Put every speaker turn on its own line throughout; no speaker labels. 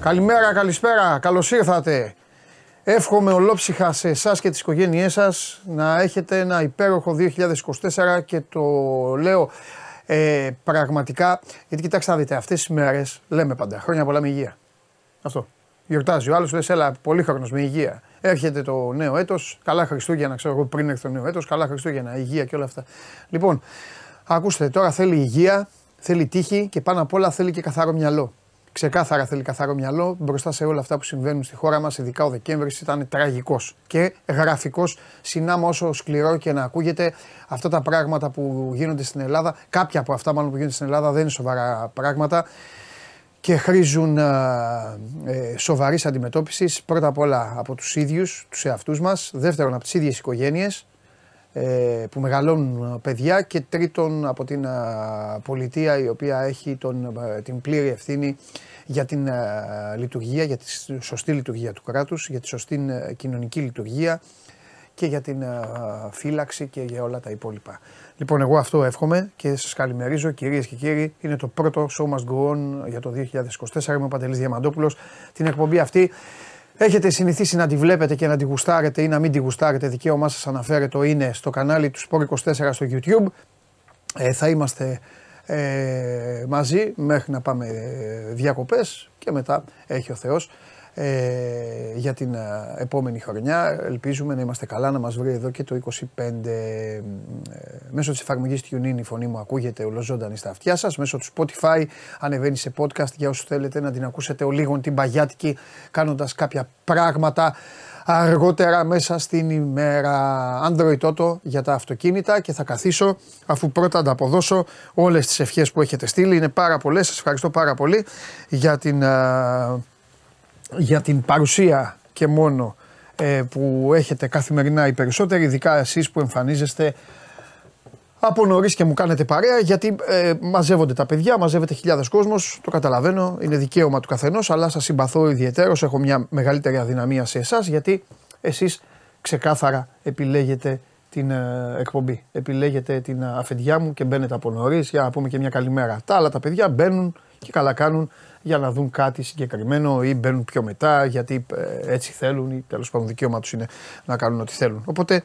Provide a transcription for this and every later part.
Καλημέρα, καλησπέρα, καλώς ήρθατε. Εύχομαι ολόψυχα σε εσάς και τις οικογένειές σας να έχετε ένα υπέροχο 2024 και το λέω ε, πραγματικά, γιατί κοιτάξτε να δείτε, αυτές τις μέρες λέμε πάντα χρόνια πολλά με υγεία. Αυτό. Γιορτάζει ο άλλος, λες έλα πολύ χρόνος με υγεία. Έρχεται το νέο έτος, καλά Χριστούγεννα, ξέρω εγώ πριν έρθει το νέο έτος, καλά Χριστούγεννα, υγεία και όλα αυτά. Λοιπόν, ακούστε, τώρα θέλει υγεία, θέλει τύχη και πάνω απ' όλα θέλει και καθαρό μυαλό. Ξεκάθαρα θέλει καθαρό μυαλό μπροστά σε όλα αυτά που συμβαίνουν στη χώρα μας. Ειδικά ο Δεκέμβρης ήταν τραγικός και γραφικός. Συνάμα όσο σκληρό και να ακούγεται, αυτά τα πράγματα που γίνονται στην Ελλάδα, κάποια από αυτά μάλλον που γίνονται στην Ελλάδα δεν είναι σοβαρά πράγματα και χρήζουν ε, σοβαρής αντιμετώπισης πρώτα απ' όλα από τους ίδιους, τους εαυτούς μας, δεύτερον από τις ίδιες οικογένειες ε, που μεγαλώνουν παιδιά και τρίτον από την πολιτεία η οποία έχει τον, την πλήρη ευθύνη για την λειτουργία, για τη σωστή λειτουργία του κράτους, για τη σωστή κοινωνική λειτουργία και για την φύλαξη και για όλα τα υπόλοιπα. Λοιπόν, εγώ αυτό εύχομαι και σας καλημερίζω κυρίες και κύριοι. Είναι το πρώτο Show Must Go On για το 2024. Είμαι ο Παντελής Διαμαντόπουλος. Την εκπομπή αυτή Έχετε συνηθίσει να τη βλέπετε και να τη γουστάρετε ή να μην τη γουστάρετε, δικαίωμά σας αναφέρεται είναι στο κανάλι του Sport24 στο YouTube. Ε, θα είμαστε ε, μαζί μέχρι να πάμε ε, διακοπές και μετά έχει ο Θεός ε, για την ε, επόμενη χρονιά. Ελπίζουμε να είμαστε καλά, να μας βρει εδώ και το 25. Ε, μέσω της εφαρμογής TuneIn η φωνή μου ακούγεται ολοζώντανη στα αυτιά σας. Μέσω του Spotify ανεβαίνει σε podcast για όσους θέλετε να την ακούσετε ο λίγο την παγιάτικη κάνοντας κάποια πράγματα αργότερα μέσα στην ημέρα Android Auto για τα αυτοκίνητα και θα καθίσω αφού πρώτα ανταποδώσω όλες τις ευχές που έχετε στείλει. Είναι πάρα πολλές, σας ευχαριστώ πάρα πολύ για την για την παρουσία και μόνο ε, που έχετε καθημερινά οι περισσότεροι, ειδικά εσείς που εμφανίζεστε από νωρίς και μου κάνετε παρέα, γιατί ε, μαζεύονται τα παιδιά, μαζεύεται χιλιάδες κόσμος. Το καταλαβαίνω, είναι δικαίωμα του καθενός, αλλά σας συμπαθώ ιδιαίτερω. Έχω μια μεγαλύτερη αδυναμία σε εσάς, γιατί εσείς ξεκάθαρα επιλέγετε την ε, εκπομπή. Επιλέγετε την αφεντιά μου και μπαίνετε από νωρίς για να πούμε και μια καλημέρα. Τα άλλα τα παιδιά μπαίνουν και καλά κάνουν για να δουν κάτι συγκεκριμένο ή μπαίνουν πιο μετά γιατί ε, έτσι θέλουν ή τέλος πάντων δικαίωμα τους είναι να κάνουν ό,τι θέλουν. Οπότε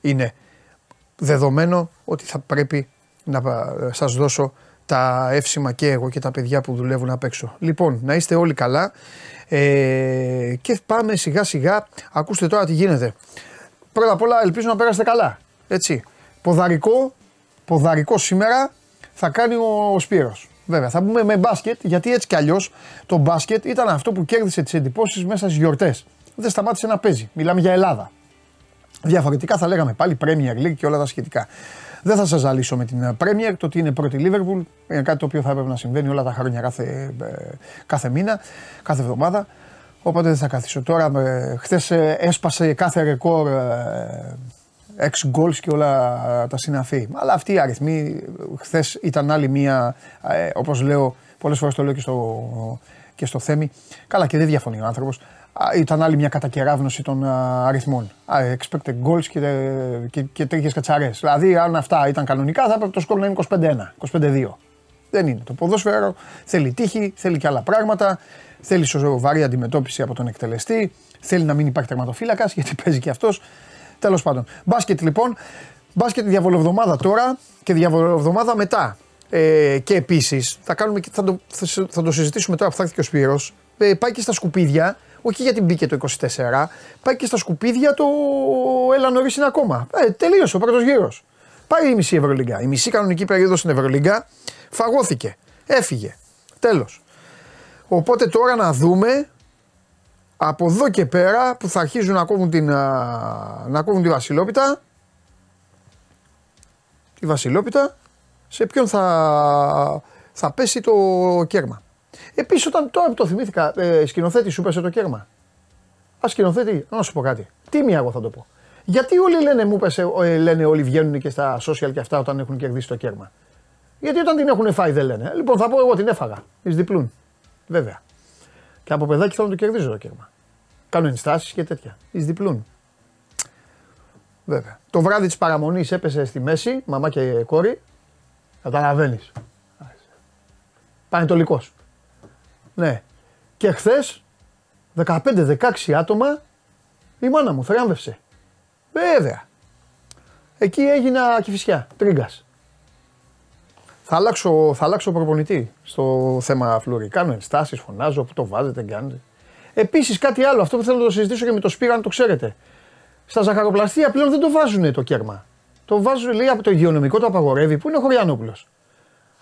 είναι δεδομένο ότι θα πρέπει να ε, σας δώσω τα εύσημα και εγώ και τα παιδιά που δουλεύουν απ' έξω. Λοιπόν, να είστε όλοι καλά ε, και πάμε σιγά σιγά. Ακούστε τώρα τι γίνεται. Πρώτα απ' όλα ελπίζω να πέρασετε καλά. Έτσι. Ποδαρικό, ποδαρικό σήμερα θα κάνει ο Σπύρος. Βέβαια, θα πούμε με μπάσκετ, γιατί έτσι κι αλλιώς το μπάσκετ ήταν αυτό που κέρδισε τις εντυπώσεις μέσα στις γιορτές. Δεν σταμάτησε να παίζει. Μιλάμε για Ελλάδα. Διαφορετικά θα λέγαμε πάλι Premier League και όλα τα σχετικά. Δεν θα σας ζαλίσω με την Premier, το ότι είναι πρώτη Liverpool. Είναι κάτι το οποίο θα έπρεπε να συμβαίνει όλα τα χρόνια κάθε, ε, κάθε μήνα, κάθε εβδομάδα. Οπότε δεν θα καθίσω τώρα. Ε, Χθες έσπασε κάθε ρεκόρ ε, ex goals και όλα τα συναφή. Αλλά αυτοί οι αριθμοί χθες ήταν άλλη μία, ε, όπως λέω, πολλές φορές το λέω και στο, και στο Θέμη. Καλά, και δεν διαφωνεί ο άνθρωπος. Ήταν άλλη μια κατακεράβνωση των αριθμών. Expected goals και, και, και τέτοιες κατσαρές. Δηλαδή, αν αυτά ήταν κανονικά, θα έπρεπε το σκορ να είναι 21, 22. Δεν είναι. Το ποδόσφαιρο θέλει τύχη, θέλει και άλλα πράγματα. Θέλει σοβαρή αντιμετώπιση από τον εκτελεστή. Θέλει να μην υπάρχει τερματοφύλακας γιατί παίζει και αυτός. Τέλος πάντων. Μπάσκετ λοιπόν. Μπάσκετ διαβολοβδομάδα τώρα και διαβολοβδομάδα μετά. Ε, και επίσης θα, κάνουμε, θα, το, θα το συζητήσουμε τώρα που θα έρθει και ο Σπύρος, ε, πάει και στα σκουπίδια, όχι γιατί μπήκε το 24, πάει και στα σκουπίδια το έλα νωρίς είναι ακόμα. Ε, τελείωσε ο πρώτος γύρος. Πάει η μισή Ευρωλίγκα. Η μισή κανονική περίοδος στην Ευρωλίγκα φαγώθηκε. Έφυγε. Τέλος. Οπότε τώρα να δούμε από εδώ και πέρα που θα αρχίζουν να κόβουν, την, να κόβουν τη Βασιλόπιτα, τη Βασιλόπιτα, σε ποιον θα, θα πέσει το κέρμα. Επίσης, όταν τώρα που το θυμήθηκα, ε, σκηνοθέτη σου πέσε το κέρμα. Α σκηνοθέτη, να σου πω κάτι. Τίμια εγώ θα το πω. Γιατί όλοι λένε, μου πέσε, ε, λένε όλοι βγαίνουν και στα social και αυτά όταν έχουν κερδίσει το κέρμα. Γιατί όταν την έχουν φάει δεν λένε. Λοιπόν, θα πω εγώ την έφαγα. Εις διπλούν. Βέβαια. Και από παιδάκι θέλω να το κερδίζω το κέρμα. Κάνω ενστάσεις και τέτοια. Εις διπλούν. Βέβαια. Το βράδυ της παραμονής έπεσε στη μέση, μαμά και κόρη. Καταλαβαίνει. Πανετολικός. Ναι. Και χθες 15-16 άτομα η μάνα μου θεράμβευσε. Βέβαια. Εκεί έγινα κυφισιά, τρίγκας. Θα αλλάξω, θα αλλάξω προπονητή στο θέμα φλουρί. Κάνω ενστάσεις, φωνάζω, που το βάζετε, κάνετε. Επίσης κάτι άλλο, αυτό που θέλω να το συζητήσω και με το Σπύρα, αν το ξέρετε. Στα ζαχαροπλαστεία πλέον δεν το βάζουν το κέρμα. Το βάζουν, λέει, από το υγειονομικό το απαγορεύει, που είναι ο Χωριανόπουλος.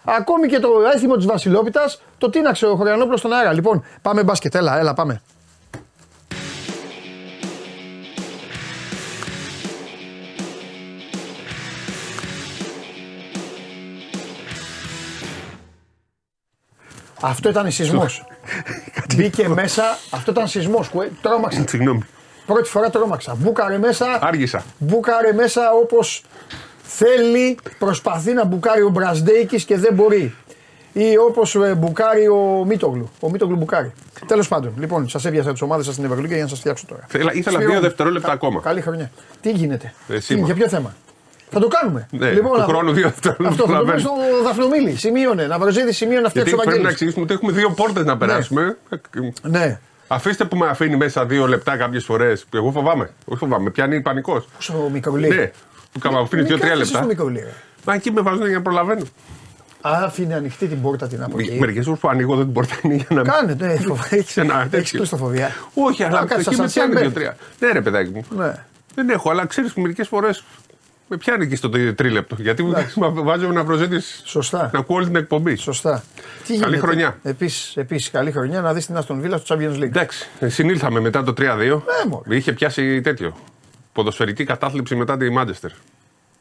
Ακόμη και το έθιμο της Βασιλόπιτας το τίναξε ο Χωριανόπουλος στον αέρα. Λοιπόν, πάμε μπάσκετ, έλα, έλα, πάμε. Αυτό ήταν σεισμός. Μπήκε μέσα, αυτό ήταν σεισμός. Τρόμαξα.
Συγγνώμη.
Πρώτη φορά τρόμαξα. Μπούκαρε μέσα.
Άργησα.
Μπούκαρε μέσα όπως θέλει, προσπαθεί να μπουκάρει ο Μπρασδέικης και δεν μπορεί. Ή όπως ε, μπουκάρει ο Μίτογλου. Ο Μίτογλου μπουκάρει. Τέλος πάντων, λοιπόν, σας έβιασα τις ομάδες σας στην Ευρωλίγα για να σας φτιάξω τώρα.
Ήθελα, ήθελα δύο δευτερόλεπτα ακόμα.
Καλή χρονιά. Τι γίνεται,
Εσύ
Τι,
μα.
για ποιο θέμα; Θα το κάνουμε.
Ναι,
λοιπόν,
του
να-
χρόνου δύο δευτερόλεπτα
Αυτό θα το πούμε
προλαβαίνω.
στο Δαφνομίλη. Σημείωνε. Να βρεζίδι σημείωνε να φτιάξει
Γιατί
ο
πρέπει να
Βαγγέλης.
εξηγήσουμε ότι έχουμε δύο πόρτες να περάσουμε.
Ναι.
Αφήστε που με αφήνει μέσα δύο λεπτά κάποιες φορές. Εγώ φοβάμαι. Όχι φοβάμαι, με πιάνει πανικός.
Πόσο μικρό λέει.
Ναι, που με αφήνει δύο-τρία λεπτά.
Στο μικρό λέει.
Μα εκεί με βάζουν για να προλαβαίνω.
Άφηνε ανοιχτή την πόρτα την από εκεί.
Μερικές φορές που ανοίγω δεν την πόρτα είναι για να μην.
Κάνε, ναι, έχεις
ένα τέτοιο.
έχεις κλειστοφοβία.
Όχι, αλλά
Α, κάτσε,
εκεί με
σαν
πιάνει
σέρβερ.
δύο-τρία. Ναι, ρε παιδάκι μου.
Ναι.
Δεν έχω, αλλά ξέρεις μερικές φορές με πιάνει εκεί στο τρι- τρίλεπτο. Γιατί μου βάζω να προσθέτει
Σωστά.
να ακούω όλη την εκπομπή.
Σωστά. Τι
Καλή
γίνεται;
χρονιά.
Επίσης, επίσης, καλή χρονιά να δεις την Αστον Βίλα στο Champions League.
Εντάξει, συνήλθαμε μετά το 3-2.
Ναι, μωρέ.
Είχε πιάσει τέτοιο. Ποδοσφαιρική κατάθλιψη μετά τη Μάντεστερ.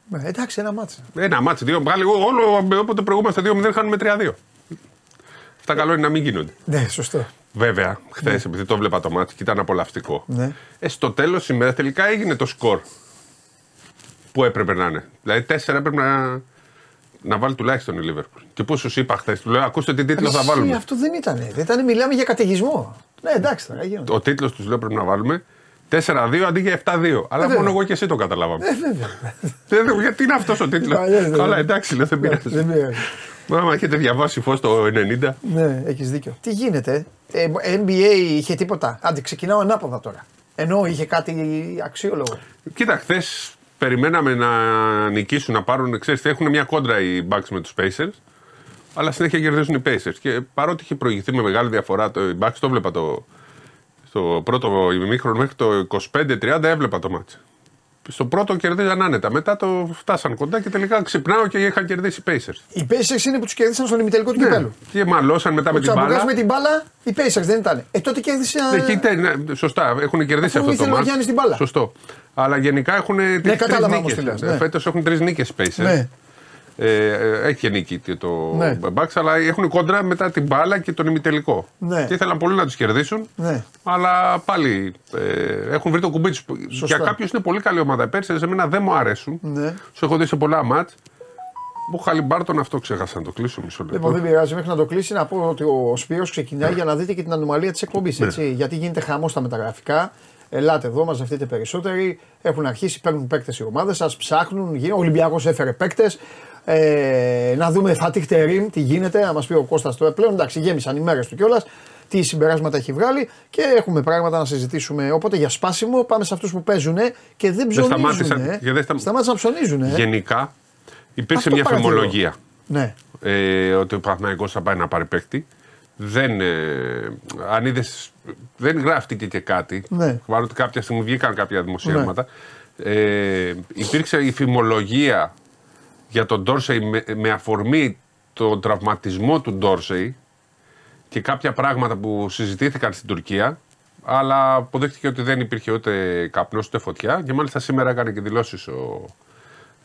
Ναι, εντάξει, ένα μάτς.
Ένα μάτσο, δύο πάλι. Όλο όποτε προηγούμαστε 2-0 χάνουμε 3-2. Αυτά καλό είναι να μην γίνονται.
Ναι, σωστό.
Βέβαια, χθες επειδή το βλέπα το μάτσο και ήταν απολαυστικό.
Ναι.
Ε, στο τέλος σήμερα τελικά έγινε το σκορ που έπρεπε να είναι. Δηλαδή 4 έπρεπε να, να βάλει τουλάχιστον η Λίβερπουλ. Και πώς σου είπα χθες, του λέω: Ακούστε τι τίτλο θα
Εσύ,
βάλουμε.
Αυτό δεν ήταν. Δεν ήταν, μιλάμε για καταιγισμό. Ναι, εντάξει τώρα, γίνονται.
Ο τίτλος τους λέω πρέπει να βάλουμε 4-2 αντί για 7-2. Αλλά
βέβαια.
μόνο εγώ και εσύ το καταλάβαμε.
Ε, βέβαια.
Δεν λέω, γιατί είναι αυτός ο τίτλος;
Ε, ναι, ναι.
Καλά, εντάξει, λέω, δεν
Δεν
πειράζει.
πειράζει.
Μα άμα έχετε διαβάσει φως το 90.
Ναι, έχεις δίκιο. Τι γίνεται, ε, NBA είχε τίποτα; Άντε, ξεκινάω ανάποδα τώρα. Ενώ είχε κάτι αξιόλογο.
Κοίτα, χθες περιμέναμε να νικήσουν, να πάρουν. Ξέρεις, έχουν μια κόντρα οι Bucks με τους Pacers. Αλλά συνέχεια κερδίζουν οι Pacers. Και παρότι είχε προηγηθεί με μεγάλη διαφορά το οι Bucks, το έβλεπα το, στο πρώτο ημίχρονο μέχρι το 25-30 έβλεπα το μάτς. Στο πρώτο κερδίζαν άνετα. Μετά το φτάσαν κοντά και τελικά ξυπνάω και είχαν κερδίσει οι Pacers.
Οι Pacers είναι που τους κέρδισαν στον ημιτελικό του κυπέλου.
Και μαλώσαν μετά
Ο
με την
Τσαμπουκάς
μπάλα.
με την μπάλα, οι Pacers δεν ήταν. Ε, τότε κέρδισε.
Ναι, και ήταν, ναι, σωστά, έχουν κερδίσει
Αφού
αυτό το
ήθελε ο
μάτς.
Γιάννης την μπάλα.
Σωστό. Αλλά γενικά έχουν ναι,
κατάλαβα όμως τι λες, ναι.
Φέτος έχουν τρεις νίκες Pacers.
Ναι.
Ε, ε, έχει και νίκη το
Ναι.
Bucks, αλλά έχουν κόντρα μετά την μπάλα και τον ημιτελικό.
Ναι.
Και ήθελαν πολύ να τους κερδίσουν.
Ναι.
Αλλά πάλι ε, έχουν βρει το κουμπί τους. Για κάποιους είναι πολύ καλή ομάδα. Πέρσι σε μένα δεν μου αρέσουν.
Ναι.
Σου έχω δει σε πολλά μάτς. Μου Χαλιμπάρτον αυτό ξέχασα να το κλείσω μισό λεπτό.
Λοιπόν, δεν πειράζει. Μέχρι να το κλείσει, να πω ότι ο Σπύρος ξεκινάει για να δείτε και την ανομαλία της εκπομπής.
Ναι.
Γιατί γίνεται χαμό στα μεταγραφικά. Ελάτε εδώ, μαζευτείτε περισσότεροι. Έχουν αρχίσει, παίρνουν παίκτες οι ομάδες σας, ψάχνουν. γίνει- Ο Ολυμπιακός έφερε παίκτες. Ε, να δούμε Φατίχ Τερίμ, τι γίνεται. Να μας πει ο Κώστας τώρα πλέον. Εντάξει, γέμισαν οι μέρες του κιόλας. Τι συμπεράσματα έχει βγάλει και έχουμε πράγματα να συζητήσουμε. Οπότε για σπάσιμο πάμε σε αυτούς που παίζουν και δεν ψωνίζουν.
σταμάτησαν- και δεν στα-
Σταμάτησαν να ψωνίζουν.
Γενικά υπήρξε
Αυτό
μια
παρατηρώ.
φημολογία.
Ναι.
ε, ότι ο Παναθηναϊκός θα πάει να πάρει παίκτη. Δεν, ε, αν είδες, δεν γράφτηκε και κάτι.
Ναι.
Παρότι κάποια στιγμή βγήκαν κάποια δημοσιεύματα. Ε, υπήρξε η φημολογία για τον Ντόρσεϊ με, με αφορμή τον τραυματισμό του Ντόρσεϊ και κάποια πράγματα που συζητήθηκαν στην Τουρκία. Αλλά αποδείχτηκε ότι δεν υπήρχε ούτε καπνός ούτε φωτιά. Και μάλιστα σήμερα έκανε και δηλώσεις ο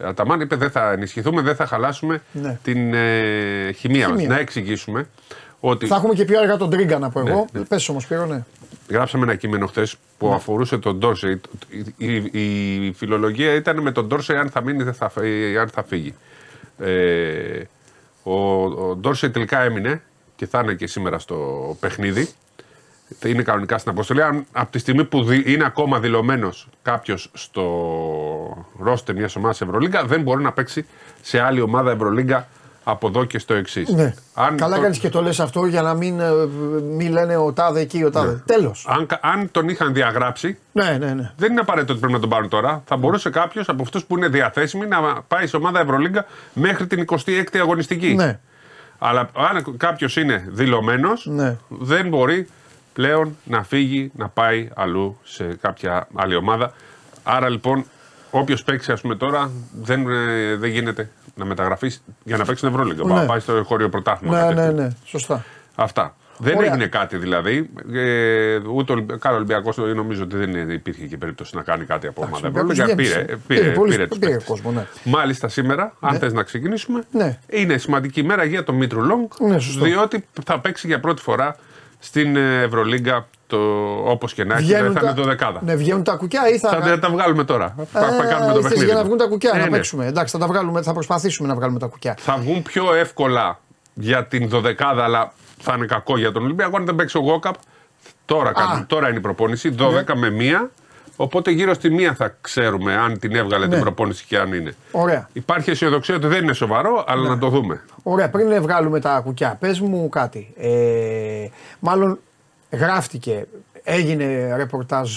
Αταμάν. Είπε δεν θα ενισχυθούμε, δεν θα χαλάσουμε
Ναι.
την ε, χημεία, μας.
Χημεία.
Να εξηγήσουμε ότι
Θα έχουμε και πιο αργά τον Τρίγκα να πω εγώ.
ναι.
Πες όμως Σπύρο, ναι.
Γράψαμε ένα κείμενο χθες που αφορούσε τον Ντόρσεϊ. Η, η, η φιλολογία ήταν με τον Ντόρσεϊ αν θα μείνει ή θα, φύ- αν θα φύγει. Ε, ο, ο Ντόρσεϊ τελικά έμεινε και θα είναι και σήμερα στο παιχνίδι. Είναι κανονικά στην αποστολή. Αν από τη στιγμή που δι- είναι ακόμα δηλωμένος κάποιος στο ρόστερ μιας ομάδας Ευρωλίγκα, δεν μπορεί να παίξει σε άλλη ομάδα Ευρωλίγκα από εδώ και στο εξής.
Ναι. Καλά το... κάνεις και το λες αυτό για να μην, ε, μην λένε ο τάδε εκεί, ο τάδε. Ναι. Τέλος.
Αν, αν τον είχαν διαγράψει,
ναι, ναι, ναι.
δεν είναι απαραίτητο ότι πρέπει να τον πάρουν τώρα. Θα μπορούσε κάποιος από αυτούς που είναι διαθέσιμοι να πάει σε ομάδα Ευρωλίγκα μέχρι την 26η αγωνιστική.
Ναι.
Αλλά αν κάποιος είναι δηλωμένος,
ναι.
δεν μπορεί πλέον να φύγει να πάει αλλού σε κάποια άλλη ομάδα. Άρα λοιπόν, όποιος παίξει ας πούμε τώρα, δεν, ε, δεν γίνεται να μεταγραφείς για να παίξεις την Ευρωλίγκα. Ναι. Πάεις στο χώριο πρωτάθλημα.
Ναι, ναι, ναι, σωστά.
Αυτά. Δεν έγινε κάτι δηλαδή. Ε, ούτε ο Καλό Ολυμπιακός νομίζω ότι δεν υπήρχε και περίπτωση να κάνει κάτι από ομάδα. Ευρωλίγκα πήρε, πήρε, πήρε, πήρε, κόσμο, ναι. Μάλιστα σήμερα, αν ναι. θες να ξεκινήσουμε,
ναι.
είναι σημαντική μέρα για τον Μήτρου Λόγκ.
Ναι,
διότι θα παίξει για πρώτη φορά στην Ευρωλίγκα Όπως και να έχει, θα είναι το δεκάδα.
Ναι, βγαίνουν τα κουκιά ή θα.
Θα τα βγάλουμε τώρα. Θα, θα κάνουμε το παιχνίδι.
Για να βγουν τα κουκιά, ε, να ναι. παίξουμε. Εντάξει, θα, τα βγάλουμε, θα προσπαθήσουμε να βγάλουμε τα κουκιά.
Θα βγουν πιο εύκολα για την δωδεκάδα, αλλά θα είναι κακό για τον Ολυμπιακό αν δεν παίξει ο Γόκαπ. Τώρα, τώρα είναι η προπόνηση, 12 ναι. με 1. Οπότε γύρω στη μία θα ξέρουμε αν την έβγαλε ναι. την προπόνηση και αν είναι.
Ωραία.
Υπάρχει αισιοδοξία ότι δεν είναι σοβαρό, αλλά ναι. να το δούμε.
Ωραία, πριν βγάλουμε τα κουκιά, πες μου κάτι. Ε, μάλλον γράφτηκε, έγινε ρεπορτάζ,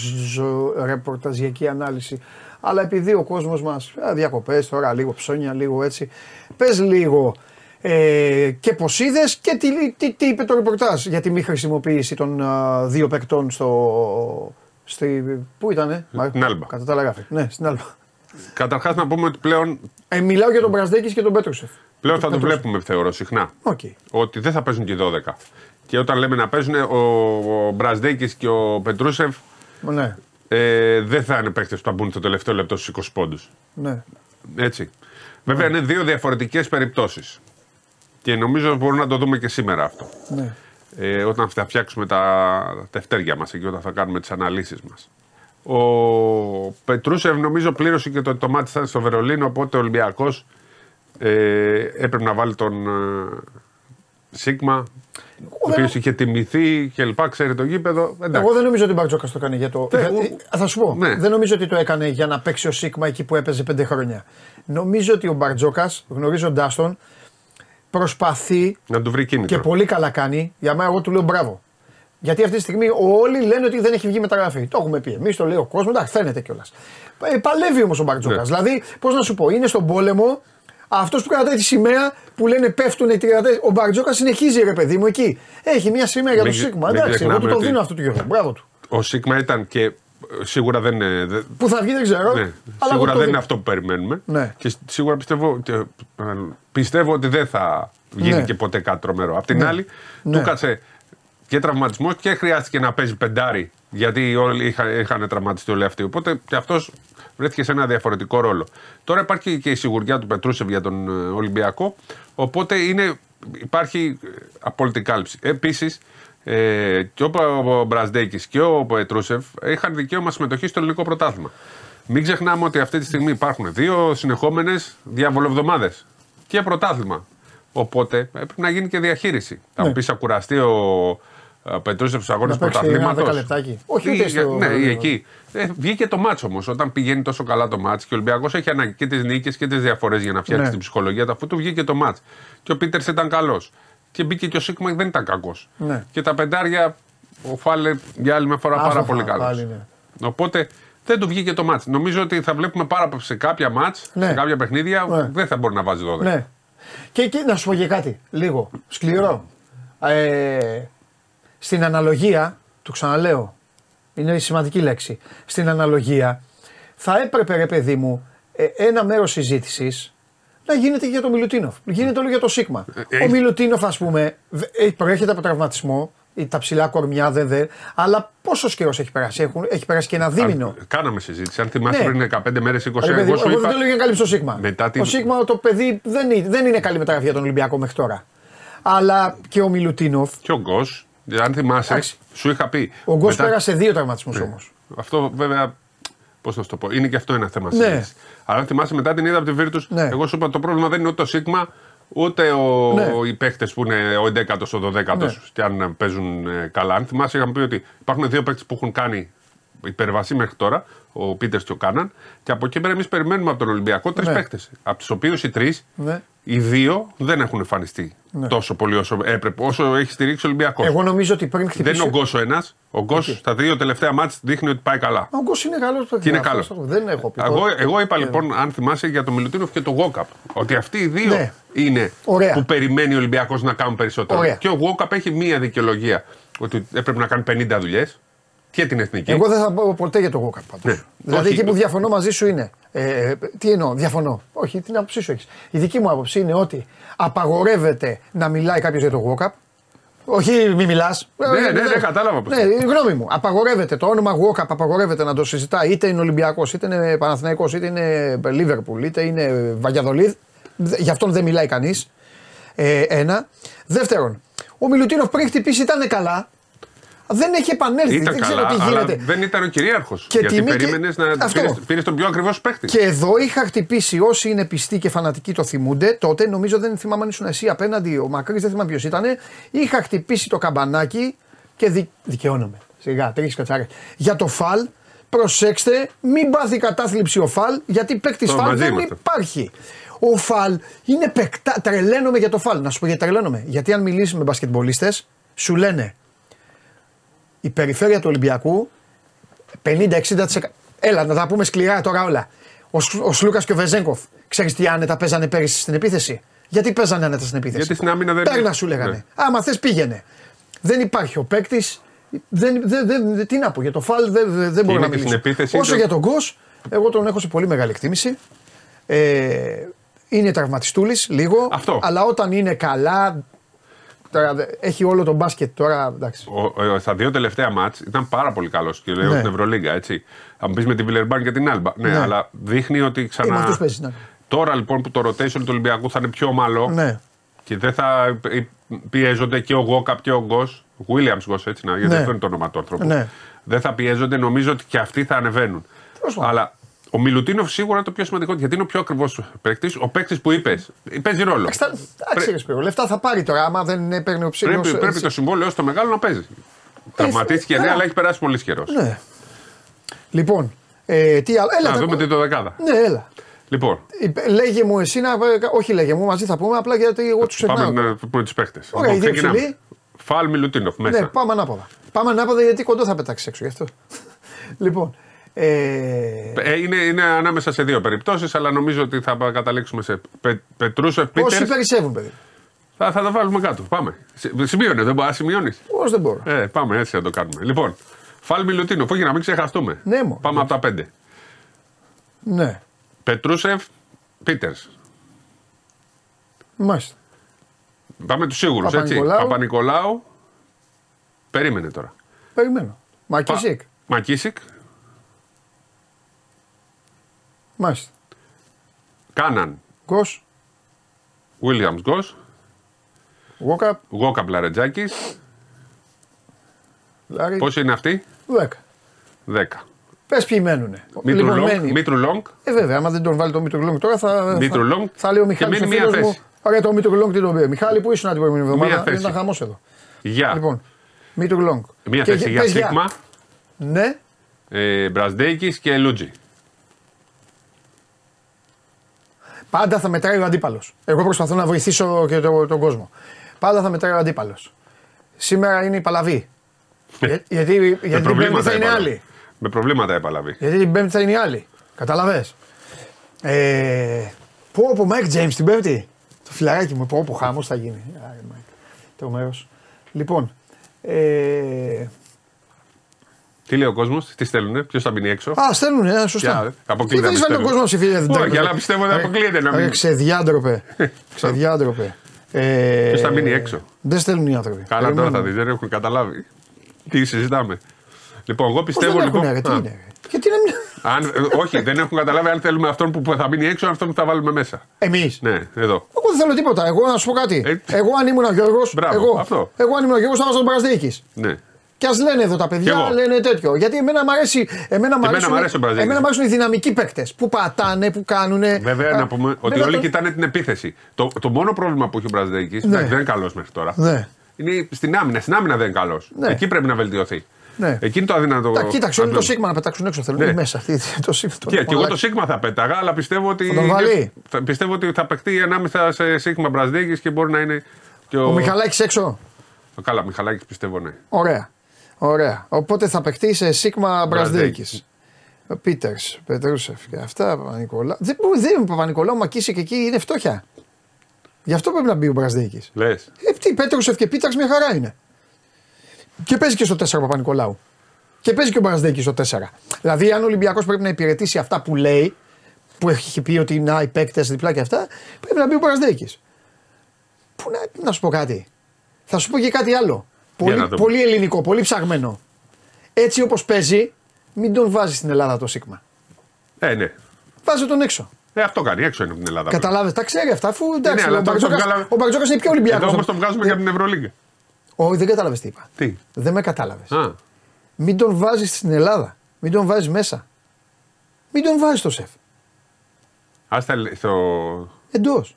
ρεπορταζιακή ανάλυση. Αλλά επειδή ο κόσμος μας διακοπές τώρα, λίγο ψώνια, λίγο έτσι. Πες λίγο ε, και πώς είδες και τι, τι, τι, είπε το ρεπορτάζ για τη μη χρησιμοποίηση των α, δύο παικτών στο. Στη, πού ήτανε,
Στην Άλμπα.
Κατά τα άλλα Ναι, στην Άλμπα.
Καταρχάς να πούμε ότι πλέον.
Ε, μιλάω για τον Μπραζδέκης και τον Πέτρουσεφ.
Πλέον θα το βλέπουμε, θεωρώ συχνά.
Okay.
Ότι δεν θα παίζουν και οι 12. Και όταν λέμε να παίζουν, ο, ο Μπραζδέκης και ο Πετρούσεφ
ναι.
ε, δεν θα είναι παίχτε που θα μπουν στο τελευταίο λεπτό στους 20 πόντους.
Ναι.
Έτσι. Βέβαια ναι. είναι δύο διαφορετικές περιπτώσεις. Και νομίζω μπορούμε να το δούμε και σήμερα αυτό.
Ναι.
Ε, όταν θα φτιάξουμε τα τευτέρια μας και όταν θα κάνουμε τις αναλύσεις μας. Ο Πετρούσεφ νομίζω πλήρωσε και το, το μάτι στο Βερολίνο, οπότε ο Ολυμπιακός ε, έπρεπε να βάλει τον ε, Σίγμα, ο οποίος είχε τιμηθεί και λοιπά, ξέρει το γήπεδο.
Εντάξει. Εγώ δεν νομίζω ότι ο Μπαρτζόκα το έκανε για το. Ε, θα σου πω. Ναι. Δεν νομίζω ότι το έκανε για να παίξει ο Σίγμα εκεί που έπαιζε πέντε χρόνια. Νομίζω ότι ο Μπαρτζόκας, γνωρίζοντάς τον, προσπαθεί.
Να του βρει κίνητρο.
Και πολύ καλά κάνει. Για μένα, εγώ του λέω μπράβο. Γιατί αυτή τη στιγμή όλοι λένε ότι δεν έχει βγει μεταγραφή. Το έχουμε πει. Εμείς το λέει ο κόσμος, εντάξει, φαίνεται κιόλας. Ε, παλεύει όμως ο Μπαρτζόκας. Ναι. Δηλαδή, πώς να σου πω, είναι στον πόλεμο αυτός που κρατάει τη σημαία που λένε πέφτουν οι Ο Μπαρτζόκας συνεχίζει ρε παιδί μου εκεί. Έχει μια σημαία για το Σίγμα. Εντάξει, εγώ του το δίνω αυτό του Γιώργο. Μπράβο του.
Ο Σίγμα ήταν και σίγουρα δεν είναι.
Που θα βγει δεν ξέρω.
Ναι. Αλλά σίγουρα δεν είναι αυτό που περιμένουμε.
Ναι.
Και σίγουρα πιστεύω, πιστεύω ότι δεν θα γίνει ναι. και ποτέ κάτι τρομερό. Απ' την ναι. άλλη, ναι. του κάτσε και τραυματισμός και χρειάστηκε να παίζει πεντάρι. Γιατί όλοι είχαν, είχαν τραυματιστεί όλοι αυτοί. Οπότε και αυτός βρέθηκε σε ένα διαφορετικό ρόλο. Τώρα υπάρχει και η σιγουριά του Πετρούσεβ για τον ε, Ολυμπιακό. Οπότε είναι, υπάρχει ε, απόλυτη κάλυψη. Επίσης, ε, και ο Μπραζδέκη και ο Πετρούσεβ είχαν δικαίωμα συμμετοχή στο ελληνικό πρωτάθλημα. Μην ξεχνάμε ότι αυτή τη στιγμή υπάρχουν δύο συνεχόμενες διαβολοβδομάδες και πρωτάθλημα. Οπότε πρέπει να γίνει και διαχείριση. Θα μου ναι. πει, ακουραστεί ο Πετρούσεφ στους αγώνες πρωταθλήματος;
Όχι, ούτε στο...
Ναι, εκεί. Ε, βγήκε το μάτσο όμως. Όταν πηγαίνει τόσο καλά το μάτσο και ο Ολυμπιακός έχει ανάγκη και τις νίκες και τις διαφορές για να φτιάξει ναι. την ψυχολογία του, αφού του βγήκε το μάτσο. Και ο Πίτερς ήταν καλός. Και μπήκε και ο Σίγμα δεν ήταν κακός.
Ναι.
Και τα πεντάρια, ο Φάλε για άλλη μια φορά πάρα πολύ καλός. Ναι. Οπότε δεν του βγήκε το μάτς. Νομίζω ότι θα βλέπουμε πάρα σε κάποια μάτς, ναι. σε κάποια παιχνίδια, ναι. δεν θα μπορεί να βάζει 12.
Ναι. Και εκεί να σου πω και κάτι, λίγο σκληρό. Ε, στην αναλογία, το ξαναλέω, είναι η σημαντική λέξη. Στην αναλογία, θα έπρεπε ρε παιδί μου ε, ένα μέρος συζήτησης να γίνεται για τον Μιλουτίνοφ. Γίνεται όλο για το Σίγμα. Ε, Ο Μιλουτίνοφ, ας πούμε, ε, προέρχεται από τραυματισμό, τα ψηλά κορμιά δεν δε. Αλλά πόσος καιρός έχει περάσει, Έχουν, έχει περάσει και ένα δίμηνο.
Κάναμε συζήτηση. Αν θυμάστε ναι. πριν 15 μέρες, 20
μέρε. Εγώ, εγώ δεν το λέω για να καλύψω το Σίγμα. Μετά την... Ο Σίγμα το παιδί δεν είναι, δεν είναι καλή μεταγραφή για τον Ολυμπιακό μέχρι τώρα. Αλλά και ο Μιλουτίνοφ.
Και ο Γκος. Αν θυμάσαι, Άξι. σου είχα πει.
Ο Γκος μετά... πέρασε δύο τραυματισμούς ναι. όμως.
Αυτό βέβαια. Πώς να το πω, είναι και αυτό ένα θέμα ναι. Αλλά αν θυμάσαι μετά την είδα από τη Βίρτους, ναι. εγώ σου είπα το πρόβλημα δεν είναι ούτε το Σίγμα, ούτε ο, ναι. οι παίχτε που είναι ο 11ο, ο 12ο ναι. και αν παίζουν ε, καλά. Αν θυμάσαι, είχαμε πει ότι υπάρχουν δύο παίχτε που έχουν κάνει υπερβασή μέχρι τώρα, ο Πίτερς και ο Κάναν, και από εκεί πέρα εμείς περιμένουμε από τον Ολυμπιακό τρεις ναι. παίχτε. Από τους οποίους οι τρεις
ναι.
οι δύο δεν έχουν εμφανιστεί
Ναι.
τόσο πολύ όσο έπρεπε, όσο έχει στηρίξει ο Ολυμπιακός.
Εγώ νομίζω ότι πριν
Δεν
χτυπήσει.
είναι ο Γκος ο ένας. Ο Γκος στα δύο τελευταία μάτια δείχνει ότι πάει καλά.
Ο Γκος είναι καλός
Και είναι καλός.
Δεν έχω πει.
Εγώ, εγώ είπα
Ε,
λοιπόν, αν θυμάσαι, για τον Μιλουτίνοφ και τον Γόκαπ. Ότι αυτοί οι δύο
Ναι.
είναι
Ωραία.
που περιμένει ο Ολυμπιακός να κάνουν περισσότερο.
Ωραία.
Και ο Γόκαπ έχει μία δικαιολογία. Ότι έπρεπε να κάνει 50 δουλειές και την εθνική.
Εγώ δεν θα πω ποτέ για τον Γόκαπ πάντως.
Ναι.
Δηλαδή
Όχι.
εκεί που διαφωνώ μαζί σου είναι. Ε, τι εννοώ, διαφωνώ. Όχι, την άποψή σου έχεις. Η δική μου άποψη είναι ότι απαγορεύεται να μιλάει κάποιος για τον Γόκαπ. Όχι, μη μιλάς.
Ναι, ναι, ναι, κατάλαβα πώς
Ναι, η γνώμη μου. Απαγορεύεται το όνομα Γόκαπ, απαγορεύεται να το συζητάει είτε είναι Ολυμπιακός, είτε είναι Παναθηναϊκός, είτε είναι Λίβερπουλ, είτε είναι Βαγιαδολίδ. Γι' αυτόν δεν μιλάει κανείς. Ε, ένα. Δεύτερον, ο Μιλουτίνοφ πριν χτυπήσει ήταν καλά. Δεν έχει επανέλθει.
Ήταν
δεν
καλά,
ξέρω τι
αλλά
γίνεται.
δεν ήταν ο κυρίαρχος.
Και
Γιατί
τιμή και-
περίμενες να
Αυτό.
πήρες, πήρες τον πιο ακριβώς παίχτη.
Και εδώ είχα χτυπήσει όσοι είναι πιστοί και φανατικοί το θυμούνται. Τότε νομίζω δεν θυμάμαι αν ήσουν εσύ απέναντι, ο Μακρύς δεν θυμάμαι ποιος ήταν. Είχα χτυπήσει το καμπανάκι και δι... δικαιώνομαι. Σιγά, τρεις κατσάρες. Για το φαλ, προσέξτε, μην πάθει κατάθλιψη ο φαλ, γιατί παίκτης
Το
φαλ
μαζί
δεν
είμαστε.
υπάρχει. Ο φαλ είναι παικτά. Τρελαίνομαι για το φαλ. Να σου πω γιατί τρελαίνομαι. Γιατί αν μιλήσεις με μπασκετμπολίστες, σου λένε η περιφέρεια του Ολυμπιακού 50-60%. Έλα, να τα πούμε σκληρά τώρα όλα. Ο, Σ- ο Σλούκα και ο Βεζέγκοφ, ξέρεις τι άνετα παίζανε πέρυσι στην επίθεση; Γιατί παίζανε άνετα στην επίθεση;
Γιατί στην άμυνα δεν-
Πέρνα σου λέγανε.
Ναι.
Άμα θες πήγαινε. Δεν υπάρχει ο παίκτης. Δεν, δεν, δεν, τι να πω, για το φαλ δεν, δεν, δεν μπορώ
είναι
να
και στην
μιλήσω.
επίθεση
Όσο
το-
για τον Γκος, εγώ τον έχω σε πολύ μεγάλη εκτίμηση. Ε, είναι τραυματιστούλης λίγο.
Αυτό.
Αλλά όταν είναι καλά. Τώρα, δε- έχει όλο τον μπάσκετ τώρα. Εντάξει.
Ο, ο, στα δύο τελευταία μάτς ήταν πάρα πολύ καλός και λέω
Ναι.
στην Ευρωλίγκα. Έτσι. Θα μου πεις με την Βιλερμπάν και την Άλμπα. Ναι,
Ναι.
αλλά δείχνει ότι
Ε, με
ξανά.
αυτούς παίζεις, ναι.
Τώρα λοιπόν που το rotation του Ολυμπιακού θα είναι πιο ομαλό
Ναι.
και δεν θα πιέζονται και ο Γόκαπ και ο Γκος. Williams Γκος, έτσι να, γιατί
Ναι.
αυτό είναι το όνομα του άνθρωπου.
Ναι.
Δεν θα πιέζονται, νομίζω ότι και αυτοί θα ανεβαίνουν.
Τέλος πάντων.
Αλλά ο Μιλουτίνοφ σίγουρα είναι το πιο σημαντικό γιατί είναι ο πιο ακριβώ παίκτης. Ο παίκτης που είπες. Παίζει ρόλο.
Εντάξει, τα- Εντάξει, ρε Σπύρο, λεφτά θα πάρει τώρα άμα δεν παίρνει ο ψήλο.
Πρέπει, πρέπει το συμβόλαιο στο μεγάλο να παίζει. Τραυματίστηκε, ναι,
καλά.
αλλά έχει περάσει πολύ καιρός.
Ναι. Λοιπόν, ε, τι άλλο. Έλα,
Να
τα-
δούμε τι το δεκάδα.
Ναι, έλα.
Λοιπόν,
Ε, Λέγε μου εσύ να. Όχι, λέγε μου, μαζί θα πούμε απλά γιατί εγώ τους
πάμε
ξεχνάω.
να πούμε τους παίχτε.
Ωραία, οι δύο ψηλοί.
Φαλ Μιλουτίνοφ μέσα.
Ναι, πάμε ανάποδα. Πάμε ανάποδα γιατί κοντό θα πετάξει έξω γι' αυτό. λοιπόν. Ε,
Ε, είναι, είναι ανάμεσα σε δύο περιπτώσεις, αλλά νομίζω ότι θα καταλήξουμε σε Πε, Πετρούσεφ
Όσοι
Πίτερ.
περισσεύουν, παιδί.
Θα, θα τα βάλουμε κάτω. Πάμε. Συ- Σημείωνε, δεν μπορεί να σημειώνεις.
Πώ δεν μπορώ.
Ε, πάμε, έτσι να το κάνουμε. Λοιπόν, Φαλ Μιλουτίνοφ, όχι να μην ξεχαστούμε.
Ναι, μου.
Πάμε από τα πέντε.
Ναι,
Πετρούσεφ Πίτερς.
μάλιστα.
Πάμε τους σίγουρους, έτσι.
Παπα-Νικολάου.
Παπα-Νικολάου. Περίμενε τώρα.
Περιμένω. Μακισίκ.
Πα- Μακίσικ.
Μάλιστα.
Κάναν.
Γκος.
Williams Γκος.
Γόκαπ.
Γόκα Μπλαρετζάκης.
Λάρι.
Πόσοι είναι αυτοί,
10.
10.
Πες ποιοι μένουνε.
Μήτρου
Λοιπόν,
Λόγκ.
μένει.
Μήτρου Λόγκ.
Ε, βέβαια, άμα δεν τον βάλει το Μήτρου Λόγκ τώρα θα.
Μήτρου
θα,
Λόγκ.
θα λέει ο
Και
Μιχάλης
μένει
ο
μία
φίλος μου.
θέση.
Ωραία, το Μήτρου Λόγκ τι τον πει. Μιχάλη, που ήσουν την προηγούμενη εβδομάδα;
θέση.
Ήταν χαμός εδώ.
Γεια.
Λοιπόν, Μήτρου Λόγκ.
Μία
Και
θέση για
πες
Σίγμα.
Ναι,
Ε, Μπρασδέικη και Λούτζι.
Πάντα θα μετράει ο αντίπαλος. Εγώ προσπαθώ να βοηθήσω και το- τον κόσμο. Πάντα θα μετράει ο αντίπαλος. Σήμερα είναι η Παλαβή. Για- γιατί γιατί την Πέμπτη
προβλήματα
θα είναι
έπαλα.
άλλη.
Με προβλήματα έπαλαβη.
Γιατί την Πέμπτη θα είναι η άλλη. Καταλαβέ. Ε, πω από Μάικ Τζέιμ την Πέμπτη. Το φιλαράκι μου, πω πω χάμο θα γίνει. Άρε, Μάικ. Τρομερός. Λοιπόν. Ε,
Τι λέει ο κόσμος, τι στέλνουνε, ποιος θα μείνει έξω;
α, στέλνουν, ε,
Για,
σωστά.
ε, αποκλείεται
Τι
να
δεν βάλει ο
πιστεύω.
κόσμος ψηφίδε.
Όχι, αλλά πιστεύω ότι αποκλείεται να μην-
Ξεδιάντροπε. Ξεδιάντροπε. Ε,
Ποιος θα μείνει έξω;
Δεν στέλνουν οι άνθρωποι.
Καλά τώρα θα
Περιμένουν.
δεις, δεν έχουν καταλάβει. Τι συζητάμε. Λοιπόν, εγώ
Πώς
πιστεύω
δεν
λοιπόν.
έχουν, ρε, τι
Α,
είναι, ρε. Γιατί να μην.
αν, ε, όχι, δεν έχουν καταλάβει αν θέλουμε αυτόν που θα μείνει έξω, αυτόν που θα βάλουμε μέσα.
Εμείς.
Ναι, εδώ.
Εγώ δεν θέλω τίποτα. Εγώ να σου πω κάτι.
Ε,
εγώ αν ήμουν ο Γιώργος.
Μπράβο,
εγώ,
αυτό.
εγώ αν ήμουν ο Γιώργος θα βάζα τον Παρασδίκη.
Ναι.
Και ας λένε εδώ τα
Κι
παιδιά,
εγώ.
λένε τέτοιο. Γιατί εμένα μου αρέσει. Εμένα μου
Εμένα
αρέσουν,
μ' αρέσει ο Μπραζίλης.
εμένα μ' αρέσουν οι δυναμικοί παίκτες που πατάνε, που κάνουν.
Βέβαια, να πούμε ότι όλοι κοιτάνε την επίθεση. Το, το μόνο πρόβλημα που έχει ο Μπραζδέκη,
Ναι.
δεν είναι καλός μέχρι τώρα.
Ναι.
Είναι στην άμυνα. Στην άμυνα δεν είναι καλός.
Ναι.
Εκεί πρέπει να βελτιωθεί.
Ναι.
Εκείνη το αδύνατο.
Τα, κοίταξε, όλοι το
αν-
Σίγμα να πετάξουν έξω θέλουν.
Ναι.
Ή μέσα. Τι- τι- Το Σίγμα.
Και, και εγώ το Σίγμα θα πέταγα, αλλά πιστεύω ότι.
Θα τον βάλει;
θα- πιστεύω ότι θα παιχτεί ανάμεσα σε Σίγμα Μπραζδέκη και μπορεί να είναι. Και ο,
Ο Μιχαλάκης έξω;
Καλά, Μιχαλάκης πιστεύω ναι.
Ωραία. Ωραία. Οπότε θα παιχτεί σε Σίγμα Μπραζδέκης.
Μπραζδέκης.
Πίτερς, Πετρούσεφ και αυτά. Παπα-Νικολάου. Δεν, μπορεί- δεν είναι ο Παπα-Νικολάου, Μακίση και εκεί είναι φτώχεια. Γι' αυτό πρέπει να μπει ο Μπραζδέκης.
Λες.
Ε, τι, Πέτρουσεφ και Πίτερς μια χαρά είναι. Και παίζει και στο 4 ο Παπα-Νικολάου. Και παίζει και ο Μπραζδέκης στο 4. Δηλαδή, αν ο Ολυμπιακός πρέπει να υπηρετήσει αυτά που λέει, που έχει πει ότι να οι παίκτες διπλά και αυτά, πρέπει να μπει ο Μπραζδέκης. Πού να, να σου πω κάτι; Θα σου πω και κάτι άλλο.
Να
Πολύ,
δούμε.
πολύ ελληνικό, πολύ ψαγμένο. Έτσι όπως παίζει, μην τον βάζει στην Ελλάδα το Σίγμα.
Ε, ναι.
Βάζε τον έξω.
Ε, αυτό κάνει. Έξω είναι από την Ελλάδα.
Καταλάβει, τα ξέρει αυτά, αφού εντάξει,
Ναι, αλλά
ο
τώρα το
Μπαρτζόκας-
βγάλαμε-
ο Μπαρτζόκας είναι πιο Ολυμπιακός.
Εδώ όμως το βγάζουμε για την Ευρωλίγκα.
Όχι, δεν κατάλαβες τι είπα.
Τι;
Δεν με κατάλαβες.
Α,
Μην τον βάζεις στην Ελλάδα. Μην τον βάζεις μέσα. Μην τον βάζεις στο σεφ.
άστα λε- στο.
Εντός.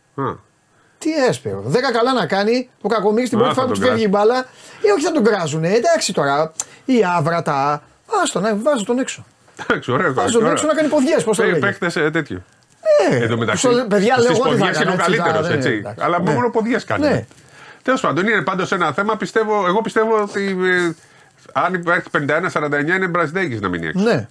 Α,
Τι έσπερο. Δέκα καλά να κάνει ο Κακομίρη την
Α,
πρώτη
θα
φορά που
τον
του φεύγει η
κράζει.
μπάλα. Ή όχι θα τον κράζουνε. Εντάξει τώρα. Η άβρατα. Άστο να βάζω τον έξω.
εντάξει, ωραίο.
Βάζω τον έξω να κάνει ποδιές. Πώς το λέγει.
Παίχτες τέτοιο.
Ε,
Εν τω μεταξύ,
στο- παιδιά, λέω
στις
εγώ τι θα
ποδιές είναι ο
έκανα, έτσι,
καλύτερος,
θα-
έτσι.
ναι, εντάξει.
Αλλά
Ναι.
μόνο ποδιές κάνει.
Ναι.
Τέλος πάντων, είναι πάντως ένα θέμα. Πιστεύω, εγώ πιστεύω ότι ε, αν υπάρχει 51-49 είναι Μπραζδέκης να μείνει έξω.
Ναι.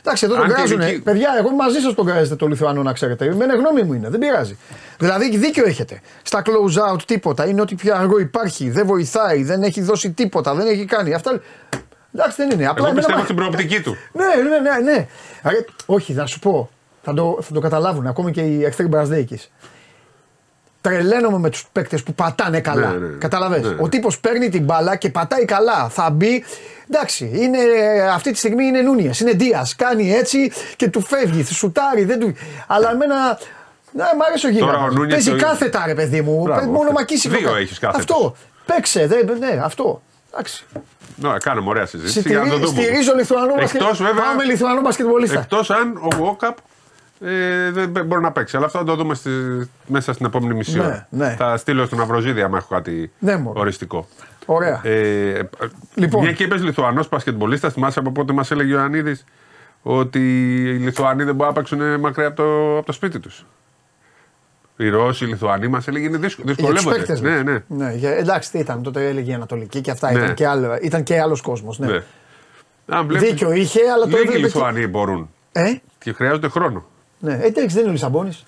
Εντάξει, εδώ τον
Αν και
κράζουνε.
εκεί-
Παιδιά, εγώ μαζί σας τον κράζετε το Λιθουανό να ξέρετε. Εμένα γνώμη μου είναι, δεν πειράζει. Δηλαδή, δίκιο έχετε. Στα close out τίποτα. Είναι ότι πιο αργό υπάρχει. Δεν βοηθάει, δεν έχει δώσει τίποτα, δεν έχει κάνει. Αυτά. Εντάξει, δεν είναι. Απλά
Εγώ
εμένα
πιστεύω
μα-
στην προοπτική του.
Ναι, ναι, ναι. ναι. Άρα, όχι, να σου πω. Θα το, θα το καταλάβουν ακόμη και οι εχθροί Μπραζδέκη. Τρελαίνομαι με τους παίκτες που πατάνε καλά.
Ναι, ναι.
Καταλαβες;
Ναι.
Ο τύπος παίρνει την μπάλα και πατάει καλά. Θα μπει. Εντάξει, είναι, αυτή τη στιγμή είναι Νούνιε, είναι Δίας. Κάνει έτσι και του φεύγει, σουτάρει. Δεν του... Αλλά εμένα. Ναι, μ' άρεσε ο
Τώρα ο
γίγαντας.
Νούνιες
Παίζει
το-
κάθετα, ρε παιδί μου.
Μπράβο.
Μόνο μακίσει
Δύο
το κα-
έχεις κάθετες.
Αυτό. Παίξε, δεν- ναι, αυτό. Εντάξει.
Ναι, κάναμε ωραία συζήτηση. για να το
Στηρί-
δούμε.
Στηρίζω Λιθουανό μπασκετ.
Εκτός βέβαια.
Πάμε Λιθουανό μπασκετμπολίστα.
Εκτός αν ο Βόκαπ ε, δεν μπε- μπορεί να παίξει. Αλλά αυτό θα το δούμε στη, μέσα στην επόμενη μισή
Ναι,
ώρα.
ναι.
Θα στείλω στον Αυροζίδη άμα έχω κάτι
Ναι, μωρέ.
οριστικό.
Ωραία.
Ε,
Λοιπόν.
Μια και είπες Λιθουανός πασκετμπολίστα, θυμάσαι από πότε μας έλεγε ο Ιωαννίδης ότι οι Λιθουανοί δεν μπορούν να παίξουν μακριά από το, από το σπίτι τους. Οι Ρώσοι, οι Λιθουανοί μας έλεγε είναι δύσκολο.
Για τους
Δυσκολεύονται.
παίκτες,
ναι,
λες.
ναι.
για- εντάξει, τι ήταν, τότε έλεγε η Ανατολική και αυτά.
Ναι.
Ήταν και, άλλο, ήταν και άλλος κόσμος. Ναι.
ναι. Αν βλέπεις,
Δίκιο είχε, αλλά το
Λίγοι
έβλεπε. και-
Λιθουανοί μπορούν
Ε,
και χρειάζονται χρόνο.
ναι, ε, εντάξει, δεν είναι ο Λισαμπόνης.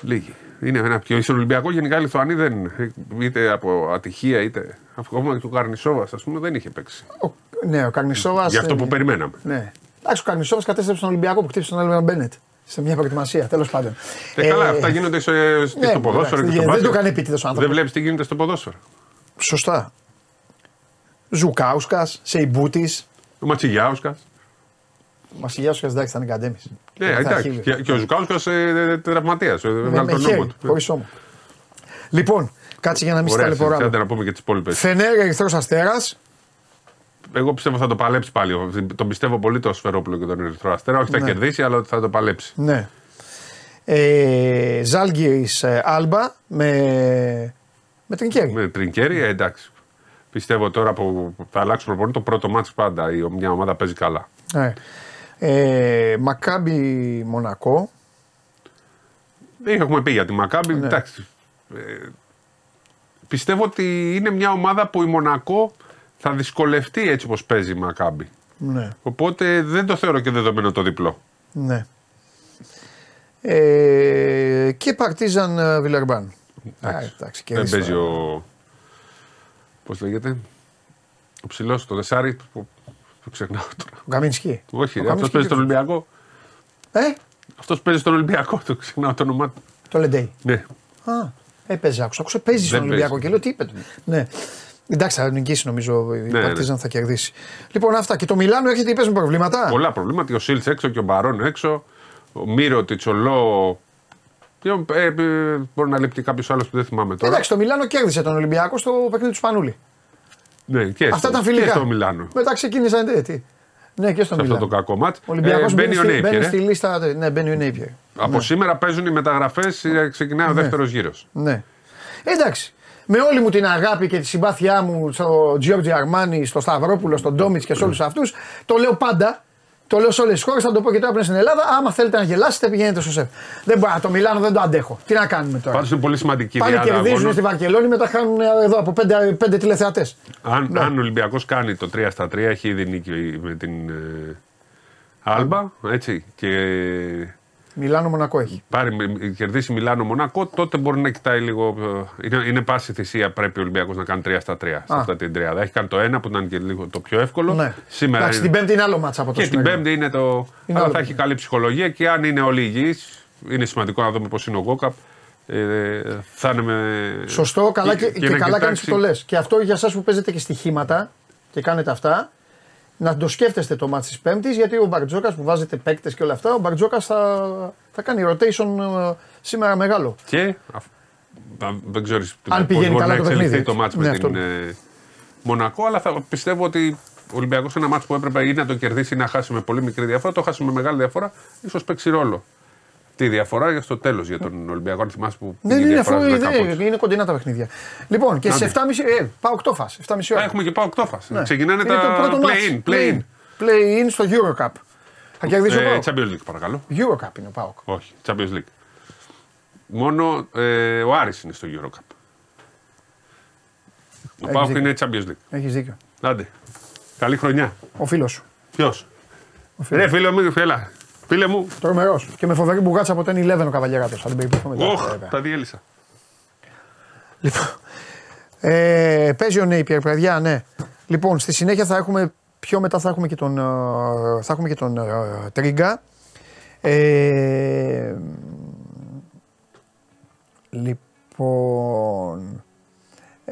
Λίγοι. Είναι ένα πιο. Στον Ολυμπιακός γενικά οι Λιθουανοί δεν. είτε από ατυχία είτε. Ακόμα και ο Καρνισόβας, ας πούμε, δεν είχε παίξει.
Ο, ναι, ο Καρνισόβας...
Γι' αυτό
ε,
που περιμέναμε.
Ναι. Εντάξει, ο Καρνισόβας κατέστρεψε τον Ολυμπιακό που χτύπησε τον Έλβερ Μπένετ. Σε μια προετοιμασία, τέλος πάντων.
Ε, καλά, αυτά γίνονται σε,
ναι,
στο ποδόσφαιρο
εντάξει,
και στο
δεν
μπάσκετ.
το κάνει επίτηδες ο άνθρωπος.
Δεν βλέπεις τι γίνεται στο ποδόσφαιρο.
Σωστά. Ζουκάουσκας, Σεϊμπούτης.
Ο Ματσιγιάουσκα.
Ο Μασιλιάουσκας εντάξει, θα είναι καντέμις.
Ναι,
Θα
εντάξει.
χείλει.
Και, και ο Ζουκάουσκας ε, τραυματίας.
Με,
Βγάλει
με
τον νόμο
χέρι,
του.
χωρίς ώμο. Λοιπόν, κάτσε για να μην
Ωραία,
σταλαιπωράμε.
συζητάτε να πούμε και τις υπόλοιπες.
Φενέρ Ερυθρός Αστέρας.
Εγώ πιστεύω θα το παλέψει πάλι. Τον πιστεύω πολύ το Σφερόπουλο και τον Ερυθρό Αστέρα. Όχι θα
Ναι.
κερδίσει, αλλά θα το παλέψει.
Ναι. Ε, Ζάλγκη Άλμπα με, με τρινκέρι.
Με τρινκέρι, ε, εντάξει. Πιστεύω τώρα που θα αλλάξει προπονητή το πρώτο μάτς πάντα. Η, μια ομάδα παίζει καλά.
Ναι. Ε, Μακάμπι Μονακό.
Έχουμε πει για τη Μακάμπη.
Ναι.
Εντάξει. Ε, πιστεύω ότι είναι μια ομάδα που η Μονακό θα δυσκολευτεί έτσι όπως παίζει η Μακάμπη.
Ναι.
Οπότε δεν το θεωρώ και δεδομένο το διπλό.
ναι. Ε, και Παρτίζαν ε, Βιλερμπάν. Α, εντάξει,
δεν
κέρδισε
παίζει
τώρα.
ο. Πώς λέγεται; Ο ψηλός, το Δεσάρι. Που, το ξεχνάω τώρα.
Ο Καμίνσκι.
Όχι,
Ο
αυτός
Καμίνσκι
παίζει στον
ποιος-
Ολυμπιακό.
Ε,
Αυτός παίζει στον Ολυμπιακό. Το ξεχνάω το όνομά του.
το Λεντέι.
Ναι.
Α, έπαιζε, άκουσα. Άκουσα, παίζει στον
Δεν
Ολυμπιακό
παίζει.
και λέω τι είπε. Ναι. Εντάξει, θα νικήσει νομίζω η
Ναι,
Παρτίζαν θα κερδίσει. Λοιπόν, αυτά. Και το Μιλάνο έρχεται ή παίζουν προβλήματα;
Πολλά προβλήματα. Και ο Σίλτς έξω και ο Μπαρόν έξω. Ο Μύρο, Τιτσολό. Και ο- ε, ε, μπορεί να λείπει κάποιος άλλος που δεν θυμάμαι τώρα.
Εντάξει, το Μιλάνο κέρδισε τον Ολυμπιακό στο παιχνίδι του Σπανούλη.
Ναι, και
Αυτά
στο,
ήταν φιλικά.
Και στο Μιλάνο.
Μετά ξεκίνησαν. ε, τι. Ναι, και στο
Σε αυτό
Μιλάνο.
το κακό μάτς.
Ο Ολυμπιακός
Ε, μπαίνει ο
μπαίνει, στη- μπαίνει
Νέιπιερ.
στη λίστα. Ναι, μπαίνει ο Νέιπιερ.
Από σήμερα παίζουν οι μεταγραφές, ξεκινάει ο δεύτερος γύρος.
Ναι. Εντάξει. Με όλη μου την αγάπη και τη συμπάθειά μου στο Giorgio Αρμάνι, στο Σταυρόπουλο, στον Ντόμιτς και σε όλους αυτούς, το λέω πάντα. Το λέω σε όλες τις χώρες, θα το πω και τώρα που είναι στην Ελλάδα. Άμα θέλετε να γελάσετε, πηγαίνετε στο σεφ. Δεν μπορεί, το Μιλάνο δεν το αντέχω. Τι να κάνουμε τώρα;
Πάντως είναι πολύ σημαντική
Πάλι
διάδα
κερδίζουν
αγώνων.
στη Βαρκελόνη, μετά χάνουν εδώ από πέντε, πέντε τηλεθεατές.
Αν,
Ναι.
αν ο Ολυμπιακός κάνει το 3 στα 3, έχει ήδη νίκη με την ε, Άλμπα. Έτσι, και
Μιλάνο Μονακό έχει.
πάρει, κερδίσει Μιλάνο Μονακό, τότε μπορεί να κοιτάει λίγο. ε, Είναι, είναι πάση θυσία πρέπει ο Ολυμπιακός να κάνει 3 στα 3 σε
Α.
αυτά την τριάδα. Έχει κάνει το ένα που ήταν και λίγο το πιο εύκολο.
Ναι.
Σήμερα
Εντάξει,
είναι-
την Πέμπτη είναι άλλο μάτσα από το
και την
σημερινό.
Πέμπτη είναι το.
Είναι
αλλά
άλλο
θα έχει καλή ψυχολογία και αν είναι όλοι υγιείς, είναι σημαντικό να δούμε πώς είναι ο Γκόκαπ. Ε, θα είναι με.
Σωστό, καλά και, και,
να
καλά κάνεις
κοιτάξει-
που το λες. Και αυτό για εσάς που παίζετε και στοιχήματα και κάνετε αυτά, να το σκέφτεστε το μάτι της Πέμπτης, γιατί ο Μπαρτζόκας που βάζετε παίκτες και όλα αυτά, ο Μπαρτζόκας θα, θα κάνει rotation ε, σήμερα μεγάλο.
Και αφ- α, δεν ξέρεις
Αν πηγαίνει
μπορεί
καλά
να
το
εξελιχθεί
παιχνίδι,
το μάτς
ναι,
με
αυτό.
την ε, Μονακό, αλλά θα πιστεύω ότι ο Ολυμπιακός ένα μάτς που έπρεπε ή να το κερδίσει ή να χάσει με πολύ μικρή διαφορά, το χάσει με μεγάλη διαφορά, ίσως παίξει ρόλο. Τη διαφορά για στο τέλος για τον Ολυμπιακό, αν θυμάσαι που.
Ναι,
πήγε
ναι,
η
ναι,
διαφορά
αφού
στους 10
είναι,
πόντους.
είναι κοντινά τα παιχνίδια. Λοιπόν, και σε
Άντε.
7.30 ε, πάω 8 φας, 7.30 ώρα.
Α, έχουμε και πάω οκτώφας.
Ναι.
Ξεκινάνε
Είναι
τα
το πρώτο μάτς.
play-in. play-in.
Play-in στο Eurocup. Θα κερδίσει ο
Ε,
Πάοκ.
Champions League, παρακαλώ.
Eurocup είναι ο Πάοκ.
Όχι, Champions League. Μόνο ε, ο Άρης είναι στο Eurocup. Ο
Έχεις
Πάοκ
δίκιο.
είναι Champions League.
Έχεις δίκιο.
Άντε. Καλή χρονιά.
Ο φίλος σου.
Ποιο. Ρε φίλε μου, φίλα. Φίλε μου.
Τρομερός. Και με φοβερή μπουγάτσα από τον 11 ο Καβαλιαράτος. Θα την περιποιηθούμε μετά.
Οχ,
βέβαια.
τα διέλυσα.
Λοιπόν, ε, παίζει ο Νέιπιερ, παιδιά, ναι. Λοιπόν, στη συνέχεια θα έχουμε, πιο μετά θα έχουμε και τον, ε, θα έχουμε και τον ε, Τρίγκα. Ε, λοιπόν,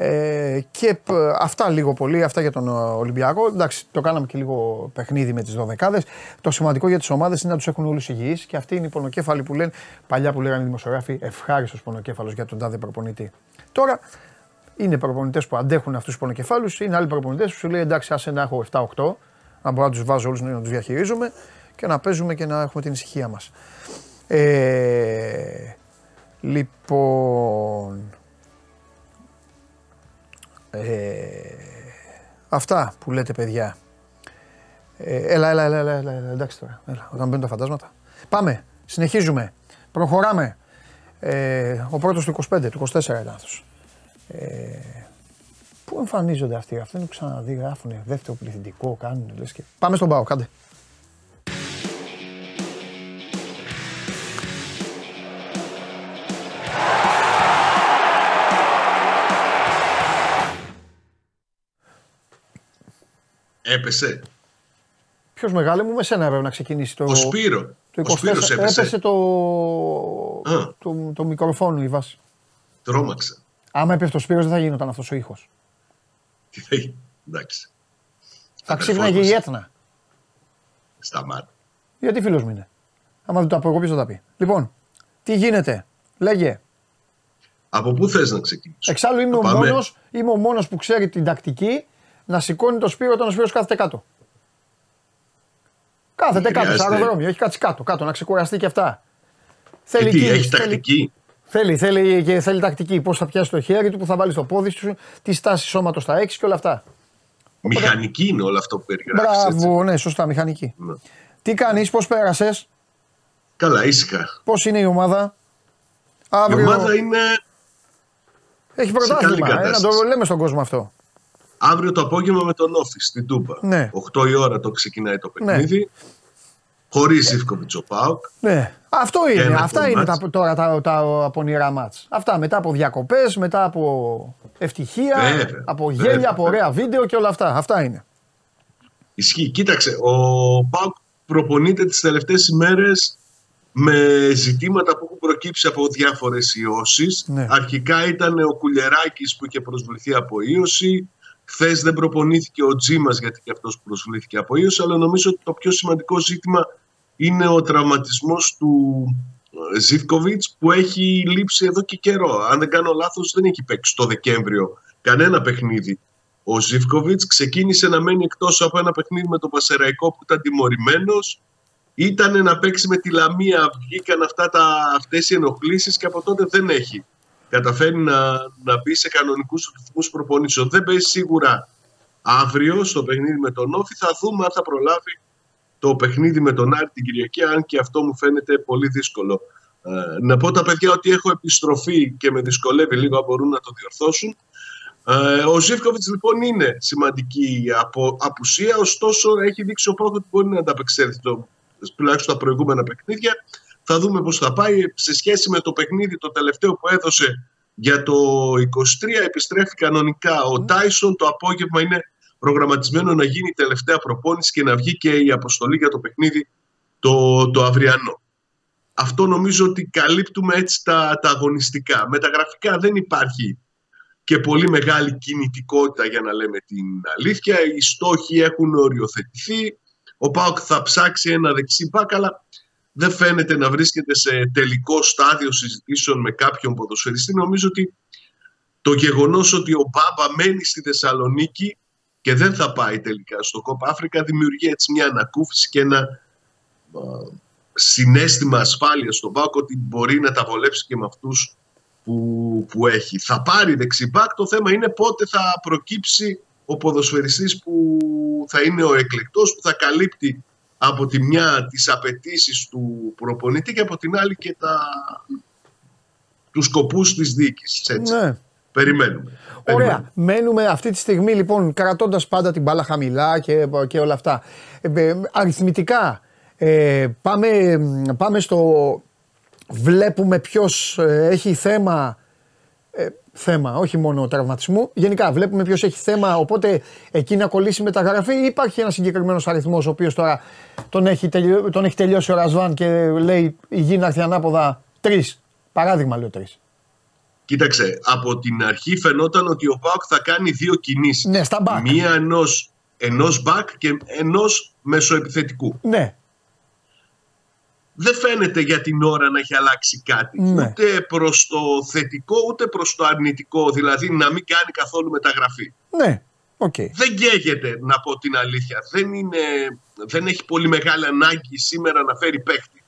ε, και π- αυτά λίγο πολύ, αυτά για τον ε, Ολυμπιακό. Εντάξει, το κάναμε και λίγο παιχνίδι με τις 12 Το σημαντικό για τις ομάδες είναι να τους έχουν όλους υγιείς και αυτοί είναι οι πονοκέφαλοι που λένε, παλιά που λέγανε οι δημοσιογράφοι, ευχάριστος πονοκέφαλος για τον τάδε προπονητή. Τώρα είναι προπονητές που αντέχουν αυτούς τους πονοκεφάλους, είναι άλλοι προπονητές που σου λέει εντάξει, άσε να έχω 7-8, να μπορώ να τους βάζω όλους να τους διαχειρίζομαι και να παίζουμε και να έχουμε την ησυχία μας. Ε, λοιπόν. Ε, αυτά που λέτε παιδιά. Ε, έλα, έλα, έλα, έλα, έλα, έλα, εντάξει τώρα. Έλα, όταν μπαίνουν τα φαντάσματα. Πάμε, συνεχίζουμε. Προχωράμε. Ε, ο πρώτος του 25, του 24 ήταν αυτός. Ε, πού εμφανίζονται αυτοί, αυτοί δεν έχω ξαναδεί, γράφουν δεύτερο πληθυντικό, κάνουν λες και... Πάμε στον Πάο, κάντε.
Έπεσε.
Ποιος μεγάλε μου, με σένα έπρεπε να ξεκινήσει το.
Ο Σπύρο.
Το 24
Ο Σπύρος έπεσε.
έπεσε το,
Α.
το, το μικροφόνο η βάση.
Τρώμαξα.
Άμα έπεφτε ο Σπύρος δεν θα γίνονταν αυτός ο ήχος.
Τι θα γίνει; Εντάξει.
Θα
Αδερφός
ξύπναγε
μας.
η Έτνα.
Σταμάτα.
Γιατί φίλος μου είναι; Άμα δεν τα πω εγώ ποιος θα τα πει; Λοιπόν, τι γίνεται; Λέγε.
Από πού θες να ξεκινήσω;
Εξάλλου είμαι
Να
ο,
πάμε.
μόνος, είμαι ο μόνος που ξέρει την τακτική να σηκώνει το Σπύρο όταν ο Σπύρος κάθεται κάτω. Κάθεται
Δεν
κάτω, στο
χρειάζεται.
αεροδρόμιο, έχει κάτσει κάτω, κάτω, να ξεκουραστεί και αυτά.
Και
Θέλει
τι,
κίνηση,
έχεις
θέλει-
τακτική.
Θέλει, θέλει, και θέλει τακτική. Πώς θα πιάσει το χέρι του, που θα βάλει το πόδι σου, τι στάση σώματος θα έχεις και όλα αυτά.
Μηχανική είναι όλο αυτό που περιγράφεις. έτσι.
Μπράβο, ναι, σωστά, μηχανική.
Ναι.
Τι κάνεις, πώς πέρασες,
Καλά, ήσυχα.
πώς είναι η ομάδα;
Η
Αύριο
ομάδα είναι
έχει
καλή
πρωτάθλημα. ε, να το
κατάσταση.
λέμε στον κόσμο αυτό.
Αύριο το απόγευμα με τον Όφη στην Τούμπα.
Ναι.
8 η ώρα το ξεκινάει το παιχνίδι. Χωρίς Ζήφκοβιτ ο Πάοκ.
Ναι. Αυτό είναι.
ένα
Αυτά
ακόμα
είναι
μάτς.
τα, τώρα τα, τα, πονηρά μάτς. Αυτά μετά από διακοπές, μετά από ευτυχία,
Βέβαια,
από
βέβαια,
γέλια, από
βέβαια.
ωραία βίντεο και όλα αυτά. Αυτά είναι.
Ισχύει. Κοίταξε, ο Πάοκ προπονείται τις τελευταίες ημέρες με ζητήματα που έχουν προκύψει από διάφορες ιώσεις.
Ναι.
Αρχικά ήταν ο Κουλεράκης που είχε προσβληθεί από ίωση. Χθες δεν προπονήθηκε ο Τζίμας γιατί και αυτός προσβλήθηκε από ίωση. Αλλά νομίζω ότι το πιο σημαντικό ζήτημα είναι ο τραυματισμός του ε, Ζιβκοβιτς που έχει λείψει εδώ και καιρό. Αν δεν κάνω λάθος δεν έχει παίξει το Δεκέμβριο κανένα παιχνίδι ο Ζιβκοβιτς ξεκίνησε να μένει εκτός από ένα παιχνίδι με τον Πασεραϊκό που ήταν τιμωρημένος. Ήταν να παίξει με τη Λαμία, βγήκαν αυτά τα, αυτές οι ενοχλήσεις και από τότε δεν έχει καταφέρει να, να μπει σε κανονικούς ρυθμού προπονήσεων. Δεν παίζει σίγουρα αύριο στο παιχνίδι με τον Όφη. Θα δούμε αν θα προλάβει το παιχνίδι με τον Άρη την Κυριακή, αν και αυτό μου φαίνεται πολύ δύσκολο. Ε, να πω τα παιδιά ότι έχω επιστροφή και με δυσκολεύει λίγο αν μπορούν να το διορθώσουν. Ε, ο Ζήφκοβιτς λοιπόν είναι σημαντική απο, απουσία, ωστόσο έχει δείξει ο Πάκο ότι μπορεί να ανταπεξέλθει το, τουλάχιστον τα προηγούμενα παιχνίδια. Θα δούμε πώς θα πάει. Σε σχέση με το παιχνίδι το τελευταίο που έδωσε για το 23 επιστρέφει κανονικά. Ο Τάισον το απόγευμα είναι προγραμματισμένο να γίνει η τελευταία προπόνηση και να βγει και η αποστολή για το παιχνίδι το, το αυριανό. Αυτό νομίζω ότι καλύπτουμε έτσι τα, τα αγωνιστικά. Με τα γραφικά δεν υπάρχει και πολύ μεγάλη κινητικότητα για να λέμε την αλήθεια. Οι στόχοι έχουν οριοθετηθεί. Ο Πάοκ θα ψάξει ένα δεξί μπακ, αλλά δεν φαίνεται να βρίσκεται σε τελικό στάδιο συζητήσεων με κάποιον ποδοσφαιριστή. Νομίζω ότι το γεγονός ότι ο Μπάμπα μένει στη Θεσσαλονίκη και δεν θα πάει τελικά στο Κόπα Αφρικα δημιουργεί έτσι μια ανακούφιση και ένα συνέστημα ασφάλειας στον Πάοκ ότι μπορεί να τα βολέψει και με αυτούς που, που έχει. Θα πάρει δεξιμπάκ, το θέμα είναι πότε θα προκύψει ο ποδοσφαιριστής που θα είναι ο εκλεκτός, που θα καλύπτει από τη μια τις απαιτήσεις του προπονητή και από την άλλη και τα, τους σκοπούς της διοίκησης. Έτσι. Ναι. Περιμένουμε.
Ωραία. Μένουμε αυτή τη στιγμή λοιπόν κρατώντας πάντα την μπάλα χαμηλά και, και όλα αυτά. Ε, ε αριθμητικά ε, πάμε, πάμε στο βλέπουμε ποιος ε, έχει θέμα, ε, θέμα, όχι μόνο τραυματισμού. Γενικά βλέπουμε ποιος έχει θέμα, οπότε εκεί να κολλήσει μεταγραφή. Υπάρχει ένας συγκεκριμένος αριθμός ο οποίος τώρα τον έχει, τον έχει τελειώσει ο Ρασβάν και λέει η γη να έρθει ανάποδα τρεις. Παράδειγμα λέω τρεις.
Κοίταξε, από την αρχή φαινόταν ότι ο Πάοκ θα κάνει δύο κινήσεις.
Ναι, στα back.
Μία ενός, ενός back και ενός μεσοεπιθετικού.
Ναι
δεν φαίνεται για την ώρα να έχει αλλάξει κάτι. Ναι. Ούτε προς το θετικό ούτε προς το αρνητικό. Δηλαδή να μην κάνει καθόλου μεταγραφή.
Ναι. Okay.
Δεν καίγεται να πω την αλήθεια. Δεν, είναι, δεν έχει πολύ μεγάλη ανάγκη σήμερα να φέρει παίχτη.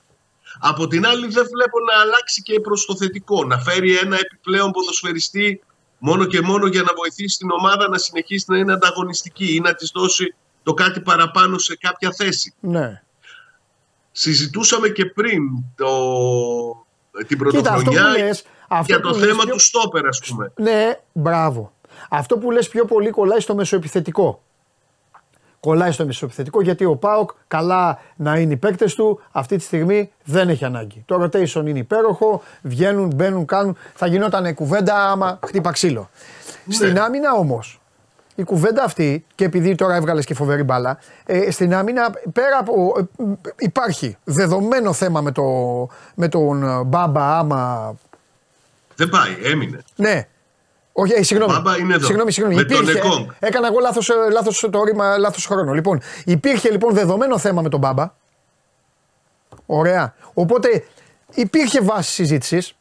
Από την άλλη δεν βλέπω να αλλάξει και προς το θετικό. Να φέρει ένα επιπλέον ποδοσφαιριστή μόνο και μόνο για να βοηθήσει την ομάδα να συνεχίσει να είναι ανταγωνιστική ή να της δώσει το κάτι παραπάνω σε κάποια θέση.
Ναι
συζητούσαμε και πριν το, την πρωτοχρονιά για το θέμα του στόπερ ας πούμε.
Ναι, μπράβο. Αυτό που λες πιο πολύ κολλάει στο μεσοεπιθετικό. Κολλάει στο μεσοεπιθετικό γιατί ο Πάοκ καλά να είναι οι παίκτες του αυτή τη στιγμή δεν έχει ανάγκη. Το rotation είναι υπέροχο, βγαίνουν, μπαίνουν, κάνουν. Θα γινόταν κουβέντα άμα χτύπα ξύλο. Ναι. Στην άμυνα όμως η κουβέντα αυτή, και επειδή τώρα έβγαλες και φοβερή μπάλα, ε, στην άμυνα πέρα από. Ε, υπάρχει δεδομένο θέμα με, το, με τον ε, Μπάμπα άμα.
Δεν πάει, έμεινε.
Ναι. Όχι, ε, συγγνώμη.
Μπάμπα είναι εδώ.
Συγγνώμη, συγγνώμη.
Με
υπήρχε,
τον
έκανα εγώ λάθος, ε, λάθος το ρήμα, λάθος χρόνο. Λοιπόν, υπήρχε λοιπόν δεδομένο θέμα με τον Μπάμπα. Ωραία. Οπότε υπήρχε βάση συζήτησης.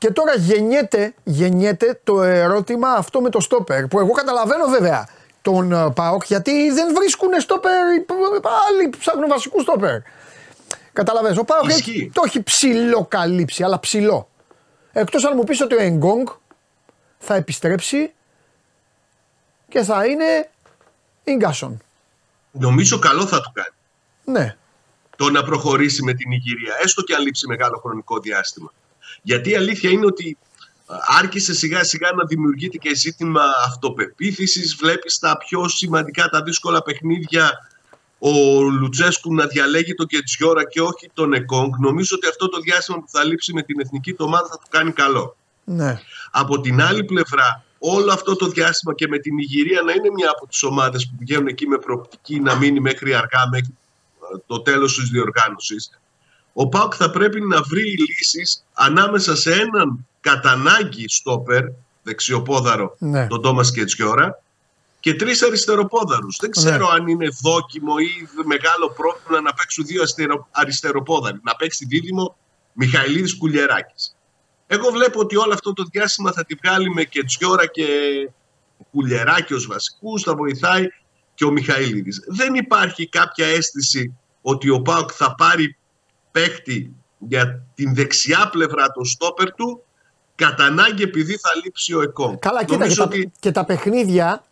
Και τώρα γεννιέται, γεννιέται το ερώτημα αυτό με το στόπερ. Που εγώ καταλαβαίνω βέβαια τον uh, ΠΑΟΚ γιατί δεν βρίσκουν στόπερ. Άλλοι ψάχνουν βασικούς στόπερ. Καταλαβαίνεις, ο ΠΑΟΚ το έχει ψηλό καλύψει, αλλά ψηλό. Εκτός αν μου πεις ότι ο Εγκόγκ θα επιστρέψει και θα είναι Ίγκασον.
Νομίζω καλό θα του κάνει.
Ναι.
Το να προχωρήσει με την Ιγυρία, έστω και αν λείψει μεγάλο χρονικό διάστημα. Γιατί η αλήθεια είναι ότι άρχισε σιγά σιγά να δημιουργείται και ζήτημα αυτοπεποίθησης. Βλέπεις τα πιο σημαντικά, τα δύσκολα παιχνίδια ο Λουτσέσκου να διαλέγει τον Κετζιόρα και όχι τον Εκόνγκ. Νομίζω ότι αυτό το διάστημα που θα λείψει με την εθνική το ομάδα θα του κάνει καλό.
Ναι.
Από την άλλη πλευρά, όλο αυτό το διάστημα και με την Ιγυρία να είναι μια από τις ομάδες που πηγαίνουν εκεί με προοπτική να μείνει μέχρι αργά, μέχρι το τέλος της διοργάνωσης ο Πάουκ θα πρέπει να βρει λύσεις ανάμεσα σε έναν κατανάγκη στόπερ, δεξιοπόδαρο, ναι. τον Τόμας Κετσιόρα, και τρεις αριστεροπόδαρους. Δεν ξέρω ναι. αν είναι δόκιμο ή μεγάλο πρόβλημα να παίξουν δύο αριστεροπόδαροι. Να παίξει δίδυμο Μιχαηλίδης Κουλιεράκης. Εγώ βλέπω ότι όλο αυτό το διάστημα θα τη βγάλει με Κετσιόρα και Κουλιεράκη ως βασικούς, θα βοηθάει και ο Μιχαηλίδης. Δεν υπάρχει κάποια αίσθηση ότι ο Πάουκ θα πάρει παίχτη για την δεξιά πλευρά του στόπερ του κατά ανάγκη επειδή θα λείψει ο ΕΚΟ.
Καλά, κοίτα, και,
ότι...
τα, και τα παιχνίδια,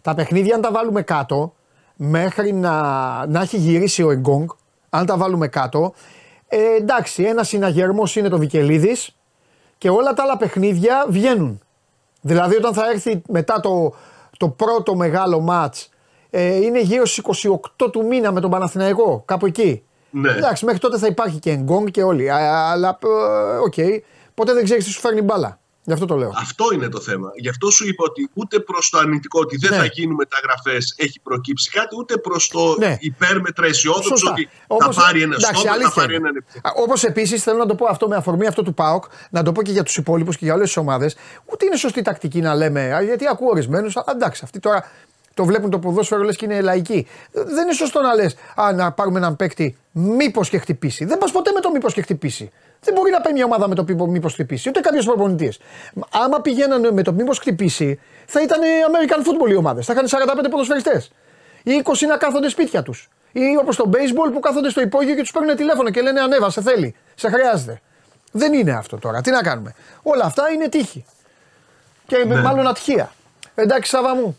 τα παιχνίδια αν τα βάλουμε κάτω, μέχρι να, να έχει γυρίσει ο Εγκόγκ, αν τα βάλουμε κάτω, ε, εντάξει, ένας συναγερμός είναι το Βικελίδης και όλα τα άλλα παιχνίδια βγαίνουν. Δηλαδή, όταν θα έρθει μετά το, το πρώτο μεγάλο ματ, ε, είναι γύρω στις 28 του μήνα με τον Παναθηναϊκό, κάπου εκεί.
Ναι.
Εντάξει, μέχρι τότε θα υπάρχει και Εγκόγκ και όλοι. Αλλά, ε, OK, okay, ποτέ δεν ξέρεις τι σου φέρνει μπάλα. Γι' αυτό το λέω.
Αυτό είναι το θέμα. Γι' αυτό σου είπα ότι ούτε προς το αρνητικό ότι δεν
Ναι.
θα γίνουν μεταγραφές, έχει προκύψει κάτι, ούτε προς το
Ναι.
υπέρμετρα αισιόδοξο
Σωστά.
ότι
Όμως,
θα πάρει ένα
εντάξει,
στόχο, θα
αλήθεια
πάρει
είναι.
έναν επιθετικό.
Όπως επίσης θέλω να το πω αυτό με αφορμή αυτό του ΠΑΟΚ, να το πω και για τους υπόλοιπους και για όλες τις ομάδες. Ούτε είναι σωστή τακτική να λέμε, α, γιατί ακούω ορισμένους. Εντάξει, αυτοί τώρα το βλέπουν το ποδόσφαιρο λες και είναι λαϊκοί. Δεν είναι σωστό να λες, να πάρουμε έναν παίκτη μήπως και χτυπήσει. Δεν πας ποτέ με το μήπως και χτυπήσει. Δεν μπορεί να πάει μια ομάδα με το μήπως χτυπήσει, ούτε κάποιος προπονητής. Άμα πηγαίνανε με το μήπως χτυπήσει, θα ήταν American football οι ομάδες. Θα είχαν 45 ποδοσφαιριστές. Ή 20 να κάθονται σπίτια τους. Ή όπως το baseball που κάθονται στο υπόγειο και τους παίρνουν τηλέφωνο και λένε Ανέβα, σε θέλει, σε χρειάζεται. Δεν είναι αυτό τώρα. Τι να κάνουμε. Όλα αυτά είναι τύχη. Και
Ναι.
μάλλον ατυχία. Εντάξει, Σάβα μου.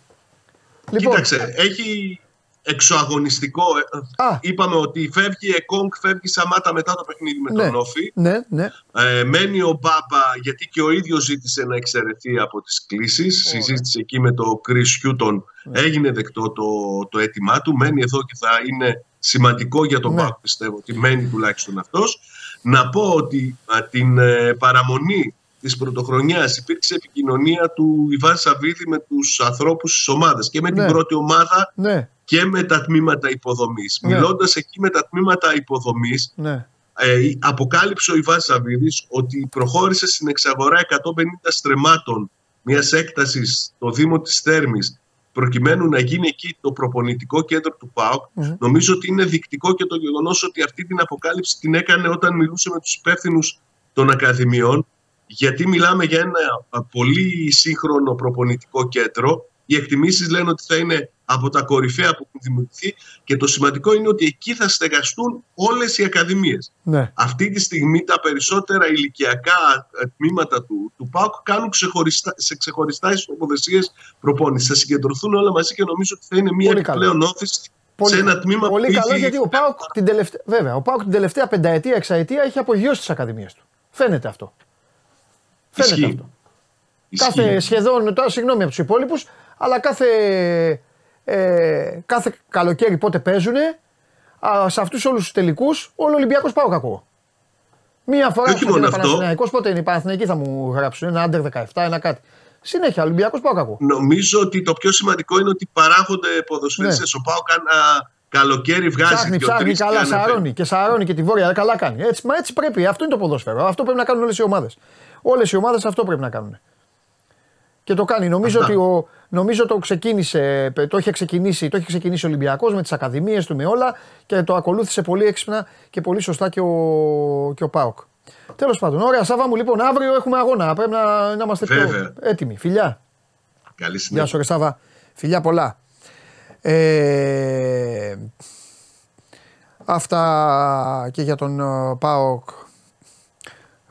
Λοιπόν,
Κοίταξε, έχει εξωαγωνιστικό. ε,
Α.
Είπαμε ότι φεύγει η Εκόνγκ, φεύγει η Σαμάτα μετά το παιχνίδι με
ναι,
τον Όφη.
ναι, ναι.
Ε, μένει ο Μπάμπα γιατί και ο ίδιος ζήτησε να εξαιρεθεί από τις κλήσεις. Συζήτησε εκεί με τον Chris Χιούτον.
Ναι.
Έγινε δεκτό το, το αίτημά του. Μένει εδώ και θα είναι σημαντικό για τον
Ναι.
Μπάμπα πιστεύω ότι μένει τουλάχιστον αυτός. Να πω ότι α, την ε, παραμονή της πρωτοχρονιάς υπήρξε επικοινωνία του Ιβάν Σαββίδη με τους ανθρώπους της ομάδας και με
Ναι.
την πρώτη ομάδα
Ναι,
και με τα τμήματα υποδομής.
Ναι.
Μιλώντας εκεί με τα τμήματα υποδομής
ναι.
ε, αποκάλυψε ο Ιβάν Σαββίδης ότι προχώρησε στην εξαγορά 150 στρεμάτων μιας έκτασης στο Δήμο της Θέρμης προκειμένου να γίνει εκεί το προπονητικό κέντρο του ΠΑΟΚ.
Μμμ.
Νομίζω ότι είναι δεικτικό και το γεγονός ότι αυτή την αποκάλυψη την έκανε όταν μιλούσε με τους υπεύθυνους των Ακαδημιών γιατί μιλάμε για ένα α, πολύ σύγχρονο προπονητικό κέντρο. Οι εκτιμήσεις λένε ότι θα είναι από τα κορυφαία που έχουν δημιουργηθεί και το σημαντικό είναι ότι εκεί θα στεγαστούν όλες οι ακαδημίες.
ναι.
Αυτή τη στιγμή τα περισσότερα ηλικιακά ε, τμήματα του, του ΠΑΟΚ κάνουν ξεχωριστά, σε ξεχωριστά ιστοποδεσίες προπόνησης. Θα συγκεντρωθούν όλα μαζί και νομίζω ότι θα είναι μια
Πολύ καλό.
επιπλέον όθηση
Πολύ,
σε ένα τμήμα
πολύ
που
καλό
έχει-
γιατί ο Πάουκ την, τελευταία, βέβαια, ο Πάουκ την τελευταία πενταετία, εξαετία έχει απογειώσει τις ακαδημίες του. Φαίνεται αυτό. Φαίνεται
Ισχύει.
αυτό.
Ισχύει.
Κάθε σχεδόν, τώρα συγγνώμη από τους υπόλοιπους, αλλά κάθε, ε, κάθε καλοκαίρι πότε παίζουν, σε αυτούς όλους τους τελικούς, όλο ο Ολυμπιακός πάω κακό. Μία φορά
όχι
που
μόνο
είναι
αυτό.
Παναθηναϊκός, πότε είναι οι Παναθηναϊκοί θα μου γράψουν ένα άντερ 17, ένα κάτι. Συνέχεια Ολυμπιακός πάω κακό.
Νομίζω ότι το πιο σημαντικό είναι ότι παράγονται ποδοσφαιριστές. Ο ΠΑΟΚ ένα καλοκαίρι βγάζει
Ναι. Ψάχνει,
δύο
ψάχνει
τρεις και
καλά,
ανεβαίνει.
σαρώνει και σαρώνει και τη βόρεια. Καλά κάνει. Έτσι, μα έτσι πρέπει. Αυτό είναι το ποδόσφαιρο. Αυτό πρέπει να κάνουν όλες οι ομάδες. Όλες οι ομάδες αυτό πρέπει να κάνουν. Και το κάνει. Νομίζω
Αυτά.
ότι ο, νομίζω το ξεκίνησε, το είχε ξεκινήσει, το είχε ξεκινήσει ο Ολυμπιακός με τις ακαδημίες του, με όλα και το ακολούθησε πολύ έξυπνα και πολύ σωστά και ο, και ο Πάοκ. Τέλος πάντων, ωραία, Σάβα μου, λοιπόν, αύριο έχουμε αγώνα. Πρέπει να, να είμαστε πιο
Βέβαια.
έτοιμοι. Φιλιά.
Καλή
Γεια
συνέχεια.
σου, ρε Σάβα. Φιλιά πολλά. Ε, αυτά και για τον ε, ΠΑΟΚ.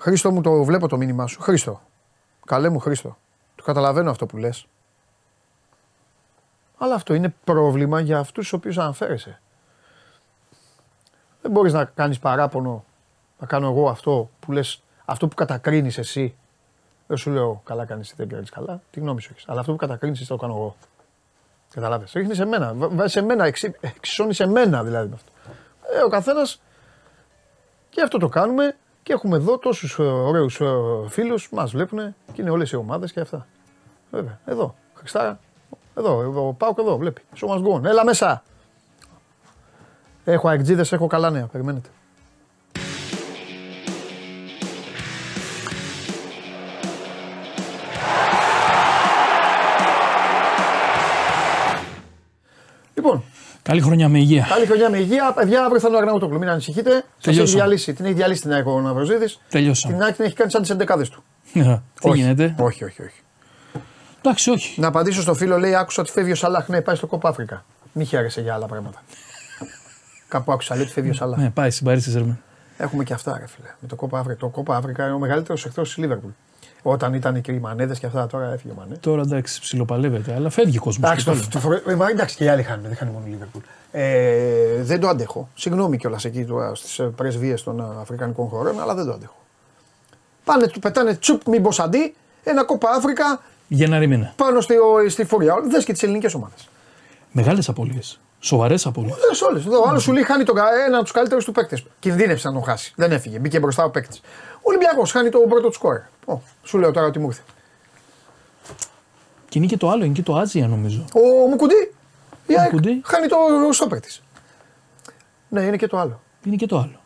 Χρήστο μου το βλέπω το μήνυμά σου. Χρήστο. Καλέ μου Χρήστο. Το καταλαβαίνω αυτό που λες. Αλλά αυτό είναι πρόβλημα για αυτούς τους οποίους αναφέρεσαι. Δεν μπορείς να κάνεις παράπονο να κάνω εγώ αυτό που λες, αυτό που κατακρίνεις εσύ. Δεν σου λέω καλά κάνεις δεν κάνεις καλά, τι γνώμη σου έχεις. Αλλά αυτό που κατακρίνεις εσύ το κάνω εγώ. Καταλάβες. Ρίχνεις σε μένα. Βάζει σε μένα, εξι- εξισώνεις σε μένα δηλαδή με αυτό. Ε, ο καθένας. Και αυτό το κάνουμε και έχουμε εδώ τόσους ωραίους φίλους που μας βλέπουν και είναι όλες οι ομάδες και αυτά. Βέβαια. Εδώ. Χριστάρα. Εδώ. Ο Πάουκ εδώ. Βλέπει. So must go on. Έλα μέσα. Έχω αεκτζίδες, έχω καλά νέα. Περιμένετε.
Καλή χρονιά με υγεία.
Καλή χρονιά με υγεία. Παιδιά, αύριο θα είναι ο Αγναούτογλου. Μην ανησυχείτε. Σας έχει
Τελειώσαμε.
διαλύσει. Την έχει διαλύσει την ΑΕΚ ο Ναυροζίδης.
Τελειώσαμε.
Την ΑΕΚ την έχει κάνει σαν τις 11 του.
Τι γίνεται;
Όχι, όχι, όχι.
Εντάξει, όχι.
Να απαντήσω στο φίλο, λέει: Άκουσα ότι φεύγει ο Σαλάχ. Ναι, πάει στο Κόπα Αφρικα. Μη χαίρεσαι για άλλα πράγματα. Κάπου άκουσα, λέει ότι φεύγει ο Σαλάχ.
Ναι, πάει στην Παρίσι Ζερμέν.
Έχουμε και αυτά, ρε φίλε. Με το Κόπα Αφρικα. Το Κόπα Αφρικα είναι ο μεγαλύτερος εχθρός της Λίβερπουλ. Όταν ήταν και οι μανέδε και αυτά, τώρα έφυγε ο Μανέ.
Τώρα εντάξει, ψιλοπαλεύεται, αλλά φεύγει ο κόσμος.
Εντάξει, το, το, φορε- ε, μα εντάξει και οι άλλοι χάνουν, δεν χάνει μόνο η Λίβερπουλ. Ε, δεν το αντέχω. Συγγνώμη κιόλας εκεί στις πρεσβείες των ε, Αφρικανικών χωρών, αλλά δεν το αντέχω. Πάνε, του πετάνε τσουπ, μήπως αντί, ένα κόπα Αφρικα
Γενάρη μήνα.
πάνω στη, στη φοριά. Δες και τις ελληνικές ομάδες.
Μεγάλες απώλειες. Σοβαρές απώλειες.
Δε όλες. Ο άλλος σου λέει χάνει τον, κα- έναν από τους καλύτερους του παίκτες. Κινδύνευσε να τον χάσει. Δεν έφυγε. Μπήκε μπροστά ο παίκτης. Ο Ολυμπιακός χάνει τον πρώτο του σκόρ. Ω, σου λέω τώρα ότι μου ήρθε.
Και είναι και το άλλο, είναι και το Άζια νομίζω.
Ο Μουκουντή. η ΑΕΚ
Μουκουντή.
Χάνει το στόπερ τη. Ναι, είναι και το άλλο.
Είναι και το άλλο.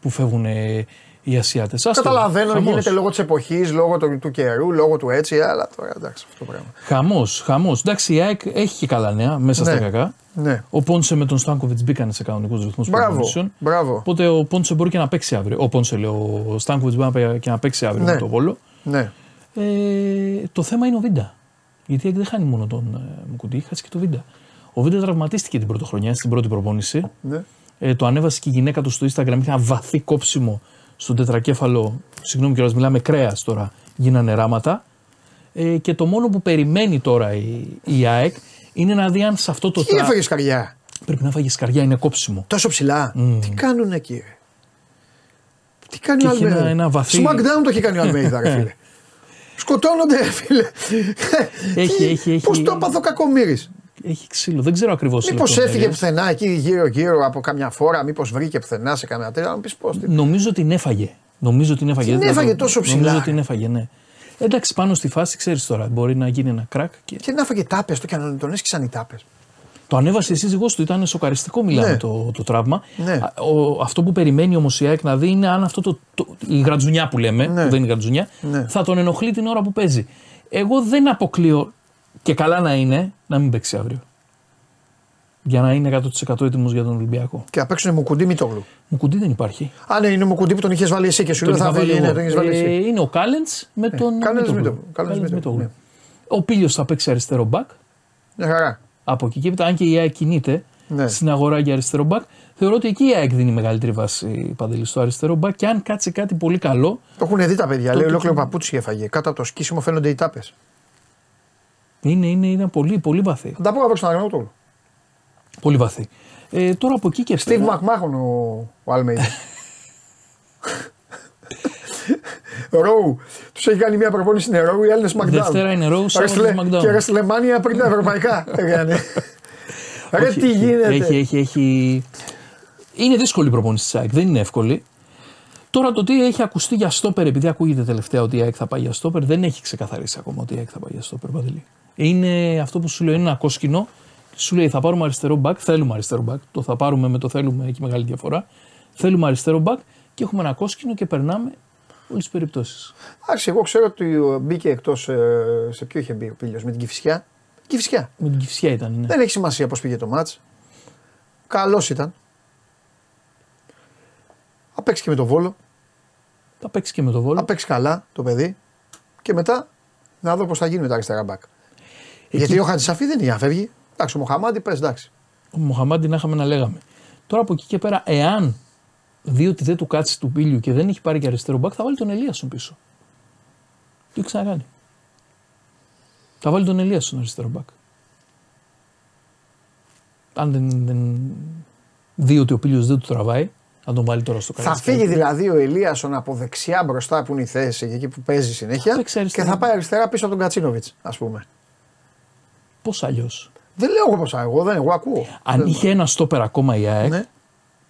Που φεύγουν ε, οι Ασιάτες.
Καταλαβαίνω, γίνεται λόγω της εποχής, λόγω του, του καιρού, λόγω του έτσι, αλλά τώρα εντάξει αυτό το πράγμα.
Χαμός, χαμός. Εντάξει, η ΑΕΚ έχει και καλά νέα μέσα στα
Ναι.
κακά.
Ναι.
Ο Πόνσε με τον Στάνκοβιτς μπήκαν σε κανονικούς ρυθμούς
Μπράβο. Μπράβο.
Οπότε ο Πόνσε μπορεί και να παίξει αύριο. Ο Πόνσε, λέω, ο Στάνκοβιτς μπορεί και να παίξει αύριο
Ναι.
με το Βόλο.
Ναι.
Ε, το θέμα είναι ο Βίντα. Γιατί η ΑΕΚ δεν χάνει μόνο τον ε, Μουκουντή, χάσει και το Βίντα. Ο Βίντα τραυματίστηκε την πρώτη χρονιά στην πρώτη προπόνηση.
ναι.
Ε, το ανέβασε και η γυναίκα του στο Instagram. Είχε ένα βαθύ κόψιμο στον τετρακέφαλο. Συγγνώμη κιόλας, μιλάμε κρέας τώρα. Γίνανε ράματα. Ε, και το μόνο που περιμένει τώρα η, η ΑΕΚ είναι να δει αν σε αυτό το
Τι
τρα...
έφαγες καριά.
Πρέπει να φάγεις σκαριά, είναι κόψιμο.
Τόσο ψηλά; Τι κάνουν εκεί, ρε; Τι κάνει
Και
ο
έχει
Αλμέιδα.
ένα- ένα βαθύ-
Smackdown το έχει κάνει ο Αλμέιδα, ρε φίλε. Σκοτώνονται, ρε φίλε.
Έχει, έχει, έχει.
Πώς το έπαθε ο Κακομήρη.
Έχει ξύλο. Δεν ξέρω ακριβώς.
Μήπως έφυγε πουθενά εκεί γύρω-γύρω από καμιά φορά, μήπως βρήκε πουθενά σε καμιά τέτοια. Να πεις πώς.
Νομίζω την έφαγε. Νομίζω την έφαγε.
Την
Δεν
έφαγε
το-
τόσο ψηλά,
Νομίζω
ρε.
την έφαγε, ναι. Εντάξει, πάνω στη φάση ξέρεις τώρα. Μπορεί να γίνει ένα κράκ. Και...
Και να φάγε τάπες το και να τον έσκησαν οι τάπες.
Το ανέβασε η σύζυγός του, ήταν σοκαριστικό μιλάμε
Ναι.
το, το τραύμα.
Ναι.
Α, Ο, αυτό που περιμένει όμως η ΑΕΚ να δει είναι αν αυτό το, το, η γρατζουνιά που λέμε,
Ναι.
που δεν είναι γρατζουνιά,
Ναι.
θα τον ενοχλεί την ώρα που παίζει. Εγώ δεν αποκλείω και καλά να είναι να μην παίξει αύριο. Για να είναι 100% έτοιμος για τον Ολυμπιακό.
Και να παίξουν Μουκουντή Μητόγλου.
Μου κουντί δεν υπάρχει.
Α, ναι, είναι ο Μουκουντή που τον είχες βάλει εσύ και σου
Τον
λέω θα
είχα βάλει
βγει. Ναι,
εγώ.
τον είχες βάλει
Ε,
εσύ.
είναι ο Κάλεντς με τον
Κάλεντς
Μητόγλου.
Μητόγλου. Κάλεντς
Κάλεντς
Μητόγλου,
Μητόγλου. Ο Πίλιο θα παίξει αριστερό μπακ.
Μια χαρά.
Από εκεί και έπειτα, αν και η ΑΕΚ κινείται
Ναι.
στην αγορά για αριστερό μπακ, θεωρώ ότι εκεί η ΑΕΚ δίνει μεγαλύτερη βάση παντελής στο αριστερό μπακ και αν κάτσει κάτι πολύ καλό,
Το έχουν δει τα παιδιά. Λέει
το-
ολόκληρο παπούτσι έφαγε. Κάτω από το σκίσιμο φαίνονται οι τάπες.
Είναι, είναι, είναι πολύ, πολύ βαθύ.
Θα τα πω να παίξουν Αγναούτογλου.
Πολύ βαθύ. Ε, τώρα από εκεί και
Steve
πέρα.
Μακμάχον ο, ο Αλμέιδα. Ρόου. Τους έχει κάνει μια προπόνηση στην Ρόου, οι άλλοι είναι SmackDown.
Δευτέρα είναι Raw, Σάββατο
Wrestle-
SmackDown.
Και Ρεσλεμάνια πριν τα ευρωπαϊκά. έκανε. Ρε
Όχι,
τι γίνεται;
Έχει, έχει, έχει... Είναι δύσκολη η προπόνηση της ΑΕΚ, δεν είναι εύκολη. Τώρα το τι έχει ακουστεί για στόπερ, επειδή ακούγεται τελευταία ότι η ΑΕΚ θα πάει για στόπερ, δεν έχει ξεκαθαρίσει ακόμα ότι η ΑΕΚ θα πάει για στόπερ. Παντελή. Είναι αυτό που σου λέω, είναι ένα κόσκινο. Σου λέει θα πάρουμε αριστερό μπακ, θέλουμε αριστερό μπακ. Το θα πάρουμε με το θέλουμε, έχει μεγάλη διαφορά. Θέλουμε αριστερό μπακ και έχουμε ένα κόσκινο και περνάμε όλες τις περιπτώσεις.
Εντάξει, εγώ ξέρω ότι μπήκε εκτός. Σε ποιο είχε μπει ο Πίλιο, με την Κυφσιά. Κυφσιά.
Με την κυφσιά ήταν, ναι.
Δεν έχει σημασία πώς πήγε το μάτς. Καλός ήταν. Θα παίξει και με το βόλο.
Θα παίξει και με το βόλο.
Θα παίξει καλά το παιδί. Και μετά να δω πώς θα γίνει με τα αριστερά μπακ. Γιατί ο Χατζησαφή δεν είναι για να φεύγει. Εντάξει, ο Μοχαμάντη πες εντάξει.
ο Μοχαμάντη να είχαμε να λέγαμε. Τώρα από εκεί και πέρα, εάν δει ότι δεν του κάτσει του πύλιου και δεν έχει πάρει και αριστερό μπακ, θα βάλει τον Ελίασον πίσω. Τι έχει ξανακάνει. Θα βάλει τον Ελίασον αριστερό μπακ. Αν δεν, δεν δει ότι ο πύλιος δεν του τραβάει, θα τον βάλει τώρα στο
Θα
καλάθι.
φύγει δηλαδή ο Ελίασον από δεξιά μπροστά που είναι η θέση, εκεί που παίζει συνέχεια.
παίξει
Και
αριστερά.
θα πάει αριστερά πίσω από τον Κατσίνοβιτς, ας πούμε.
Πώς αλλιώς;
Δεν λέω εγώ πώς εγώ, δεν εγώ ακούω.
Αν
Δεν-
είχε ένα στόπερ ακόμα η ΑΕΚ,
Ναι,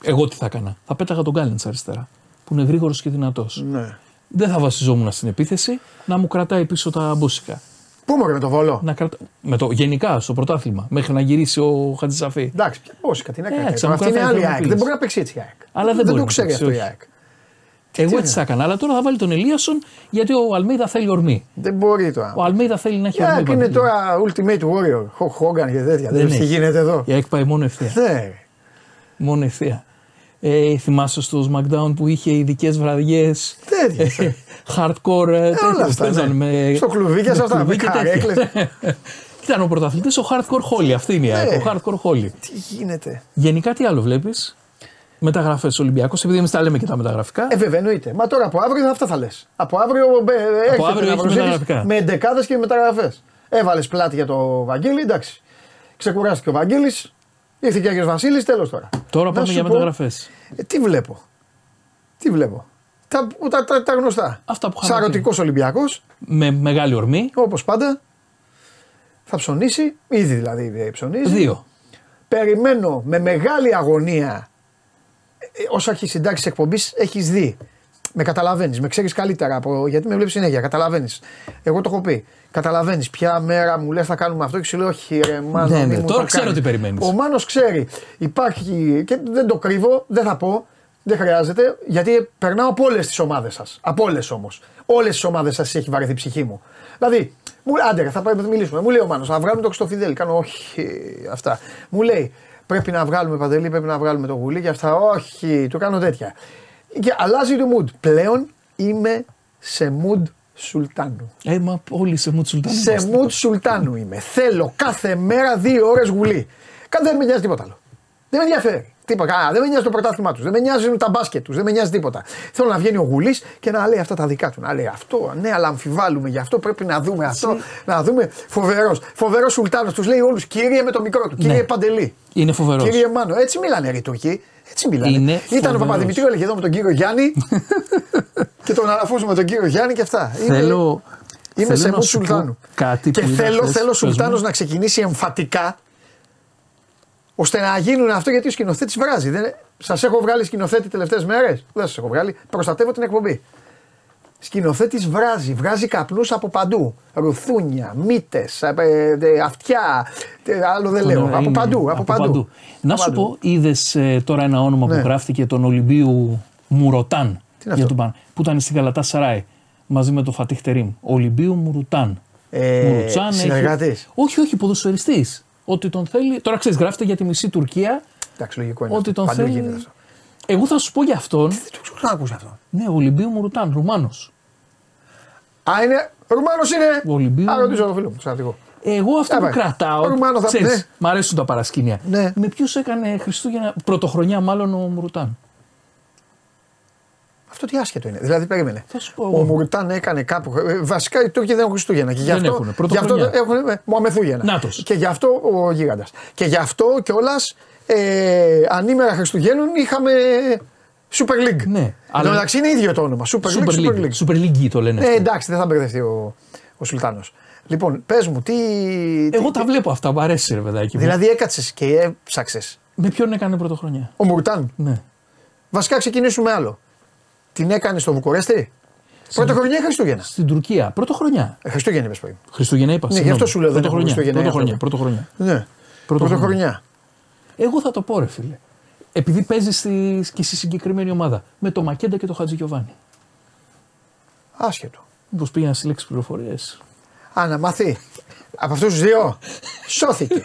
εγώ τι θα έκανα; Θα πέταγα τον Γκάλεντ αριστερά. Που είναι γρήγορος και δυνατός.
ναι.
Δεν θα βασιζόμουν στην επίθεση να μου κρατάει πίσω τα μπούσικα.
Πού μωρέ με το βόλο;
Να κρατα... με το, γενικά στο πρωτάθλημα, μέχρι να γυρίσει ο Χατζησαφή.
Εντάξει, πώ κάτι να
Ε,
κάνει.
ξανά
Αυτή είναι
κρατάει
άλλη
το
ΑΕΚ.
μοπίλης.
Δεν μπορεί να παίξει έτσι η ΑΕΚ.
Αλλά δεν
δεν
μπορεί
το
να
ξέρει
παίξει,
αυτό η
όχι.
ΑΕΚ.
Εγώ
τι
έτσι θα έκανα. Αλλά τώρα θα βάλει τον Ελίασον γιατί ο Αλμίδα θέλει ορμή.
Δεν μπορεί τώρα.
Ο Αλμίδα θέλει να έχει
Η
ορμή.
ΑΕΚ είναι
Παντελή.
τώρα Ultimate Warrior. Χο- Χόγκαν και τέτοια.
Δεν
Δεν τι
έχει.
γίνεται εδώ.
Η ΑΕΚ πάει μόνο ευθεία.
Ναι.
μόνο ευθεία. Ε, θυμάσαι στο SmackDown που είχε ειδικές βραδιές.
Τέτοια.
hardcore. ε, τέτοιες,
όλα αυτά,
παίζανε
ναι.
με-
Στο κλουβί και σε αυτά,
κλουβί
με
και τέτοια.
καρέκλες.
Ήταν ο πρωταθλητής ο hardcore Holly. Αυτή είναι η ΑΕΚ.
Ναι.
Ο hardcore Holly.
Τι γίνεται;
Γενικά τι άλλο βλέπεις; Μεταγραφές Ολυμπιακός, επειδή εμείς τα λέμε και τα μεταγραφικά.
Ε, βέβαια, εννοείται. Μα τώρα από αύριο αυτά θα λες. Από αύριο ε, έρχεται
αύριο
να
έχεις
προσθέτεις
μεταγραφικά.
με εντεκάδες και μεταγραφές. Έβαλες πλάτη για το Βαγγέλη, εντάξει. Ξεκουράστηκε ο Βαγγέλης, ήρθε και ο Άγιος Βασίλης, τέλος τώρα.
Τώρα
Να
πάμε
σου
για
πω,
μεταγραφές.
ε, τι βλέπω; Τι βλέπω; Τα, τα, τα, τα γνωστά.
Αυτά που είχαμε
Σαρωτικός Ολυμπιακός,
Με μεγάλη ορμή.
όπως πάντα. Θα ψωνίσει, ήδη δηλαδή ε, ψωνίζει.
Δύο.
Περιμένω με μεγάλη αγωνία. Ε, Όσο έχεις συντάξεις εκπομπής, έχεις δει. Με καταλαβαίνεις, με ξέρεις καλύτερα από, γιατί με βλέπεις συνέχεια. Καταλαβαίνεις. Εγώ το έχω πει. Καταλαβαίνεις ποια μέρα μου λες θα κάνουμε αυτό και σου λέω Όχι, ρε, Μάνο.
Ναι,
μη
ναι,
μου
τώρα
το
ξέρω
κάνεις».
τι περιμένεις.
Ο Μάνος ξέρει. Υπάρχει. και δεν το κρύβω, δεν θα πω. Δεν χρειάζεται, γιατί περνάω από όλες τις ομάδες σας. Από όλες όμως. Όλες τις ομάδες σας έχει βαρεθεί η ψυχή μου. Δηλαδή, μου, άντε, ρε, θα πρέπει να μιλήσουμε. Μου λέει ο Μάνος, θα βγάλουμε το Χριστοφιδέλη. Κάνω όχι αυτά. Μου λέει, πρέπει να βγάλουμε παντελή, πρέπει να βγάλουμε το γουλί και αυτά. Όχι, του κάνω τέτοια. Και αλλάζει το mood. Πλέον είμαι σε mood Σουλτάνου.
Ε, μα όλοι σε Μουτ Σουλτάνου.
Σε
είμαστε.
mood Σουλτάνου είμαι. Θέλω κάθε μέρα δύο ώρες γουλί. Κάτι δεν με νοιάζει τίποτα άλλο. Δεν με ενδιαφέρει. Τίποτα. Α, δεν με νοιάζει το πρωτάθλημά τους. Δεν με νοιάζουν τα μπάσκετ τους. Δεν με νοιάζει τίποτα. Θέλω να βγαίνει ο Γουλής και να λέει αυτά τα δικά του. Να λέει αυτό, ναι, αλλά αμφιβάλλουμε γι' αυτό. Πρέπει να δούμε αυτό. Να δούμε. Φοβερός. Φοβερός Σουλτάνος. Τους λέει όλους κύριε με το μικρό του. Κύριε
Ναι.
Παντελή.
Είναι φοβερός.
Κύριε Μάνο. Έτσι μιλάνε οι Τουρκοί. Έτσι μιλάνε.
Είναι
Ήταν ο
φοβερός.
Παπαδημητρίου έλεγε εδώ με τον κύριο Γιάννη και τον αναφούσουμε τον κύριο Γιάννη και αυτά. Είναι-
Θέλω,
Είμαι
θέλω
σε
να
μου
σου πω
Σουλτάνου.
Κάτι
και
που είδα
θέλω,
χθες.
θέλω ο
Πες μου.
Σουλτάνο να ξεκινήσει εμφατικά ώστε να γίνουν αυτό γιατί ο σκηνοθέτης βράζει. Δεν... Σας έχω βγάλει σκηνοθέτη τελευταίες μέρες; Δεν σας έχω βγάλει. Προστατεύω την εκπομπή. Σκηνοθέτης βράζει, βγάζει καπνούς από παντού. Ρουθούνια, μύτες, αυτιά. ε, Άλλο δεν λέω.
Τώρα
Από
είναι-
παντού. Από παντού.
Να
Από
σου
παντού.
πω, είδες τώρα ένα όνομα
Ναι.
που γράφτηκε τον Ολυμπίου Μουρωτάν.
είναι
για
αυτό;
τον Παν- που ήταν στη Γαλατά Σαράι μαζί με τον Φατίχ Τερίμ. Ολυμπίου Μουρουτάν.
Ε,
Μουρουτσάν έχει-
συνεργάτης;
Όχι, όχι, ποδοσφαιριστής. Ότι τον θέλει. Τώρα ξέρεις, γράφεται για τη μισή Τουρκία.
Εντάξει, λογικό είναι.
Ότι
αυτό.
τον
Παντού
θέλει.
γίνεται αυτό.
Εγώ θα σου πω για αυτόν.
Δεν το ξέρω να ακούσει αυτό.
Ναι, Ολυμπίου Μουρουτάν, Ρουμάνος.
Α, είναι. Ρουμάνος είναι.
Ο Ολυμπίου-
Α, ρωτήσω το φίλο μου, το στρατηγό.
Εγώ αυτό
Ε,
που
πάει.
κρατάω.
Ρουμάνος θα-
ξέρεις,
ναι.
Μ' αρέσουν τα παρασκήνια.
Ναι.
Με ποιου έκανε Χριστούγεννα, πρωτοχρονιά μάλλον ο Μουρουτάν;
Αυτό τι άσχετο είναι. Δηλαδή, περίμενε.
Θα σου πω
Ο
εγώ.
Μουρτάν έκανε κάπου. ε, Βασικά οι Τούρκοι δεν έχουν Χριστούγεννα. Και γι'
Δεν
αυτό,
έχουνε,
γι' αυτό
πρωτοχρονιά.
έχουν ε, Μωαμεθούγεννα.
Νάτος.
Και γι' αυτό ο γίγαντας. Και γι' αυτό κιόλας ε, ανήμερα Χριστουγέννων είχαμε Super League.
Ναι,
Εν τω
αλλά-
μεταξύ είναι ίδιο το όνομα. Super,
Super
League, Super
League.
League.
Super League το λένε.
Ε,
αυτοί.
εντάξει, δεν θα μπερδευτεί ο, ο Σουλτάνος. Λοιπόν, πες μου, τι.
Εγώ
τι-
τα βλέπω αυτά, μου αρέσει ρε παιδάκι. μου.
Δηλαδή έκατσες και έψαξες.
Με ποιον έκανε πρωτοχρονιά;
Ο Μουρτάν.
Ναι.
Βασικά ξεκινήσουμε άλλο. Την έκανε στο Βουκουρέστι; Πρώτα χρονιά ή Χριστούγεννα;
Στην Τουρκία. Πρωτοχρονιά.
Ε, Χριστούγεννα είπες πριν.
Χριστούγεννα είπα.
Ναι,
συγγνώμη.
γι' αυτό σου λέω δεν έχουμε
Πρωτοχρονιά.
Χριστούγεννα,
Πρωτοχρονιά.
άνθρωποι.
Πρωτοχρονιά.
Ναι.
Πρωτοχρονιά.
Πρωτοχρονιά.
Εγώ θα το πω ρε φίλε. Επειδή παίζεις στη, και στη συγκεκριμένη ομάδα. Με το Μακέντα και το Χατζη Γιωβάνι.
Άσχετο.
Μήπως πήγα να συλλέξεις πληροφορίες.
Α, να μάθει. Από αυτούς τους δύο σώθηκε.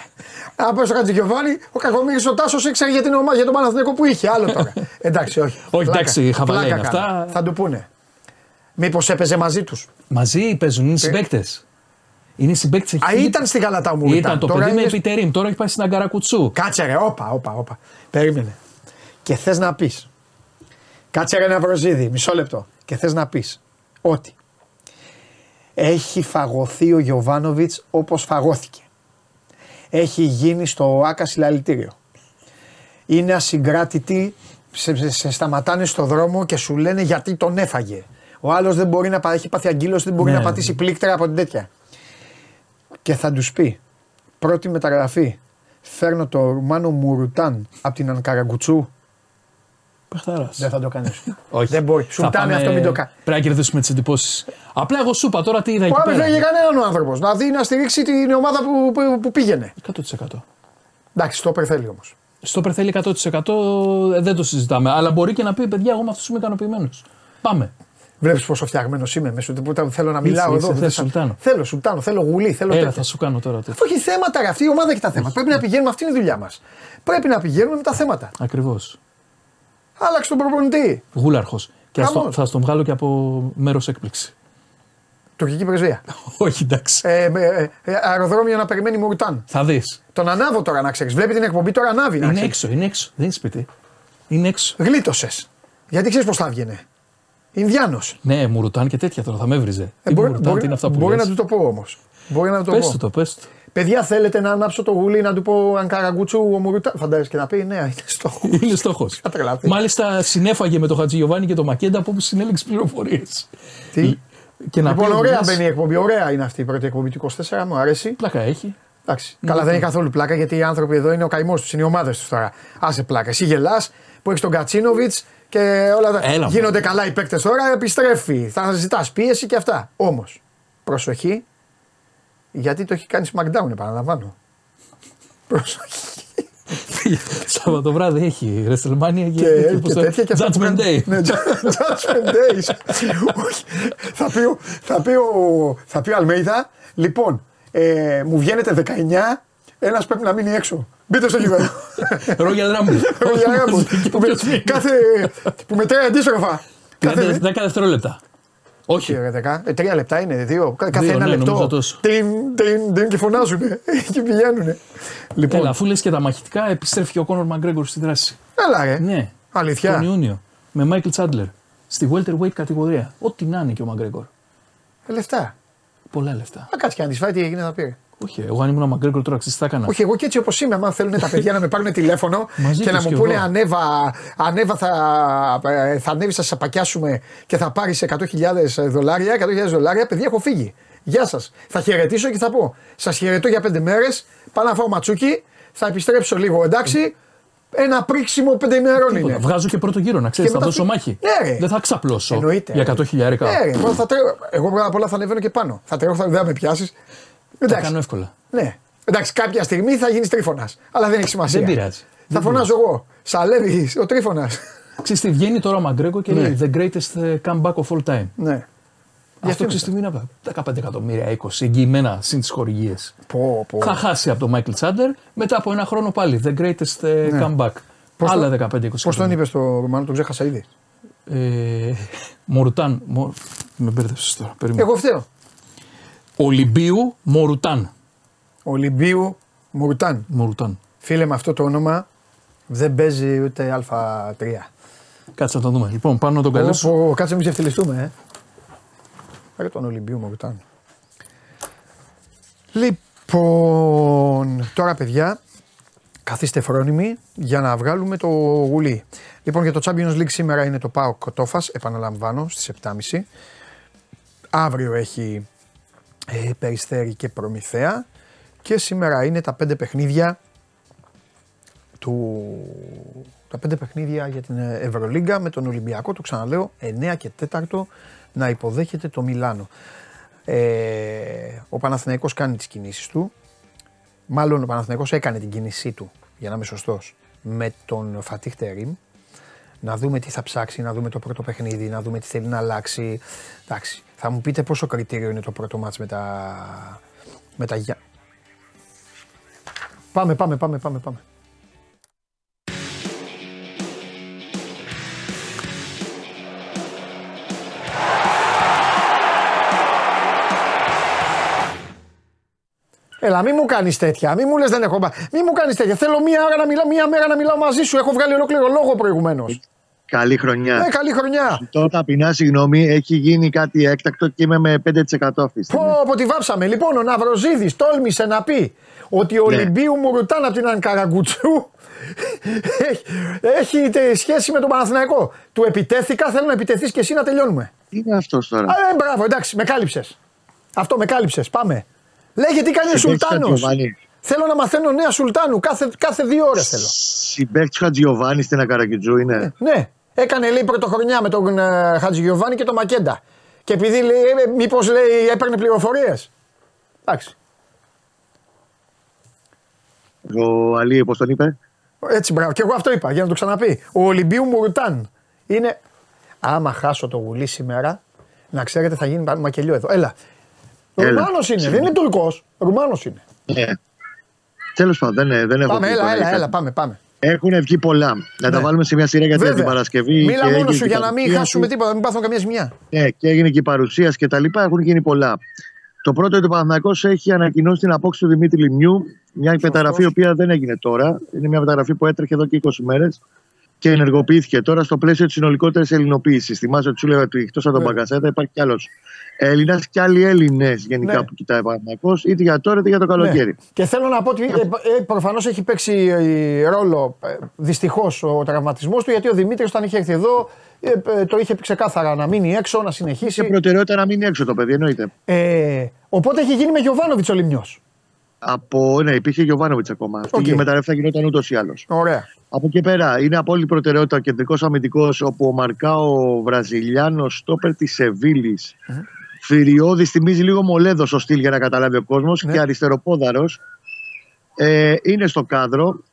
Αν πάει στο Χατζηγιοβάνι, ο Κακομίρη ο Τάσος ήξερε για, την ομάδα, για τον Παναθηναϊκό που είχε. Άλλο τώρα. εντάξει, όχι.
Όχι, εντάξει, χαβαλέ
πλάκα
είναι
κάνω.
αυτά.
Θα του πούνε. Μήπως έπαιζε μαζί τους.
Μαζί παίζουν, είναι συμπαίκτες. Είναι συμπαίκτες.
Α, ήταν στη Γαλατά μου.
Ήταν το παιδί με
είναι...
επιτερήμ. Τώρα έχει πάει στην Αγκαρακουτσού.
Κάτσε ρε, όπα, όπα, όπα. Περίμενε. Και θες να πεις. Κάτσε ρε Ναυροζίδη, μισό λεπτό. Και θες να πεις ότι έχει φαγωθεί ο Γιωβάνοβιτς όπως φαγώθηκε. Έχει γίνει στο Άκα συλλαλητήριο. Είναι ασυγκράτητη, σε, σε, σε σταματάνε στο δρόμο και σου λένε γιατί τον έφαγε. Ο άλλος δεν μπορεί να πα- έχει πάθει αγκύλωση, δεν μπορεί
Ναι.
να πατήσει πλήκτρα από την τέτοια. Και θα τους πει, πρώτη μεταγραφή, φέρνω το Ρουμάνο Μουρουτάν από την Ανκαραγκουτσού.
Πεχταρά.
Δεν θα το κάνεις.
Όχι.
Δεν μπορεί.
Θα
Σουλτάνε
πάμε-
αυτό μην το κάνει.
Πρέπει να κερδίσουμε τις εντυπώσεις. Απλά εγώ σου είπα τώρα τι είδα εκεί
Μπορεί να μην
πέρα.
φύγει κανέναν ο άνθρωπος. Να δει να στηρίξει την ομάδα που, που, που πήγαινε.
100%.
Εντάξει, το θέλει όμως.
Στο θέλει 100% ε, δεν το συζητάμε. Αλλά μπορεί και να πει: Παιδιά, εγώ με αυτούς είμαι ικανοποιημένος. Πάμε.
Βλέπεις πόσο φτιαγμένος είμαι μέσα του. που Θέλω να μιλάω
είσαι,
εδώ.
θες
δεν θα-
Σουλτάνο.
Θέλω Σουλτάνο, θέλω γουλή, θέλω
Έλα,
τέτοια.
θα σου κάνω τώρα τέτοιο.
Αυτό έχει θέματα, ρε. αυτή η ομάδα έχει τα θέματα. Πρέπει να πηγαίνουμε, αυτή είναι η δουλειά μας. Πρέπει να πηγαίνουμε με τα θέματα.
Ακριβώς.
Άλλαξε τον προπονητή.
Γούλαρχος. Και ας το-
Χαμός.
θα στον βγάλω και από μέρος έκπληξη.
Τουρκική πρεσβεία.
Όχι, εντάξει.
Ε, ε, ε, ε, αεροδρόμιο να περιμένει Μουρτάν.
Θα δεις.
Τον ανάβω τώρα να ξέρεις. Βλέπει την εκπομπή τώρα ανάβει. να
Είναι
ξέρεις.
έξω, είναι έξω. Δεν είναι σπίτι. Είναι έξω.
Γλίτωσες. Γιατί ξέρεις πώς θα έβγαινε. Ινδιάνος.
Ναι, Μουρουτάν και τέτοια τώρα θα με έβριζε.
Ε,
Τι
μπορεί
Μουρουτάν,
μπορεί-
τι είναι αυτά που
μπορεί
λες.
να του το πω όμως. Μπορεί να του το
Πες
πω.
του το, πες του.
Παιδιά, θέλετε να ανάψω το γουλί να του πω αν καραγκούτσου ο Μουρούτα. Φαντάζεσαι και να πει ναι, είναι στόχος.
Είναι στόχος.
Θα τρελαθεί.
Μάλιστα συνέφαγε με τον Χατζηγιοβάνη και τον Μακέντα από όπου συνέλεξε πληροφορίες.
Τι;
Και να
Λοιπόν,
πει ο
ωραία
Δουλειάς,
μπαίνει η εκπομπή. Ωραία είναι αυτή η πρώτη εκπομπή του 24. Μου αρέσει.
Πλάκα έχει.
Εντάξει. Καλά, δεν έχει καθόλου πλάκα γιατί οι άνθρωποι εδώ είναι ο καημός τους, είναι οι ομάδες τους τώρα. Άσε πλάκα. Εσύ γελάς που έχεις τον Κατσίνοβιτς και όλα τα.
Έλα,
Γίνονται καλά οι παίκτες τώρα, επιστρέφει. Θα ζητάς πίεση και αυτά. Όμως, προσοχή, γιατί το έχει κάνει SmackDown, επαναλαμβάνω. Προσοχή.
Σάββατο βράδυ έχει WrestleMania και,
Και,
πώς
και
το-
τέτοια και αυτά που
Judgment
κάνει-
Day.
Ναι, Judgment Days. Όχι. θα, πει, ο- θα, πει ο, θα πει ο Αλμέιδα, λοιπόν, ε, μου βγαίνετε 19, ένας πρέπει να μείνει έξω. Μπείτε στο γήπεδο.
Royal Rumble.
Για να μου-
Και
που,
ποιος
με-
βγαίνει.
κάθε, που μετράει αντίστροφα. Κάθε,
10 δευτερόλεπτα. Όχι.
Ρε, δεκά, ε, τρία λεπτά είναι, δύο. Κα- Κάθε
Δύο,
ένα
ναι,
λεπτό.
νομίζω τόσο.
Τιν, τιν, τιν και φωνάζουν. και πηγαίνουν. Λοιπόν,
Έλα, αφού λες και τα μαχητικά, επιστρέφει και ο Κόνορ Μαγκρέγκορ στη δράση.
έλα ρε.
Ναι.
Αλήθεια.
Τον Ιούνιο. Με Μάικλ Τσάντλερ. Στη welterweight κατηγορία. Ό,τι να είναι και ο Μαγκρέγκορ.
Ε, λεφτά.
Πολλά λεφτά.
Α, κάτσε και να τη φάει τι έγινε θα πει.
Όχι, εγώ αν ήμουν ο Μαγκρέγκορ τώρα ξέρεις τι θα έκανα.
Όχι, εγώ και έτσι όπως είμαι, αν θέλουν τα παιδιά να με πάρουν τηλέφωνο
Μαζί
και να
τους
μου
κι
πούνε
εγώ.
ανέβα, ανέβα θα, ε, θα ανέβεις, θα σε πακιάσουμε και θα πάρεις 100.000 δολάρια, 100.000 δολάρια, παιδιά έχω φύγει. Γεια σας. Θα χαιρετήσω και θα πω: Σας χαιρετώ για πέντε μέρες. Πάω να φάω ματσούκι, θα επιστρέψω λίγο εντάξει. Ένα πρίξιμο πέντε ημερών
Τίποτα.
είναι.
Βγάζω και πρώτο γύρο, να ξέρεις,
Και
θα
μετά
δώσω
φύ-
μάχη.
Ναι, ρε.
Δεν θα ξαπλώσω
Εννοείται.
για 100 χιλιάρικα.
Ναι, ρε, εγώ θα τρέχω. Εγώ πρώτα απ' όλα θα ανεβαίνω και πάνω. Θα τρέχω, θα, δεν θα με πιάσεις.
Τα
Εντάξει.
κάνω εύκολα.
Ναι. Εντάξει, κάποια στιγμή θα γίνεις τρίφωνας. Αλλά δεν έχει σημασία.
Δεν πειράζει.
Θα
Δεν
φωνάζω εγώ. Σαλεύεις ο τρίφωνας.
Ξέρεις τι, βγαίνει τώρα ο Μαγκρέγκο και
Ναι.
λέει The greatest uh, comeback of all time.
ναι.
Αυτό
είναι
ξέρεις τι μήνα 15 εκατομμύρια, 20 εγγυημένα συν τις χορηγίες.
Πω, πω.
Θα χάσει από τον Μάικλ Τσάντερ μετά από ένα χρόνο πάλι. The greatest uh, comeback.
Πώς
Άλλα
το-
15-20
Πώς τον
εκατομμύρια.
είπες στο Ρουμάνο, τον ξέχασα ήδη;
Ε, Μορουτάν. Μο... Με μπέρδεψες τώρα. Περίμενε.
Εγώ φταίω.
Ολυμπίου Μορουτάν.
Ολυμπίου Μουρτάν.
Μορουτάν.
Φίλε με αυτό το όνομα δεν παίζει ούτε Α3.
Κάτσε να το δούμε. Λοιπόν, πάνω να τον καλέσω.
Πω, κάτσε μην ξεφτυλιστούμε, ε. Πάρε τον Ολυμπίου Μουρτάν. Λοιπόν, τώρα παιδιά, καθίστε φρόνιμοι για να βγάλουμε το γουλί. Λοιπόν, για το Champions League σήμερα είναι το ΠΑΟ Κοτόφας, επαναλαμβάνω, στις 7.30. Αύριο έχει ε, Περιστέρη και Προμηθέα. Και σήμερα είναι τα πέντε παιχνίδια του, τα πέντε παιχνίδια για την ε, Ευρωλίγκα με τον Ολυμπιακό, το ξαναλέω, 9 και 4 να υποδέχεται το Μιλάνο. Ε, ο Παναθηναϊκός κάνει τις κινήσεις του, μάλλον ο Παναθηναϊκός έκανε την κίνησή του, για να είμαι σωστός, με τον Φατίχ Τερίμ, να δούμε τι θα ψάξει, να δούμε το πρώτο παιχνίδι, να δούμε τι θέλει να αλλάξει. Εντάξει, θα μου πείτε πόσο κριτήριο είναι το πρώτο μάτς με τα, με τα Γιά- Πάμε, πάμε, πάμε, πάμε, πάμε. Έλα, μη μου κάνεις τέτοια. Μη μου λες δεν έχω. μπα- Μη μου κάνεις τέτοια. Θέλω μία, ώρα να μιλάω, μία μέρα να μιλάω μαζί σου. Έχω βγάλει ολόκληρο λόγο προηγουμένως.
Καλή χρονιά.
Ε, καλή χρονιά.
Τώρα ταπεινά, συγγνώμη, έχει γίνει κάτι έκτακτο και είμαι με 5% αυτή τη στιγμή.
Πω, πω, τη βάψαμε. Λοιπόν, ο Ναυροζίδης τόλμησε να πει ότι ο
Ναι.
Ολυμπίου Μουρουτάν από την Ανκαραγκουτσού έχει, έχει τε- σχέση με τον Παναθηναϊκό. Του επιτέθηκα, θέλω να επιτεθείς και εσύ να τελειώνουμε.
Τι είναι αυτός τώρα;
Α, ε, μπράβο, εντάξει, με κάλυψες. Αυτό με κάλυψες. Πάμε. Λέγε τι κάνει ο
Συμπαίκτης
Σουλτάνος.
Χατζιωβάνη.
Θέλω να μαθαίνω νέα Σουλτάνου. Κάθε, κάθε δύο ώρες θέλω.
Συμπέκτη Χατζιωβάνη στην Ακαρακιτζού είναι;
Ναι, έκανε λέει πρωτοχρονιά με τον ε, Χατζηγιοβάνη και τον Μακέντα. Και επειδή λέει, ε, μήπως λέει έπαιρνε πληροφορίες. Εντάξει.
Ο Αλή, πώς τον είπε;
Έτσι, μπράβο. Και εγώ αυτό είπα για να το ξαναπεί. Ο Ολυμπίου Μουρτάν είναι. Άμα χάσω το γουλί σήμερα, να ξέρετε θα γίνει μακελιό εδώ. Έλα.
Έλα.
Ρουμάνος είναι, δεν είναι Τουρκός. Ρουμάνος είναι.
Ναι. Τέλος πάντων, δεν, ε, δεν έχω
Πάμε,
πει
έλα,
τώρα
έλα,
κάτι.
έλα, πάμε, πάμε.
Έχουν βγει πολλά. Να τα
Ναι.
βάλουμε σε μια σειρά γιατί
Βέβαια.
την Παρασκευή.
Μίλα
και
μόνος
έγινε
σου
και
για
η
να μην
παρουσίαση.
χάσουμε τίποτα, να μην πάθουμε καμία ζημιά.
Ναι, και έγινε και η παρουσίαση και τα λοιπά. Έχουν γίνει πολλά. Το πρώτο είναι ότι ο Παναθηναϊκός έχει ανακοινώσει την απόκτηση του Δημήτρη Λιμιού. Μια μεταγραφή η οποία δεν έγινε τώρα. Είναι μια μεταγραφή που έτρεχε εδώ και 20 μέρες. Και ενεργοποιήθηκε τώρα στο πλαίσιο της συνολικότερης ελληνοποίησης. Θυμάσαι ότι σου έλεγα ότι εκτός από τον
Ναι.
Μπακασέτα υπάρχει κι άλλος Έλληνας και άλλοι Έλληνες γενικά
Ναι.
που κοιτάει ο Παναθηναϊκός, είτε για τώρα είτε για το καλοκαίρι.
Ναι. Και θέλω να πω ότι ε, ε, προφανώς έχει παίξει ε, ρόλο δυστυχώς ο τραυματισμός του γιατί ο Δημήτρης όταν είχε έρθει εδώ ε, ε, το είχε πει ξεκάθαρα να μείνει έξω, να
Και
συνεχίσει.
προτεραιότητα να μείνει έξω το παιδί, εννοείται.
Ε, οπότε έχει γίνει με Γιοβάνοβιτς όλη μιο.
Από, ναι, υπήρχε Γιοβάνοβιτς ακόμα. Αυτή
Οκ.
η μεταρρύθμιση θα γινόταν ούτως ή άλλως.
Ωραία.
Από εκεί πέρα είναι απόλυτη προτεραιότητα ο κεντρικός αμυντικός όπου ο Μαρκάο Βραζιλιάνος στόπερ της Σεβίλης. Φυριώδη θυμίζει λίγο μολέδο στο στυλ για να καταλάβει ο κόσμος
Ναι.
και αριστεροπόδαρος. Ε, είναι στο κάδρο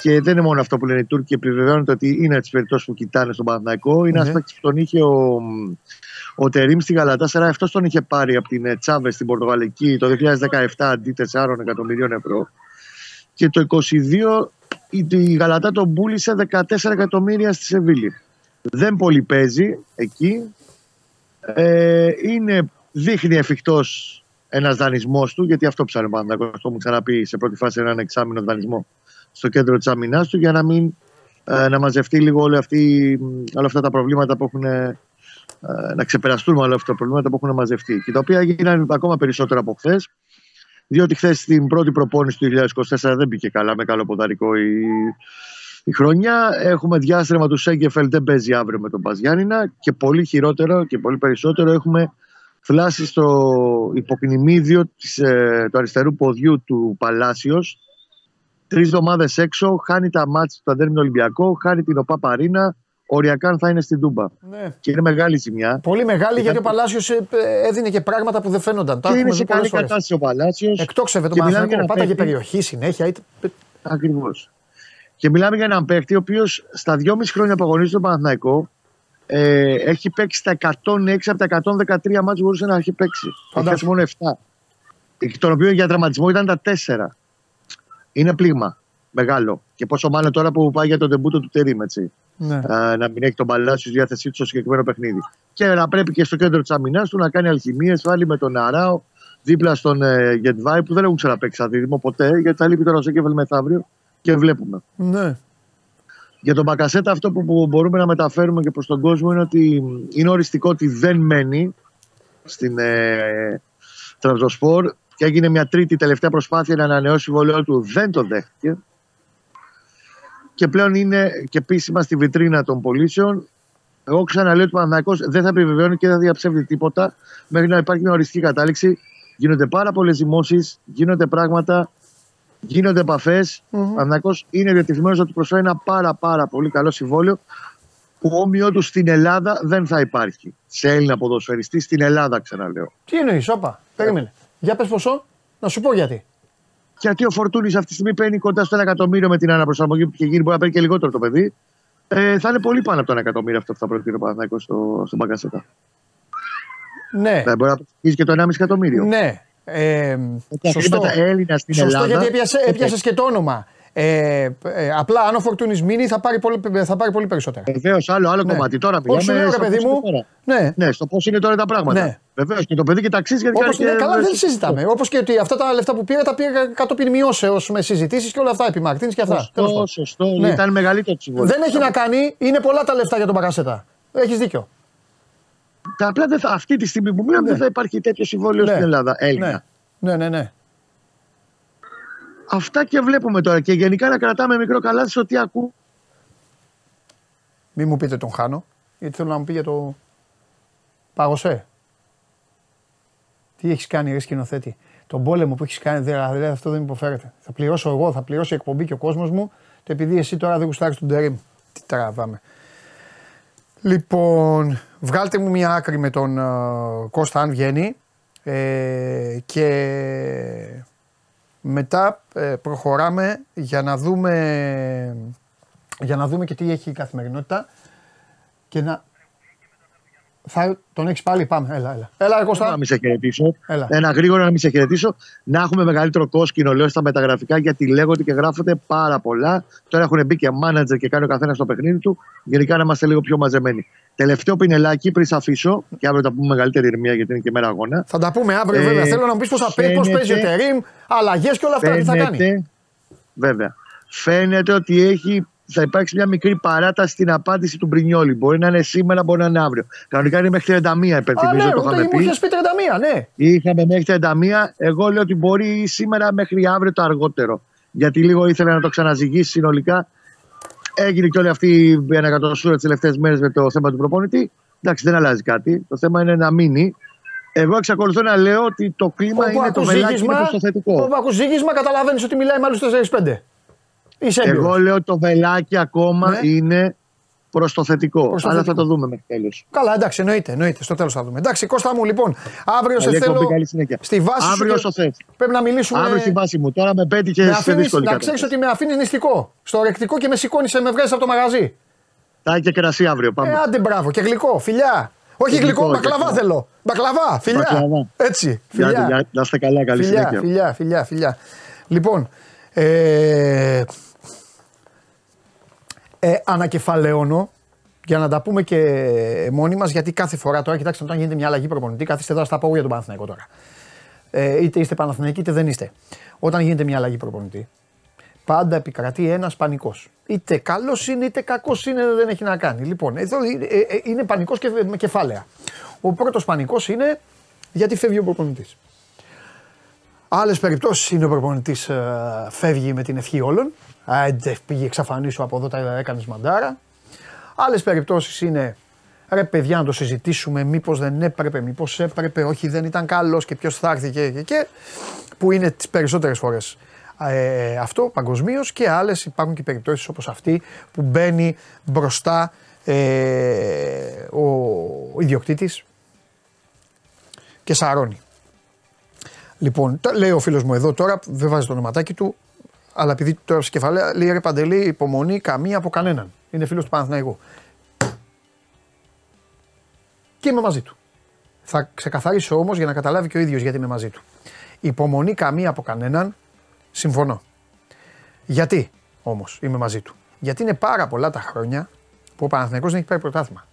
και δεν είναι μόνο αυτό που λένε οι Τούρκοι και επιβεβαιώνεται ότι είναι τις περιπτώσεις που κοιτάνε στον Παναθηναϊκό. Είναι
Ναι.
ένα παίκτης που τον είχε ο, ο Τερήμ στη Γαλατάσαρα. Αυτό τον είχε πάρει από την ε, Τσάβες στην Πορτογαλική το 2017 αντί 4 εκατομμυρίων ευρώ. Και το 2022 η, η Γαλατά τον πούλησε 14 εκατομμύρια στη Σεβίλη. Δεν πολύ παίζει εκεί. Ε, είναι, δείχνει εφικτός ένας δανεισμός του, γιατί αυτό ψάχνει ο Παναθηναϊκός. Αυτό μου ξαναπεί σε πρώτη φάση έναν εξάμεινο δανεισμό στο κέντρο της αμυνά του για να μην ε, να μαζευτεί λίγο όλη αυτή, όλα αυτά τα προβλήματα που έχουν. ε, να ξεπεραστούν όλα αυτά τα προβλήματα που έχουν μαζευτεί. Και τα οποία έγιναν ακόμα περισσότερο από χθες. Διότι χθες στην πρώτη προπόνηση του 2024 δεν μπήκε καλά με καλό ποδαρικό η, η χρονιά. Έχουμε διάστρεμα του Σέγκεφελ, δεν παίζει αύριο με τον Παζιάννηνα. Και πολύ χειρότερο και πολύ περισσότερο έχουμε φλάσει στο υποκνημίδιο της, ε, του αριστερού ποδιού του Παλάσιος. Τρεις εβδομάδες έξω, χάνει τα μάτια του Αντέρμινο Ολυμπιακό, χάνει την ΟΠΑ Παρίνα. Οριακά θα είναι στην Τούμπα.
Ναι.
Και είναι μεγάλη ζημιά.
Πολύ μεγάλη
Και
γιατί ο
θα-
Παλάσιο έδινε και πράγματα που δεν φαίνονταν. Τα
και
έχουμε
είναι
δει
σε
πολλές
καλή
φορές.
κατάσταση ο Παλάσιος.
Εκτόξευε τον
Και μιλάμε
Παναθηναϊκό.
για ένα
Πάταγε
παίκτη-
περιοχή συνέχεια. είτε-
Ακριβώς. Και μιλάμε για έναν παίκτη ο οποίος στα 2,5 χρόνια που αγωνίζεται τον Παναθηναϊκό ε, έχει παίξει τα 106 από τα 113 μάτια που μπορούσε να έχει παίξει. Έχει
Φαντάσου.
χάσει μόνο 7. Εκ των οποίων για τραυματισμό ήταν τα 4. Είναι πλήγμα μεγάλο. Και πόσο μάλλον τώρα που πάει για τον τεμπούτο του Τερήμ, έτσι.
Ναι.
Α, να μην έχει τον παλάσιος στη διάθεσή του στο συγκεκριμένο παιχνίδι. Και να πρέπει και στο κέντρο της αμυνάς του να κάνει αλχημίες πάλι με τον Αράο δίπλα στον ε, Γετβάη που δεν έχουν ξαναπέξει σαν δίδυμο ποτέ γιατί θα λείπει τώρα ο Σέκεφελ μεθαύριο και βλέπουμε.
ναι.
Για τον Μπακασέτα αυτό που, που μπορούμε να μεταφέρουμε και προς τον κόσμο είναι ότι είναι οριστικό ότι δεν μένει στην ε, Τραμπζοσπορ και έγινε μια τρίτη τελευταία προσπάθεια να ανανεώσει συμβολέο του. Δεν το δέχτηκε. Και πλέον είναι και επίσημα στη βιτρίνα των πωλήσεων. Εγώ ξαναλέω ότι ο Παναθηναϊκός δεν θα επιβεβαιώνει και δεν θα διαψεύδει τίποτα μέχρι να υπάρχει μια οριστική κατάληξη. Γίνονται πάρα πολλές δημόσει, γίνονται πράγματα, γίνονται επαφές.
Μμμ.
Ο Παναθηναϊκός είναι διατεθειμένος να του προσφέρει ένα πάρα, πάρα πολύ καλό συμβόλαιο που όμοιό του στην Ελλάδα δεν θα υπάρχει. Σε Έλληνα ποδοσφαιριστή στην Ελλάδα, ξαναλέω.
Τι εννοείς, όπα. Περίμενε. Για πες ποσό, να σου πω γιατί.
Γιατί ο Φορτούνης αυτή τη στιγμή παίρνει κοντά στο 1 εκατομμύριο με την αναπροσαρμογή που είχε γίνει. Μπορεί να παίρνει και λιγότερο το παιδί. Ε, θα είναι πολύ πάνω από το 1 εκατομμύριο αυτό που θα προτείνει ο Παναθηναϊκός στο, στον Μπαγκασέτα.
Ναι.
Ε, μπορεί να προσφύγει και το 1,5 εκατομμύριο.
Ναι. Ε,
Τα
σωστό.
χρήματα Έλληνας στην
Σωστό
Ελλάδα.
γιατί έπιασε, έπιασες και το όνομα. Ε, ε, απλά αν ο Φορτούνης μείνει θα πάρει πολύ, θα πάρει πολύ περισσότερα.
Βεβαίως, άλλο, άλλο
Ναι.
κομμάτι. Τώρα
Όχι, σου
μιλάμε.
λέω, ρε
στο
παιδί
πώς είναι
μου.
τώρα.
Ναι.
Ναι, στο πώς είναι τώρα τα πράγματα.
Ναι.
Βεβαίως και το παιδί και ταξίζει γιατί
Όπως
κάνει
είναι,
και-
καλά δεν συζητάμε. Όπως και ότι αυτά τα λεφτά που πήρα τα πήρα κατόπιν μειώσεως με συζητήσεις και όλα αυτά επί Μαρτίνη και αυτά. Τέλος
Σωστό,
πάντων.
σωστό.
Ναι.
Ήταν μεγαλύτερο το συμβόλαιο.
Δεν έχει να κάνει, είναι πολλά τα λεφτά για τον Μπακασέτα. Έχεις δίκιο.
Τα απλά δεν θα, αυτή τη στιγμή που μιλάμε
Ναι.
δεν θα υπάρχει τέτοιο συμβόλαιο
Ναι.
στην Ελλάδα. Έλληνα.
Ναι, ναι, ναι. Ναι.
Αυτά και βλέπουμε τώρα. Και γενικά να κρατάμε μικρό καλάθι στο τι ακού.
Μην μου πείτε τον Χάνο, γιατί θέλω να μου πει για το. Πάγωσε. Τι έχεις κάνει, ρε σκηνοθέτη. Τον πόλεμο που έχεις κάνει, δηλαδή αυτό δεν υποφέρεται. Θα πληρώσω εγώ, θα πληρώσει η εκπομπή και ο κόσμος μου, το επειδή εσύ τώρα δεν γουστάρεις τον Τερήμ. Τι τραβάμε. Λοιπόν, βγάλτε μου μια άκρη με τον ε, Κώστα αν βγαίνει ε, και μετά ε, προχωράμε για να δούμε για να δούμε και τι έχει η καθημερινότητα και να... Θα τον έχεις πάλι, πάμε, έλα, έλα. Έλα, ρε
Να
Κώστα.
μην σε χαιρετήσω.
Έλα.
Ένα γρήγορα να μην σε χαιρετήσω. Να έχουμε μεγαλύτερο κόσκινο, λέω, στα μεταγραφικά γιατί λέγονται και γράφονται πάρα πολλά. Τώρα έχουν μπει και μάνατζερ και κάνει ο καθένας το παιχνίδι του. Γενικά να είμαστε λίγο πιο μαζεμένοι. Τελευταίο πινελάκι πριν σε αφήσω και αύριο θα πούμε μεγαλύτερη ηρεμία γιατί είναι και μέρα αγώνα.
Θα τα πούμε αύριο,
Ε,
βέβαια. Θέλω να μου πεις πώς θα παίζει, πώς
φαίνεται-
παίζει ο Τερήμ, αλλαγές και όλα αυτά. Τι θα κάνει.
Φαίνεται, βέβαια. Φαίνεται ότι έχει θα υπάρξει μια μικρή παράταση στην απάντηση του Μπρινιόλη. Μπορεί να είναι σήμερα, μπορεί να είναι αύριο. Κανονικά είναι μέχρι 31, υπενθυμίζω,
Α, ναι,
το
ούτε
είχαμε
μου
πει.
είχες πει 31, ναι.
Είχαμε μέχρι 31. Εγώ λέω ότι μπορεί σήμερα μέχρι αύριο το αργότερο. Γιατί λίγο ήθελα να το ξαναζυγίσει συνολικά. Έγινε και όλη αυτή η ανακατοσούρα τις τελευταίες μέρες με το θέμα του προπονητή. Εντάξει, δεν αλλάζει κάτι. Το θέμα είναι να μείνει. Εγώ εξακολουθώ να λέω ότι το κλίμα
Όπου
είναι το
ακούς
βελάκι
ζήγισμα,
είναι προς το θετικό.
όπου ακούς ζήγισμα καταλαβαίνεις ότι μιλάει με άλλους 4-5. Είσαι έμπειρος.
Εγώ λέω ότι το βελάκι ακόμα
Ναι.
είναι προς το θετικό.
Προς το
Αλλά
θετικό.
θα το δούμε μέχρι τέλος.
Καλά, εντάξει, εννοείται, εννοείται. Στο τέλος θα δούμε. Εντάξει, Κώστα μου, λοιπόν, αύριο σε
Καλή
θέλω.
εκπομπή, καλή συνέχεια.
Στη βάση σου.
Αύριο
και-
όσο θες.
Πρέπει να μιλήσουμε.
Αύριο στη βάση μου. Τώρα με πέτυχες
με
σε
αφήνεις,
δύσκολη
να ξέρεις
κατάσταση.
ότι με αφήνεις νηστικό. Στο ρεκτικό και με σηκώνεις, με βγάζεις από το μαγαζί.
Θα έχει και κρασί αύριο. Πάμε.
Ε, άντε μπράβο. Και γλυκό, φιλιά. Όχι
Και
γλυκό,
γλυκό,
μπακλαβά
και
θέλω. Μπακλαβά, φιλιά.
Μπακλαβά.
Έτσι,
Γεια,
φιλιά.
γεια, να είστε καλά, καλή
φιλιά,
συνέχεια.
φιλιά, φιλιά, φιλιά. Λοιπόν, ε, ε, ανακεφαλαιώνω για να τα πούμε και μόνοι μας, γιατί κάθε φορά τώρα, κοιτάξτε, όταν γίνεται μια αλλαγή προπονητή, καθίστε εδώ, θα τα πω εγώ για τον Παναθηναϊκό τώρα. Ε, είτε είστε Παναθηναϊκοί είτε δεν είστε. Όταν γίνεται μια αλλαγή προπονητή, πάντα επικρατεί ένας πανικός. Είτε καλός είναι είτε κακός είναι, δεν έχει να κάνει. Λοιπόν, εδώ είναι, ε, ε, είναι πανικός και με κεφάλαια. Ο πρώτος πανικός είναι γιατί φεύγει ο προπονητής. Άλλες περιπτώσεις είναι ο προπονητής φεύγει με την ευχή όλων. Άντε, πήγε εξαφανίσου από εδώ, τα έκανες μαντάρα. Άλλες περιπτώσεις είναι ρε παιδιά να το συζητήσουμε, μήπως δεν έπρεπε, μήπως έπρεπε, όχι δεν ήταν καλός και ποιος θα έρθει και, και, και που είναι τις περισσότερες φορές ε, αυτό παγκοσμίως και άλλες υπάρχουν και περιπτώσεις όπως αυτή που μπαίνει μπροστά ε, ο, ο ιδιοκτήτης και σαρώνει. Λοιπόν, το- λέει ο φίλος μου εδώ τώρα, δεν βάζει το ονοματάκι του, αλλά επειδή τώρα σε κεφαλαία λέει ρε Παντελή, υπομονή καμία από κανέναν. Είναι φίλος του Παναθηναϊκού. Και είμαι μαζί του. Θα ξεκαθαρίσω όμως για να καταλάβει και ο ίδιος γιατί είμαι μαζί του. Υπομονή καμία από κανέναν, συμφωνώ. Γιατί όμως είμαι μαζί του. Γιατί είναι πάρα πολλά τα χρόνια που ο Παναθηναϊκός δεν έχει πάρει πρωτάθλημα.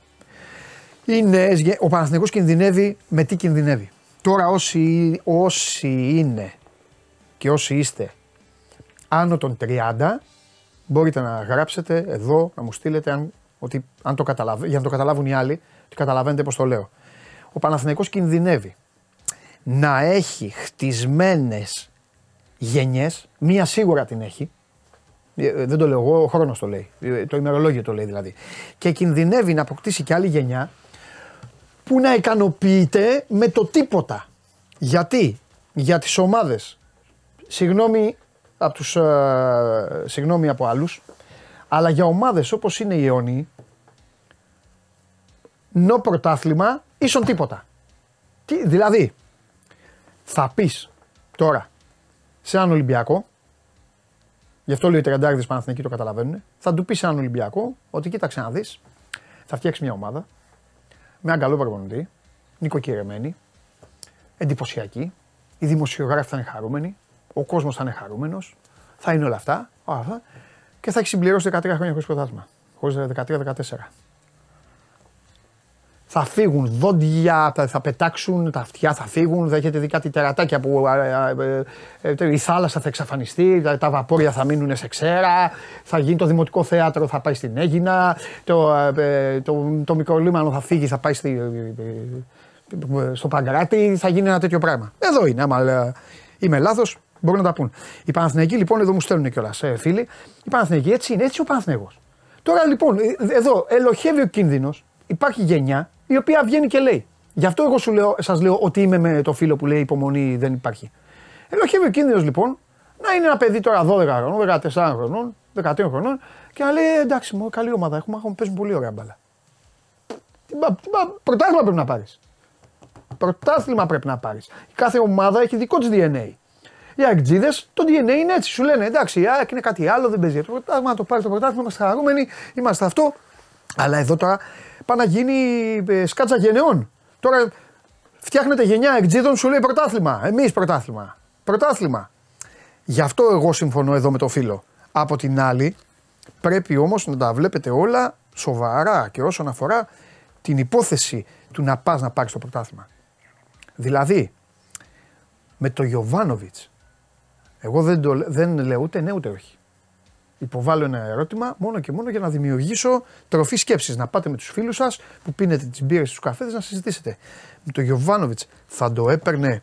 Οι νέες, γε- ο Παναθηναϊκός κινδυνεύει με τι κινδυνεύει. Τώρα όσοι, όσοι είναι και όσοι είστε άνω των 30 μπορείτε να γράψετε εδώ, να μου στείλετε αν, ότι, αν το καταλαβα, για να το καταλάβουν οι άλλοι, ότι καταλαβαίνετε πώς το λέω. Ο Παναθηναϊκός κινδυνεύει να έχει χτισμένες γενιές, μία σίγουρα την έχει, ε, δεν το λέω εγώ, ο χρόνος το λέει, ε, το ημερολόγιο το λέει δηλαδή, και κινδυνεύει να αποκτήσει και άλλη γενιά που να ικανοποιείται με το τίποτα. Γιατί, για τις ομάδες, συγγνώμη από, τους, ε, συγγνώμη από άλλους, αλλά για ομάδες όπως είναι οι αιώνιοι, νο πρωτάθλημα ίσον τίποτα. Τι, δηλαδή, θα πεις τώρα σε έναν Ολυμπιακό, γι' αυτό λέει οι τριαντάριδες Παναθηναϊκοί το καταλαβαίνουν, θα του πεις σε έναν Ολυμπιακό ότι κοίταξε να δεις, θα φτιάξει μια ομάδα, με έναν καλό προπονητή, νοικοκυρεμένη, εντυπωσιακή. Οι δημοσιογράφοι θα είναι χαρούμενοι, ο κόσμος θα είναι χαρούμενος, θα είναι όλα αυτά, όλα αυτά και θα έχει συμπληρώσει 13 χρόνια χωρίς πρωτάθλημα. Χωρίς 13-14. Θα φύγουν δόντια, θα, θα πετάξουν, τα αυτιά θα φύγουν, θα έχετε δει κάτι τερατάκια που ε, ε, ε, η θάλασσα θα εξαφανιστεί, τα, τα βαπόρια θα μείνουν σε ξέρα, θα γίνει το δημοτικό θέατρο, θα πάει στην Έγινα, το, ε, το, το μικρό λίμανο θα φύγει, θα πάει στη, ε, ε, στο Παγκράτη, θα γίνει ένα τέτοιο πράγμα. Εδώ είναι, άμα ε, είμαι λάθος, μπορούν να τα πούν. Οι Παναθηναϊκοί λοιπόν, εδώ μου στέλνουν κιόλας ε, φίλοι, οι Παναθηναϊκοί έτσι είναι, έτσι ο Παναθηναϊκός. Τώρα λοιπόν, ε, εδώ ελοχεύει ο κίνδυνος, υπάρχει γενιά η οποία βγαίνει και λέει. Γι' αυτό εγώ σου λέω, σας λέω ότι είμαι με το φίλο που λέει υπομονή δεν υπάρχει. Ελοχεύει ο κίνδυνος λοιπόν να είναι ένα παιδί τώρα 12 χρονών, 14 χρονών, 13 χρονών και να λέει «Ε, εντάξει, μου καλή ομάδα έχουμε, έχουμε παίζουν πολύ ωραία μπάλα. Τι μπα- τι μπα- Πρωτάθλημα πρέπει να πάρεις. Πρωτάθλημα πρέπει να πάρεις. Κάθε ομάδα έχει δικό της DNA. Οι αεκτζίδε, το DNA είναι έτσι. Σου λένε εντάξει, η ΑΕΚ είναι κάτι άλλο, δεν παίζει. Το πρωτάθλημα, να το πάρει το πρωτάθλημα, είμαστε χαρούμενοι, είμαστε αυτό. Αλλά εδώ τώρα πάει να γίνει ε, σκάτσα γενεών. Τώρα φτιάχνεται γενιά αεκτζίδων, σου λέει πρωτάθλημα. Εμείς πρωτάθλημα. Πρωτάθλημα. Γι' αυτό εγώ συμφωνώ εδώ με το φίλο. Από την άλλη, πρέπει όμως να τα βλέπετε όλα σοβαρά και όσον αφορά την υπόθεση του να πας να πάρεις το πρωτάθλημα. Δηλαδή, με το Γιωβάνοβιτς, εγώ δεν, το, λέ- δεν λέω ούτε ναι ούτε όχι. υποβάλλω ένα ερώτημα μόνο και μόνο για να δημιουργήσω τροφή σκέψης. Να πάτε με τους φίλους σας που πίνετε τις μπύρες του καφέδες να συζητήσετε. Με τον Γιωβάνοβιτς θα το έπαιρνε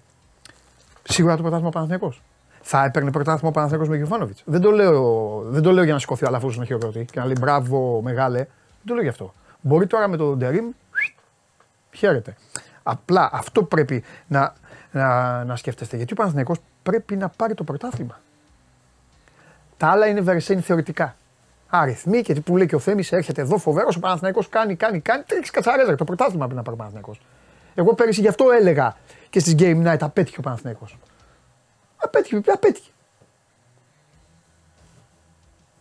σίγουρα το πρωτάθλημα Παναθηναϊκός. Θα έπαιρνε πρωτάθλημα ο Παναθηναϊκός με Γιωβάνοβιτς. Δεν, το λέω, δεν το λέω για να σηκωθεί ο Αλαφούζος να χειροκροτεί και να λέει μπράβο, μεγάλε. Δεν το λέω γι' αυτό. Μπορεί τώρα με τον Ντερίμ. Χαίρετε. Απλά αυτό πρέπει να, να, να σκέφτεστε. Γιατί ο Παναθηναϊκός πρέπει να πάρει το πρωτάθλημα. Τα άλλα είναι βερσένη θεωρητικά. Αριθμοί και τι που λέει και ο Θέμης, έρχεται εδώ φοβερός. Ο Παναθηναϊκός κάνει, κάνει, κάνει. Τρίξει κατσαρέζα. Το πρωτάθλημα πρέπει να πάρει ο Παναθηναϊκός. Εγώ πέρυσι γι' αυτό έλεγα και στις Game Night απέτυχε ο Παναθηναϊκός. Απέτυχε, απέτυχε.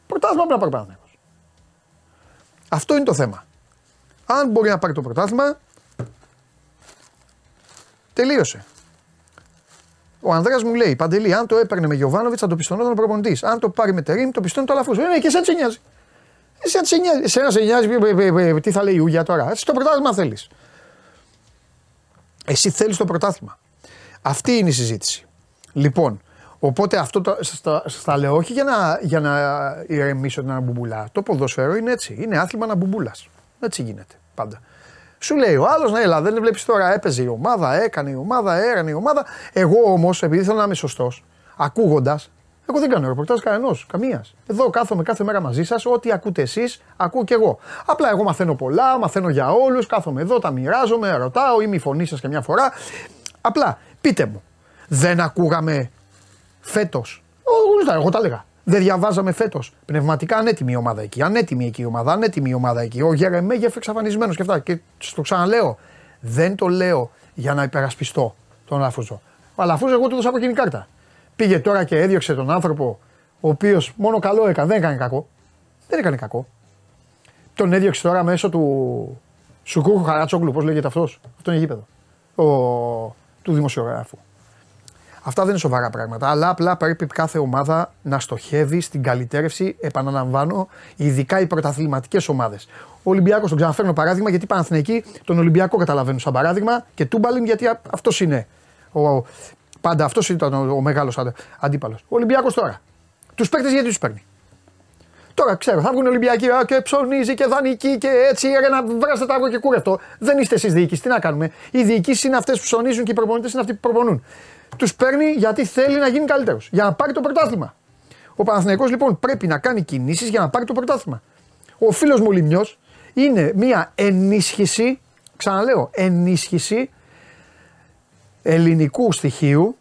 Πρωτάθλημα πρέπει να πάρει ο Παναθηναϊκός. Αυτό είναι το θέμα. Αν μπορεί να πάρει το πρωτάθλημα, τελείωσε. Ο Ανδρέας μου λέει: Παντελή, αν το έπαιρνε με Γιωβάνοβιτς θα το πιστωνόταν ο προπονητής. Αν το πάρει με Τερήμ, το πιστώνει το Αλαφούζο. Ε, και εσένα σε νοιάζει. Εσένα σε νοιάζει. Εσένα σε νοιάζει. Τι θα λέει η Ουγιά τώρα. Εσύ το πρωτάθλημα θέλεις. Εσύ θέλεις το πρωτάθλημα. Αυτή είναι η συζήτηση. Λοιπόν, οπότε αυτό το, στα, στα λέω όχι για να, για να ηρεμήσω την αναμπουμπουλά. Το ποδόσφαιρο είναι έτσι. Είναι άθλημα αναμπουμπούλα. Έτσι γίνεται πάντα. Σου λέει ο άλλος, ναι, έλα, δεν βλέπεις τώρα, έπαιζε η ομάδα, έκανε η ομάδα, έρανε η ομάδα. Εγώ όμως, επειδή θέλω να είμαι σωστός, ακούγοντας, εγώ δεν κάνω ρεπορτάζ κανενό, καμίας. Εδώ κάθομαι κάθε μέρα μαζί σας, ό,τι ακούτε εσείς, ακούω κι εγώ. Απλά εγώ μαθαίνω πολλά, μαθαίνω για όλους, κάθομαι εδώ, τα μοιράζομαι, ρωτάω, είμαι η φωνή σας και μια φορά. Απλά πείτε μου, δεν ακούγαμε φέτος; Εγώ τα έλεγα. Δεν διαβάζαμε φέτος. Πνευματικά ανέτοιμη η ομάδα εκεί. Ανέτοιμη εκεί η ομάδα. Ανέτοιμη η ομάδα εκεί. Ο Γερεμέγεφ εξαφανισμένος και αυτά. Και στο ξαναλέω. Δεν το λέω για να υπερασπιστώ τον Αλαφούζο. Ο Αλαφούζο, εγώ του δώσα από εκείνη κάρτα. Πήγε τώρα και έδιωξε τον άνθρωπο ο οποίος μόνο καλό έκανε. Δεν έκανε κακό. Δεν έκανε κακό. Τον έδιωξε τώρα μέσω του Σουκούχου Χαράτσογλου, πώς λέγεται αυτός; Αυτό είναι γήπεδο. Ο... του δημοσιογράφου. Αυτά δεν είναι σοβαρά πράγματα. Αλλά απλά πρέπει κάθε ομάδα να στοχεύει στην καλυτέρευση, επαναλαμβάνω, ειδικά οι πρωταθληματικές ομάδες. Ο Ολυμπιακός, τον ξαναφέρνω παράδειγμα, γιατί Παναθηναϊκοί τον Ολυμπιακό καταλαβαίνουν σαν παράδειγμα και Τούμπαλιν γιατί αυτός είναι. Ο, πάντα αυτός ήταν ο, ο μεγάλος αντίπαλος. Ο Ολυμπιακός τώρα. Τους παίκτες γιατί τους παίρνει; Τώρα ξέρω, θα βγουν Ολυμπιακοί και ψωνίζει και δανεική και έτσι για να βράσετε τα αυγό και κούρευτο. Δεν είστε εσείς διοίκηση, τι να κάνουμε; Οι διοικήσει είναι αυτές που ψωνίζουν και οι προπονητές είναι αυτοί που προπονούν. Τους παίρνει γιατί θέλει να γίνει καλύτερος. Για να πάρει το πρωτάθλημα. Ο Παναθηναϊκός λοιπόν πρέπει να κάνει κινήσεις για να πάρει το πρωτάθλημα. Ο φίλος μου Λιμιό είναι μια ενίσχυση, ξαναλέω, ενίσχυση ελληνικού στοιχείου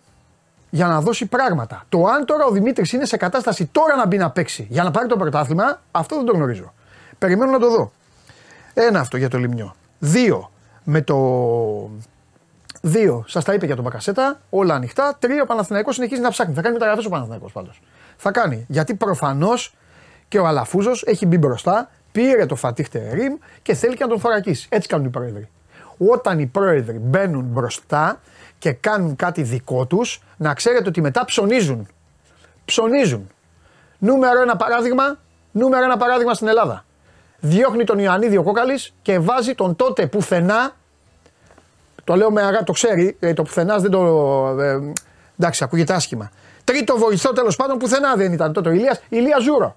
για να δώσει πράγματα. Το αν τώρα ο Δημήτρης είναι σε κατάσταση τώρα να μπει να παίξει για να πάρει το πρωτάθλημα, αυτό δεν το γνωρίζω. Περιμένω να το δω. Ένα αυτό για το Λιμιό. Δύο, με το Δύο, σας τα είπε για τον Μπακασέτα, όλα ανοιχτά. Τρία, ο Παναθηναϊκός συνεχίζει να ψάχνει. Θα κάνει μεταγραφές ο Παναθηναϊκός πάντως. Θα κάνει. Γιατί προφανώς και ο Αλαφούζος έχει μπει μπροστά, πήρε το Φατίχτε Ριμ και θέλει και να τον θωρακίσει. Έτσι κάνουν οι πρόεδροι. Όταν οι πρόεδροι μπαίνουν μπροστά και κάνουν κάτι δικό τους, να ξέρετε ότι μετά ψωνίζουν. Ψωνίζουν. Νούμερο ένα παράδειγμα, νούμερο ένα παράδειγμα στην Ελλάδα. Διώχνει τον Ιωαννίδη ο Κόκαλης και βάζει τον τότε πουθενά το λέω με αγάπη, το ξέρει, ε, το πουθενά δεν το. Ε, εντάξει, ακούγεται άσχημα. Τρίτο βοηθό τέλος πάντων πουθενά δεν ήταν τότε ο Ηλίας, Ηλίας Ζούρο.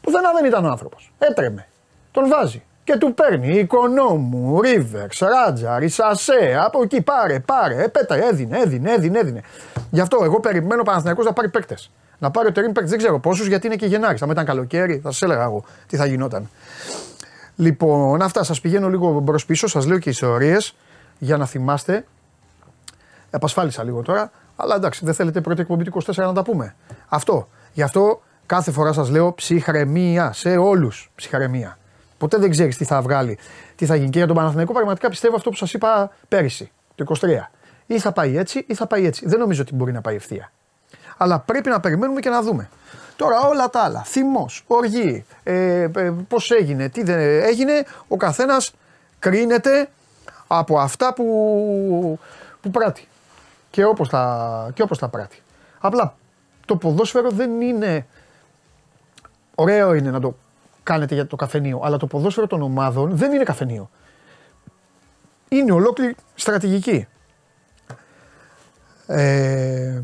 Πουθενά δεν ήταν ο άνθρωπος. Έτρεμε. Τον βάζει. Και του παίρνει Οικονόμου, Ρίβερ, Ράτζα, Ρισασέ, από εκεί πάρε, πάρε, επέταε, έδινε, έδινε, έδινε, έδινε. Γι' αυτό εγώ περιμένω Παναθηναϊκός να πάρει παίκτες. Να πάρει ο Τερήμ παίκτες, δεν ξέρω πόσους γιατί είναι και Γενάρης. Θα ήταν καλοκαίρι, θα σα έλεγα εγώ τι θα γινόταν. Λοιπόν, αυτά σας πηγαίνω λίγο μπρος πίσω, σας λέω και ιστορίε για να θυμάστε. Επασφάλισα λίγο τώρα, αλλά εντάξει, δεν θέλετε πρώτη εκπομπή του 24 να τα πούμε. Αυτό. Γι' αυτό κάθε φορά σας λέω ψυχραιμία σε όλους. Ψυχραιμία. Ποτέ δεν ξέρεις τι θα βγάλει, τι θα γίνει. Και για τον Παναθηναϊκό πραγματικά πιστεύω αυτό που σας είπα πέρυσι, το 23. Ή θα πάει έτσι ή θα πάει έτσι. Δεν νομίζω ότι μπορεί να πάει ευθεία. Αλλά πρέπει να περιμένουμε και να δούμε. Τώρα όλα τα άλλα, θυμός, οργή, ε, ε, πώς έγινε, τι δεν έγινε, ο καθένας κρίνεται από αυτά που, που πράττει και όπως, τα, και όπως τα πράττει. Απλά το ποδόσφαιρο δεν είναι, ωραίο είναι να το κάνετε για το καφενείο, αλλά το ποδόσφαιρο των ομάδων δεν είναι καφενείο. Είναι ολόκληρη στρατηγική. Ε,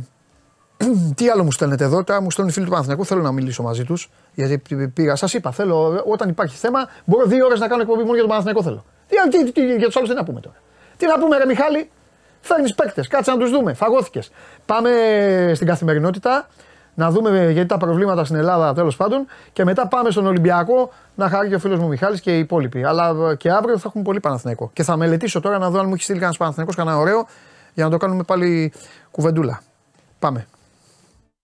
τι άλλο μου στέλνετε εδώ, τώρα μου στέλνουν οι φίλοι του Παναθηναϊκού. Θέλω να μιλήσω μαζί τους. Γιατί πήγα, σας είπα, θέλω όταν υπάρχει θέμα, μπορώ δύο ώρες να κάνω εκπομπή μόνο για τον Παναθηναϊκό θέλω. Τι, τι, τι, για τους άλλους τι να πούμε τώρα. Τι να πούμε, Ρε Μιχάλη, φέρνεις παίκτες, κάτσε να τους δούμε. Φαγώθηκες. Πάμε στην καθημερινότητα να δούμε γιατί τα προβλήματα στην Ελλάδα τέλος πάντων και μετά πάμε στον Ολυμπιακό να χαρεί και ο φίλος μου Μιχάλης και οι υπόλοιποι. Αλλά ε, και αύριο θα έχουμε πολύ Παναθηναϊκό. Και θα μελετήσω τώρα να δω αν μου έχει στείλει κανένας Παναθηναϊκός κανένα ωραίο για να το κάνουμε πάλι κουβεντούλα. Πάμε.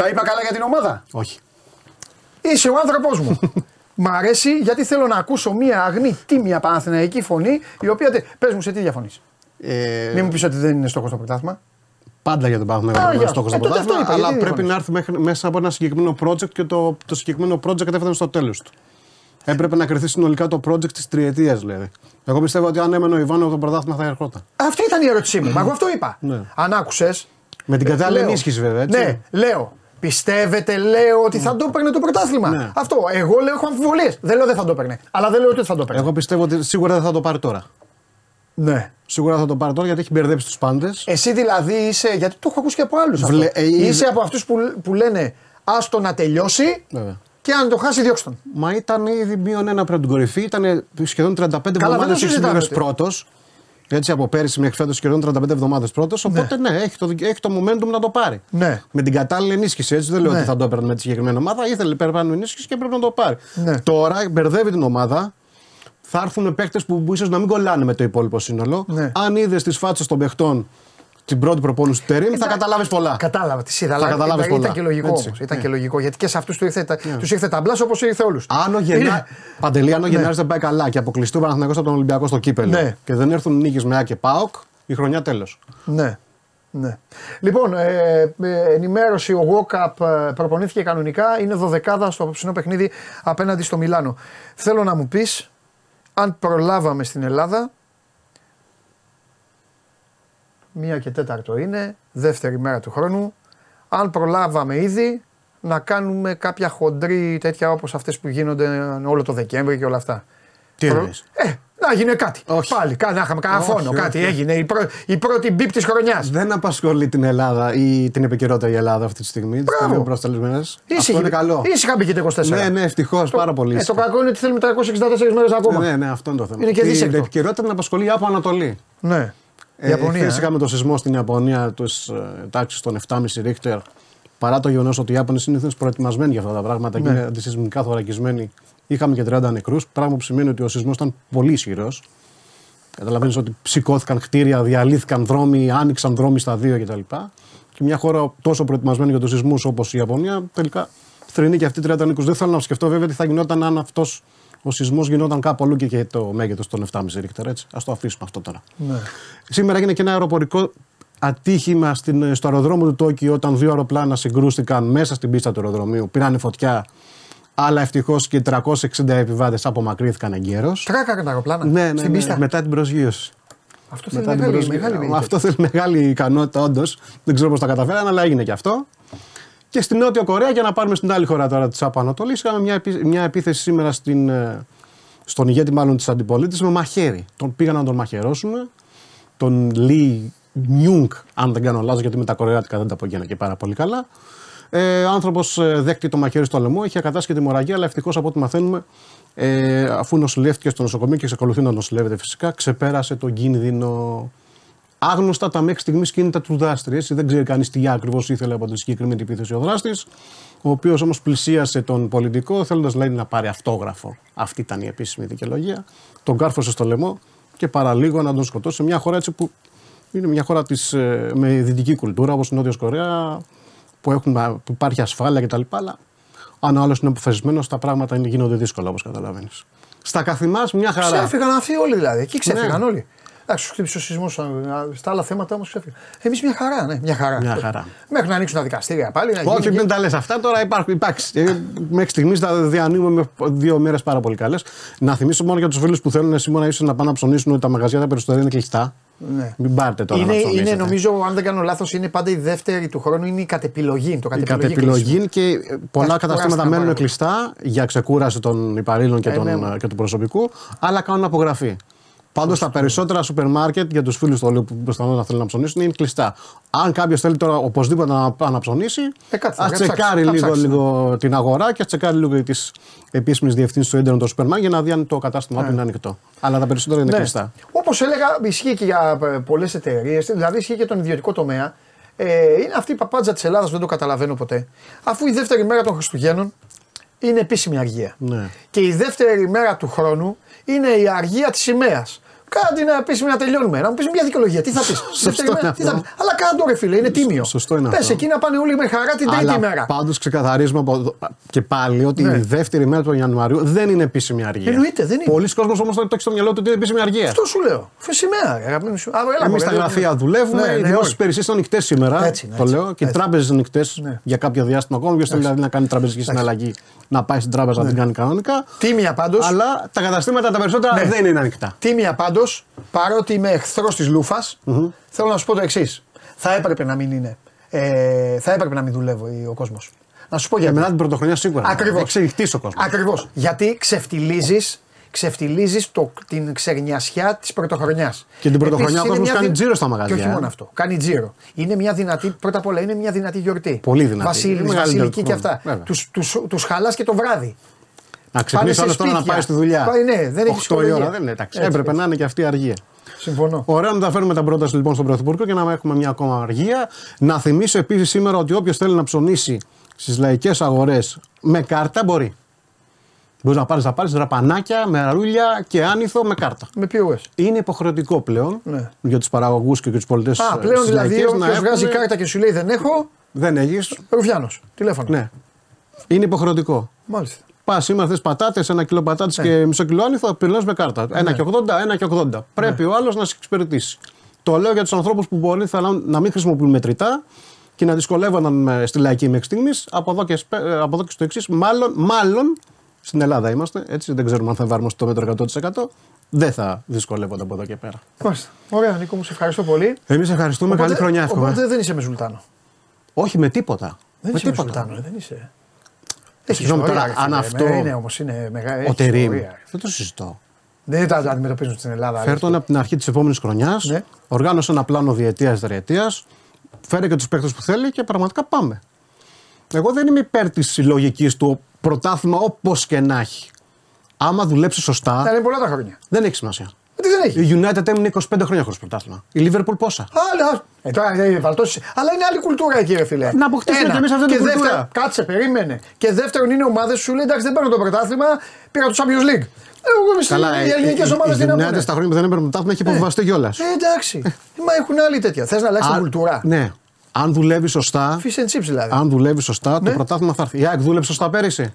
Τα είπα καλά για την ομάδα;
Όχι.
Είσαι ο άνθρωπό μου. Μ' αρέσει γιατί θέλω να ακούσω μια αγνή τίμια παναθηναϊκή φωνή η οποία. Πες μου σε τι διαφωνείς;
Ε,
Μην μου πεις ότι δεν είναι στόχος το πρωτάθλημα.
Πάντα για τον Παναθηναϊκό
Α,
είναι
για-
στόχος
ε,
στο
τότε αυτό
πρωτάθλημα,
είπα,
αλλά
γιατί
πρέπει
διαφωνείς;
να έρθει μέχρι, μέσα από ένα συγκεκριμένο project και το, το συγκεκριμένο project κατέφτανε στο τέλος του. Έπρεπε να κρυθεί συνολικά το project της τριετίας δηλαδή. Εγώ πιστεύω ότι αν έμενε ο Ιβάνο από το πρωτάθλημα θα ερχόταν.
Αυτή ήταν η ερώτησή μου. Μα εγώ αυτό είπα.
Ναι.
Αν άκουσες.
Με την κατάλληλη ενίσχυση βέβαια. Έτσι.
Ναι, λέω. Πιστεύετε, λέω ότι θα το έπαιρνε το πρωτάθλημα;
Ναι.
Αυτό. Εγώ λέω έχω αμφιβολίες. Δεν λέω δεν θα το έπαιρνε. Αλλά δεν λέω ότι θα το έπαιρνε.
Εγώ πιστεύω ότι σίγουρα δεν θα το πάρει τώρα.
Ναι.
Σίγουρα θα το πάρει τώρα γιατί έχει μπερδέψει τους πάντες.
Εσύ δηλαδή είσαι. Γιατί το έχω ακούσει και από άλλους.
Βλε- ε, είδε-
είσαι από αυτούς που, που λένε άστο να τελειώσει
Βέβαια.
και αν το χάσει, διώξτε τον.
Μα ήταν ήδη μείον ένα πριν από την κορυφή. Ήταν σχεδόν 35
δεν
εβδομάδε
το
έχει
συζητάμε
μείνει
ότι-
πρώτος. Έτσι από πέρυσι μέχρι φέτος σχεδόν 35 εβδομάδες πρώτος. Οπότε ναι, έχει, το, έχει το momentum να το πάρει.
Ναι.
Με την κατάλληλη ενίσχυση. Έτσι δεν λέω
Ναι.
ότι θα το έπαιρνε με τη συγκεκριμένη ομάδα. Ήθελε περπάνω ενίσχυση και πρέπει να το πάρει.
Ναι.
Τώρα μπερδεύει την ομάδα. Θα έρθουν παίκτες που, που ίσως να μην κολλάνε με το υπόλοιπο σύνολο.
Ναι.
Αν είδες τις φάτσες των παιχτών την πρώτη προπόνηση του Τερήμ, θα καταλάβεις πολλά.
Κατάλαβα τι είδα.
Θα
αλλά
καταλάβεις
ήταν,
πολλά.
και λογικό
Έτσι.
όμως, Ήταν
Ναι.
και λογικό γιατί και σε αυτούς τους ήρθε, τα- τους ήρθε ταμπλά όπως ήρθε όλους.
Αν ο Γενά... Παντελή, αν ο Γενάρης δεν πάει καλά και αποκλειστεί ο Παναθηναϊκός από τον Ολυμπιακό στο κύπελο
Ναι.
και δεν έρθουν νίκες με Α και ΠΑΟΚ, η χρονιά τέλος.
Ναι. ναι. Λοιπόν, ε, ε, ενημέρωση, ο Walkup ε, προπονήθηκε κανονικά, είναι δωδεκάδα στο απόψινό παιχνίδι απέναντι στο Μιλάνο. Θέλω να μου πεις, αν προλάβαμε στην Ελλάδα, μία και τέταρτο είναι, δεύτερη μέρα του χρόνου, αν προλάβαμε ήδη να κάνουμε κάποια χοντρή τέτοια όπως αυτές που γίνονται όλο το Δεκέμβρη και όλα αυτά.
Τι
Προ-
εννοείς;
Ε, να γίνει κάτι.
Όχι.
Πάλι, κα- να είχαμε κανένα
Όχι,
φόνο,
όχι,
κάτι
όχι.
έγινε. Η, πρω- η πρώτη μπίπ της χρονιάς.
Δεν απασχολεί την Ελλάδα ή την επικαιρότητα η Ελλάδα αυτή τη στιγμή. Τις
Μπράβο.
τελευταίε προσταλισμένε. Αυτό είναι καλό.
Ήσυχα μπήκε το 24.
Ναι, ναι, ευτυχώς, πάρα πολύ.
Ε, το
ήσυχα.
κακό είναι ότι θέλουμε 364 μέρες ακόμα.
Ναι, ναι, αυτό είναι το θέμα.
Είναι και δίσεκτο.
Η επικαιρότητα την απασχολεί από Ανατολή.
Ναι.
Ε,
Ιαπωνία.
χθες
ε.
είχαμε το σεισμό στην Ιαπωνία της ε, τάξης των 7,5 ρίχτερ. Παρά το γεγονός ότι οι Ιάπωνες είναι συνήθως προετοιμασμένοι για αυτά τα πράγματα
Ναι.
και είναι αντισυσμικά θωρακισμένοι, είχαμε και 30 νεκρούς. Πράγμα που σημαίνει ότι ο σεισμός ήταν πολύ ισχυρός. Καταλαβαίνεις ότι σηκώθηκαν κτίρια, διαλύθηκαν δρόμοι, άνοιξαν δρόμοι στα δύο κτλ. Και μια χώρα τόσο προετοιμασμένη για τους σεισμούς όπως η Ιαπωνία, τελικά θρυνεί και αυτή 30 νεκρούς. Δεν θέλω να σκεφτώ βέβαια τι θα γινόταν αν αυτός ο σεισμός γινόταν κάπου αλλού και, και το μέγεθος των 7,5 ρίχτερ. Έτσι. Α το αφήσουμε αυτό τώρα.
Ναι.
Σήμερα έγινε και ένα αεροπορικό ατύχημα στην, στο αεροδρόμιο του Τόκιο όταν δύο αεροπλάνα συγκρούστηκαν μέσα στην πίστα του αεροδρομίου. Πήραν φωτιά, αλλά ευτυχώς και 360 επιβάτες απομακρύνθηκαν εγκαίρως.
Τράκαραν τα αεροπλάνα
Ναι, ναι,
στην
ναι,
πίστα;
μετά την προσγείωση.
Αυτό θέλει
Μετά την
μεγάλη,
προσγείωση.
μεγάλη
Αυτό θέλει μεγάλη ικανότητα, όντως. Δεν ξέρω πώς τα καταφέραν, αλλά έγινε και αυτό. Και στην Νότια Κορέα, για να πάρουμε στην άλλη χώρα τώρα της ΑΠΑ Ανατολή, είχαμε μια, επί- μια επίθεση σήμερα στην, ε, στον ηγέτη μάλλον της αντιπολίτευσης με μαχαίρι. Τον πήγαν να τον μαχαιρώσουν. Τον Λι Νιούγκ, αν δεν κάνω λάθος, γιατί με τα κορεάτικα δεν τα απογαίνω και πάρα πολύ καλά. Ε, ο άνθρωπο δέχτηκε το μαχαίρι στο λαιμό, είχε ακατάσχει τη μοραγία, αλλά ευτυχώς από ό,τι μαθαίνουμε, ε, αφού νοσηλεύτηκε στο νοσοκομείο και εξακολουθεί να νοσηλεύεται φυσικά, ξεπέρασε τον κίνδυνο. Άγνωστα τα μέχρι στιγμής κίνητα του δράστη. Έτσι. Δεν ξέρει κανείς τι ακριβώς ήθελε από τη συγκεκριμένη επίθεση ο δράστης, ο οποίος όμως πλησίασε τον πολιτικό θέλοντας λέει να πάρει αυτόγραφο. Αυτή ήταν η επίσημη δικαιολογία. Τον κάρφωσε στο λαιμό και παραλίγο να τον σκοτώσει σε μια χώρα έτσι που είναι μια χώρα της, ε, με δυτική κουλτούρα όπως η Νότια Κορέα, που, έχουν, που υπάρχει ασφάλεια κτλ. Αλλά αν ο άλλος είναι αποφασισμένος, τα πράγματα είναι, γίνονται δύσκολα όπως καταλαβαίνεις. Στα καθημάς μια χαρά.
Ξέφυγαν αυτοί όλοι δηλαδή. Εκεί ξέφυγαν
Ναι.
όλοι. Εντάξει, σου χτύπησε ο σεισμός. Στα άλλα θέματα όμως ξέφυγε. Εμείς μια χαρά, ναι, μια χαρά.
Μια χαρά.
Μέχρι να ανοίξουν τα δικαστήρια πάλι. Να
Όχι,
γίνει-
μην τα λες αυτά. Τώρα υπάρχουν. Εντάξει, ε, μέχρι στιγμής τα διανύουμε με δύο μέρες πάρα πολύ καλές. Να θυμίσω μόνο για τους φίλους που θέλουν σήμερα ίσω να πάνε να ψωνίσουν ότι τα μαγαζιά τα περισσότερα είναι κλειστά.
Ναι.
Μην πάρετε τώρα
Είναι,
να
είναι,
ψωνίσετε.
νομίζω, αν δεν κάνω λάθος, είναι πάντα η δεύτερη του χρόνου, είναι η κατεπιλογή. Το
Η
κατεπιλογή.
κατεπιλογή και ε, πολλά
κουράστηκα
καταστήματα
πάρα
μένουν
πολύ.
κλειστά για ξεκούραση των υπαλλήλων και,
Ε,
των,
ναι.
και του προσωπικού, αλλά κάνουν απογραφή. Πάντως τα περισσότερα σούπερ μάρκετ για τους φίλους του Ολύμπου που πιθανόν να θέλουν να ψωνίσουν είναι κλειστά. Αν κάποιος θέλει τώρα οπωσδήποτε να πάει να ψωνίσει,
Ε, κάτσε,
ας
θα ψάξει,
τσεκάρει
θα
λίγο,
ψάξει, ναι.
λίγο την αγορά και ας τσεκάρει λίγο τις επίσημες διευθύνσεις του ίντερνετ των σούπερ μάρκετ για να δει αν το κατάστημά του είναι ανοιχτό. Αλλά τα περισσότερα είναι
Ναι.
κλειστά.
Όπως έλεγα, ισχύει και για πολλές εταιρείες, δηλαδή ισχύει και τον ιδιωτικό τομέα. Ε, είναι αυτή η παπάντζα της Ελλάδας, δεν το καταλαβαίνω ποτέ. Αφού η δεύτερη μέρα των Χριστουγέννων είναι επίσημη αργία.
Ναι.
Και η δεύτερη μέρα του χρόνου είναι η αργία της σημαίας. Κάντε την επίσημη να τελειώνουμε. Να μου πεις μια δικαιολογία. Τι θα πεις;
Σωστό είναι αυτό.
Αλλά κάτω ρε φίλε, είναι τίμιο.
Σωστό είναι
Πες
αυτό.
εκεί να πάνε όλοι με χαρά την τρίτη
Αλλά
μέρα.
πάντως ξεκαθαρίζουμε από εδώ και πάλι ότι
Ναι.
η δεύτερη μέρα του Ιανουαρίου δεν είναι επίσημη αργία.
Εννοείται, δεν είναι.
Πολλοί κόσμοι όμως το έχει στο μυαλό του ότι είναι επίσημη αργία.
Αυτό σου λέω. Φεσημαία, αγαπημένη σου. Α, έλα,
Εμείς
μωρέ,
στα
δεν-
γραφεία δουλεύουμε,
Ναι,
οι
ναι,
δημόσιες
όχι.
υπηρεσίες είναι ανοιχτές σήμερα.
Έτσι είναι,
το
έτσι.
λέω. Και οι
Έτσι.
τράπεζες ανοιχτές
Ναι.
για κάποιο διάστημα ακόμα. Ποιος θέλει δηλαδή να κάνει τραπεζική συναλλαγή, να πάει στην τράπεζα να την κάνει κανονικά.
Τίμια πάντως.
Αλλά τα καταστήματα τα περισσότερα
Ναι.
δεν είναι ανοιχτά.
Τίμια πάντως, παρότι είμαι εχθρός της λουφα θέλω να σου πω το εξής. Θα έπρεπε να μην είναι. Ε, θα έπρεπε να μην δουλεύει ο κόσμος. Να σου πω
Για
γιατί.
μετά την πρωτοχρονιά σίγουρα.
Ακριβώς.
Εξελιχτή ο κόσμος.
Ακριβώς. Γιατί ξεφτιλίζει ξεφτιλίζεις το, την ξερνιασιά της πρωτοχρονιάς.
Και την πρωτοχρονιά ο κόσμος κάνει τζίρο στα μαγαζιά,
Και όχι
ε.
μόνο αυτό. Κάνει τζίρο. Είναι μια δυνατή, πρώτα απ' όλα είναι μια δυνατή γιορτή.
Πολύ δυνατή.
Βασίλη,
Είναι μεγαλύτερο
βασιλική
του
και
χρόνου,
αυτά.
βέβαια.
Τους, τους, τους χαλάς και το βράδυ.
Να ξυπνήσει
σε
άλλο τώρα να
σπίτια.
πάει στη δουλειά.
Πάει, ναι, δεν έχει
8 η
ψυχολογία.
ώρα δεν είναι. Εντάξει.
Έτσι,
Έπρεπε
έτσι.
να είναι και αυτή η αργία.
Συμφωνώ.
Ωραία να τα φέρουμε τα πρόταση λοιπόν στον Πρωθυπουργό και να έχουμε μια ακόμα αργία. Να θυμίσω επίσης σήμερα ότι όποιος θέλει να ψωνίσει στις λαϊκές αγορές με κάρτα μπορεί. Μπορείς να πάρεις να πάρεις δραπανάκια με αρούλια και άνηθο με κάρτα.
Με POS.
Είναι υποχρεωτικό πλέον
Ναι.
για τους παραγωγούς και για τους πολιτές
Α, πλέον δηλαδή όποιος βγάζει κάρτα και σου λέει δεν έχω,
Δεν έχεις.
Ρουφιάνος. Τηλέφωνο.
Ναι. Είναι υποχρεωτικό.
Μάλιστα.
Πας σήμερα θες πατάτες, ένα κιλό πατάτες
Ναι.
και μισό κιλό άνηθο, πληρώνει με κάρτα. Ένα και 80, ένα και 80. Πρέπει ο άλλος να σε εξυπηρετήσει. Το λέω για τους ανθρώπους που μπορεί θέλουν να μην χρησιμοποιούν μετρητά και να δυσκολεύονταν με- στη λαϊκή μέχρι στιγμής. Από, εδώ και σπε- ε, από εδώ και στο εξής, μάλλον, μάλλον στην Ελλάδα είμαστε, έτσι δεν ξέρουμε αν θα εφαρμοστεί το μέτρο 100%. Δεν θα δυσκολεύονται από εδώ και πέρα.
Μάλιστα. Ωραία, Νίκο μου, σε ευχαριστώ πολύ.
Εμείς ευχαριστούμε. Καλή χρονιά, εύχομαι.
Οπότε δεν είσαι με Σουλτάνο.
Όχι με τίποτα.
Δεν
με
είσαι με
τίποτα.
Σουλτάνο, ε, δεν είσαι. Έχει
Συγγνώμη
ιστορία,
τώρα,
ρε φίλε.
αν αυτό-
Ε, Είναι όμως, είναι μεγάλη.
Ο Τερίμ.
ιστορία.
Δεν το συζητώ.
Δεν τα αντιμετωπίζουν στην Ελλάδα.
Φέρ τον από την αρχή της επόμενης χρονιάς.
Ναι.
Οργάνωσε ένα πλάνο διετίας τριετία. Φέρε και τους παίκτες που θέλει και πραγματικά πάμε. Εγώ δεν είμαι υπέρ της λογική του πρωτάθλημα όπως και να έχει. Άμα δουλέψει σωστά,
Θα είναι πολλά τα χρόνια.
δεν έχει σημασία.
Ε, Τι δεν έχει.
Η United έμεινε 25 χρόνια χωρίς πρωτάθλημα. Η Liverpool πόσα;
Άλλα. Ε, τώρα δεν είναι βαλτώσεις. Αλλά είναι άλλη κουλτούρα εκεί, ρε φίλε.
Να αποκτήσουμε
Ένα.
κι εμείς αυτή την
Και
κουλτούρα.
δεύτερον, κάτσε, περίμενε. Και δεύτερον είναι ομάδες σου λέει εντάξει δεν παίρνω το πρωτάθλημα, πήρα το Champions League. Ε, Εγώ είμαι οι ελληνικές ομάδες
η
τι να
United
πούνε.
στα χρόνια που δεν έπαιρνε πρωτάθλημα έχει υποβιβαστεί κιόλας.
Ε, εντάξει. Μα έχουν άλλη τέτοια. Θες να αλλάξεις την κουλτούρα;
Ναι. Αν δουλεύει σωστά,
Fish and chips δηλαδή.
αν δουλεύει σωστά,
Ναι.
το πρωτάθλημα θα έρθει. Η ΑΕΚ δούλεψε σωστά πέρυσι.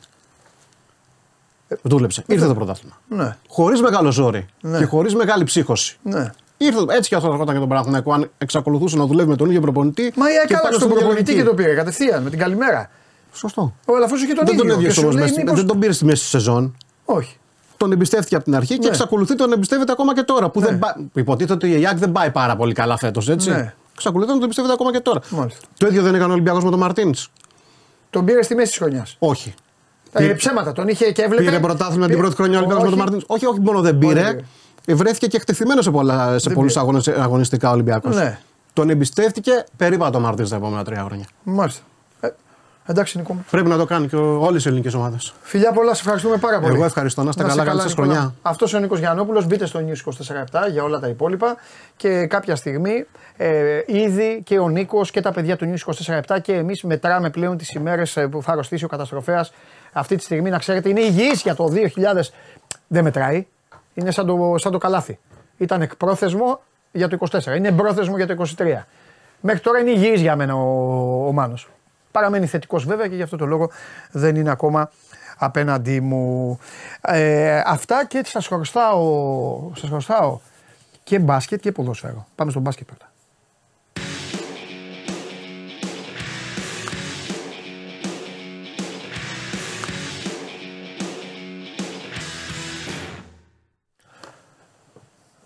Δούλεψε. Ήρθε το πρωτάθλημα.
Ναι.
Χωρίς μεγάλο ζόρι
Ναι.
και χωρίς μεγάλη ψύχωση.
Ναι.
Ήρθε, έτσι και αυτό ερχόταν και τον Παναθηναϊκό. Αν εξακολουθούσε να δουλεύει με τον ίδιο προπονητή.
Μα η
και
ΑΕΚ
πάλι
άλλαξε τον
στην
προπονητή
ίδια
και το
λογική.
πήρε κατευθείαν με την καλημέρα.
Σωστό.
Ο Ελαφρύ είχε τον
δεν τον
ίδιο. και
έδιωξε
σου
όμως
λέει,
μέσα.
μήπως-
Δεν τον πήρε στη μέση τη σεζόν.
Όχι.
Τον εμπιστεύτηκε από την αρχή και
Ναι.
εξακολουθεί τον εμπιστεύεται ακόμα και τώρα. Που
Ναι.
δεν πά... Υποτίθεται ότι η ΑΕΚ δεν πάει πάρα πολύ καλά φέτος, έτσι.
Ναι.
Εξακολουθεί να τον εμπιστεύεται ακόμα και τώρα.
Μάλιστα.
Το ίδιο δεν έκανε ο Ολυμπιακός με τον Μαρτίν.
Τον πήρε στη μέση της χρονιάς.
Όχι.
Ε, ψέματα. Τον είχε και έβλεπε.
Πήρε πρωτάθλημα την
Πήρε-
πρώτη χρονιά ο Ολυμπιακός με τον
Όχι.
Μαρτίν. Όχι, όχι μόνο δεν
Όχι,
πήρε.
δεν
ε, Βρέθηκε και εκτεθειμένο σε, πολλά, σε
Δεν
πολλούς
πήρε.
αγωνιστικά Ολυμπιακός.
Ναι.
Τον εμπιστεύτηκε περίπου τον Μαρτίν στα επόμενα τρία χρόνια.
Μάλιστα. Ε, εντάξει, Νίκο μου.
Πρέπει να το κάνει και όλες οι ελληνικές ομάδες.
Φιλιά πολλά, σε ευχαριστούμε πάρα πολύ.
Εγώ ευχαριστώ. Να είστε καλά, καλή σας χρονιά.
Αυτός ο Νίκος Γιαννόπουλος. Μπείτε στο News 24 για όλα τα υπόλοιπα. Και κάποια στιγμή ε, ήδη και ο Νίκος και τα παιδιά του News 24 και εμείς μετράμε πλέον τις ημέρες που θα αρρωστήσει ο καταστροφέας. Αυτή τη στιγμή, να ξέρετε, είναι υγιής για το 2000. Δεν μετράει. Είναι σαν το, σαν το καλάθι. Ήταν εκπρόθεσμο για το 24. Είναι εμπρόθεσμο για το 23. Μέχρι τώρα είναι υγιής για μένα ο, ο Μάνος. Παραμένει θετικός βέβαια και γι' αυτό το λόγο δεν είναι ακόμα απέναντί μου. Ε, αυτά και έτσι σας χρωστάω, σας χρωστάω και μπάσκετ και ποδόσφαιρο. Πάμε στο μπάσκετ πρώτα.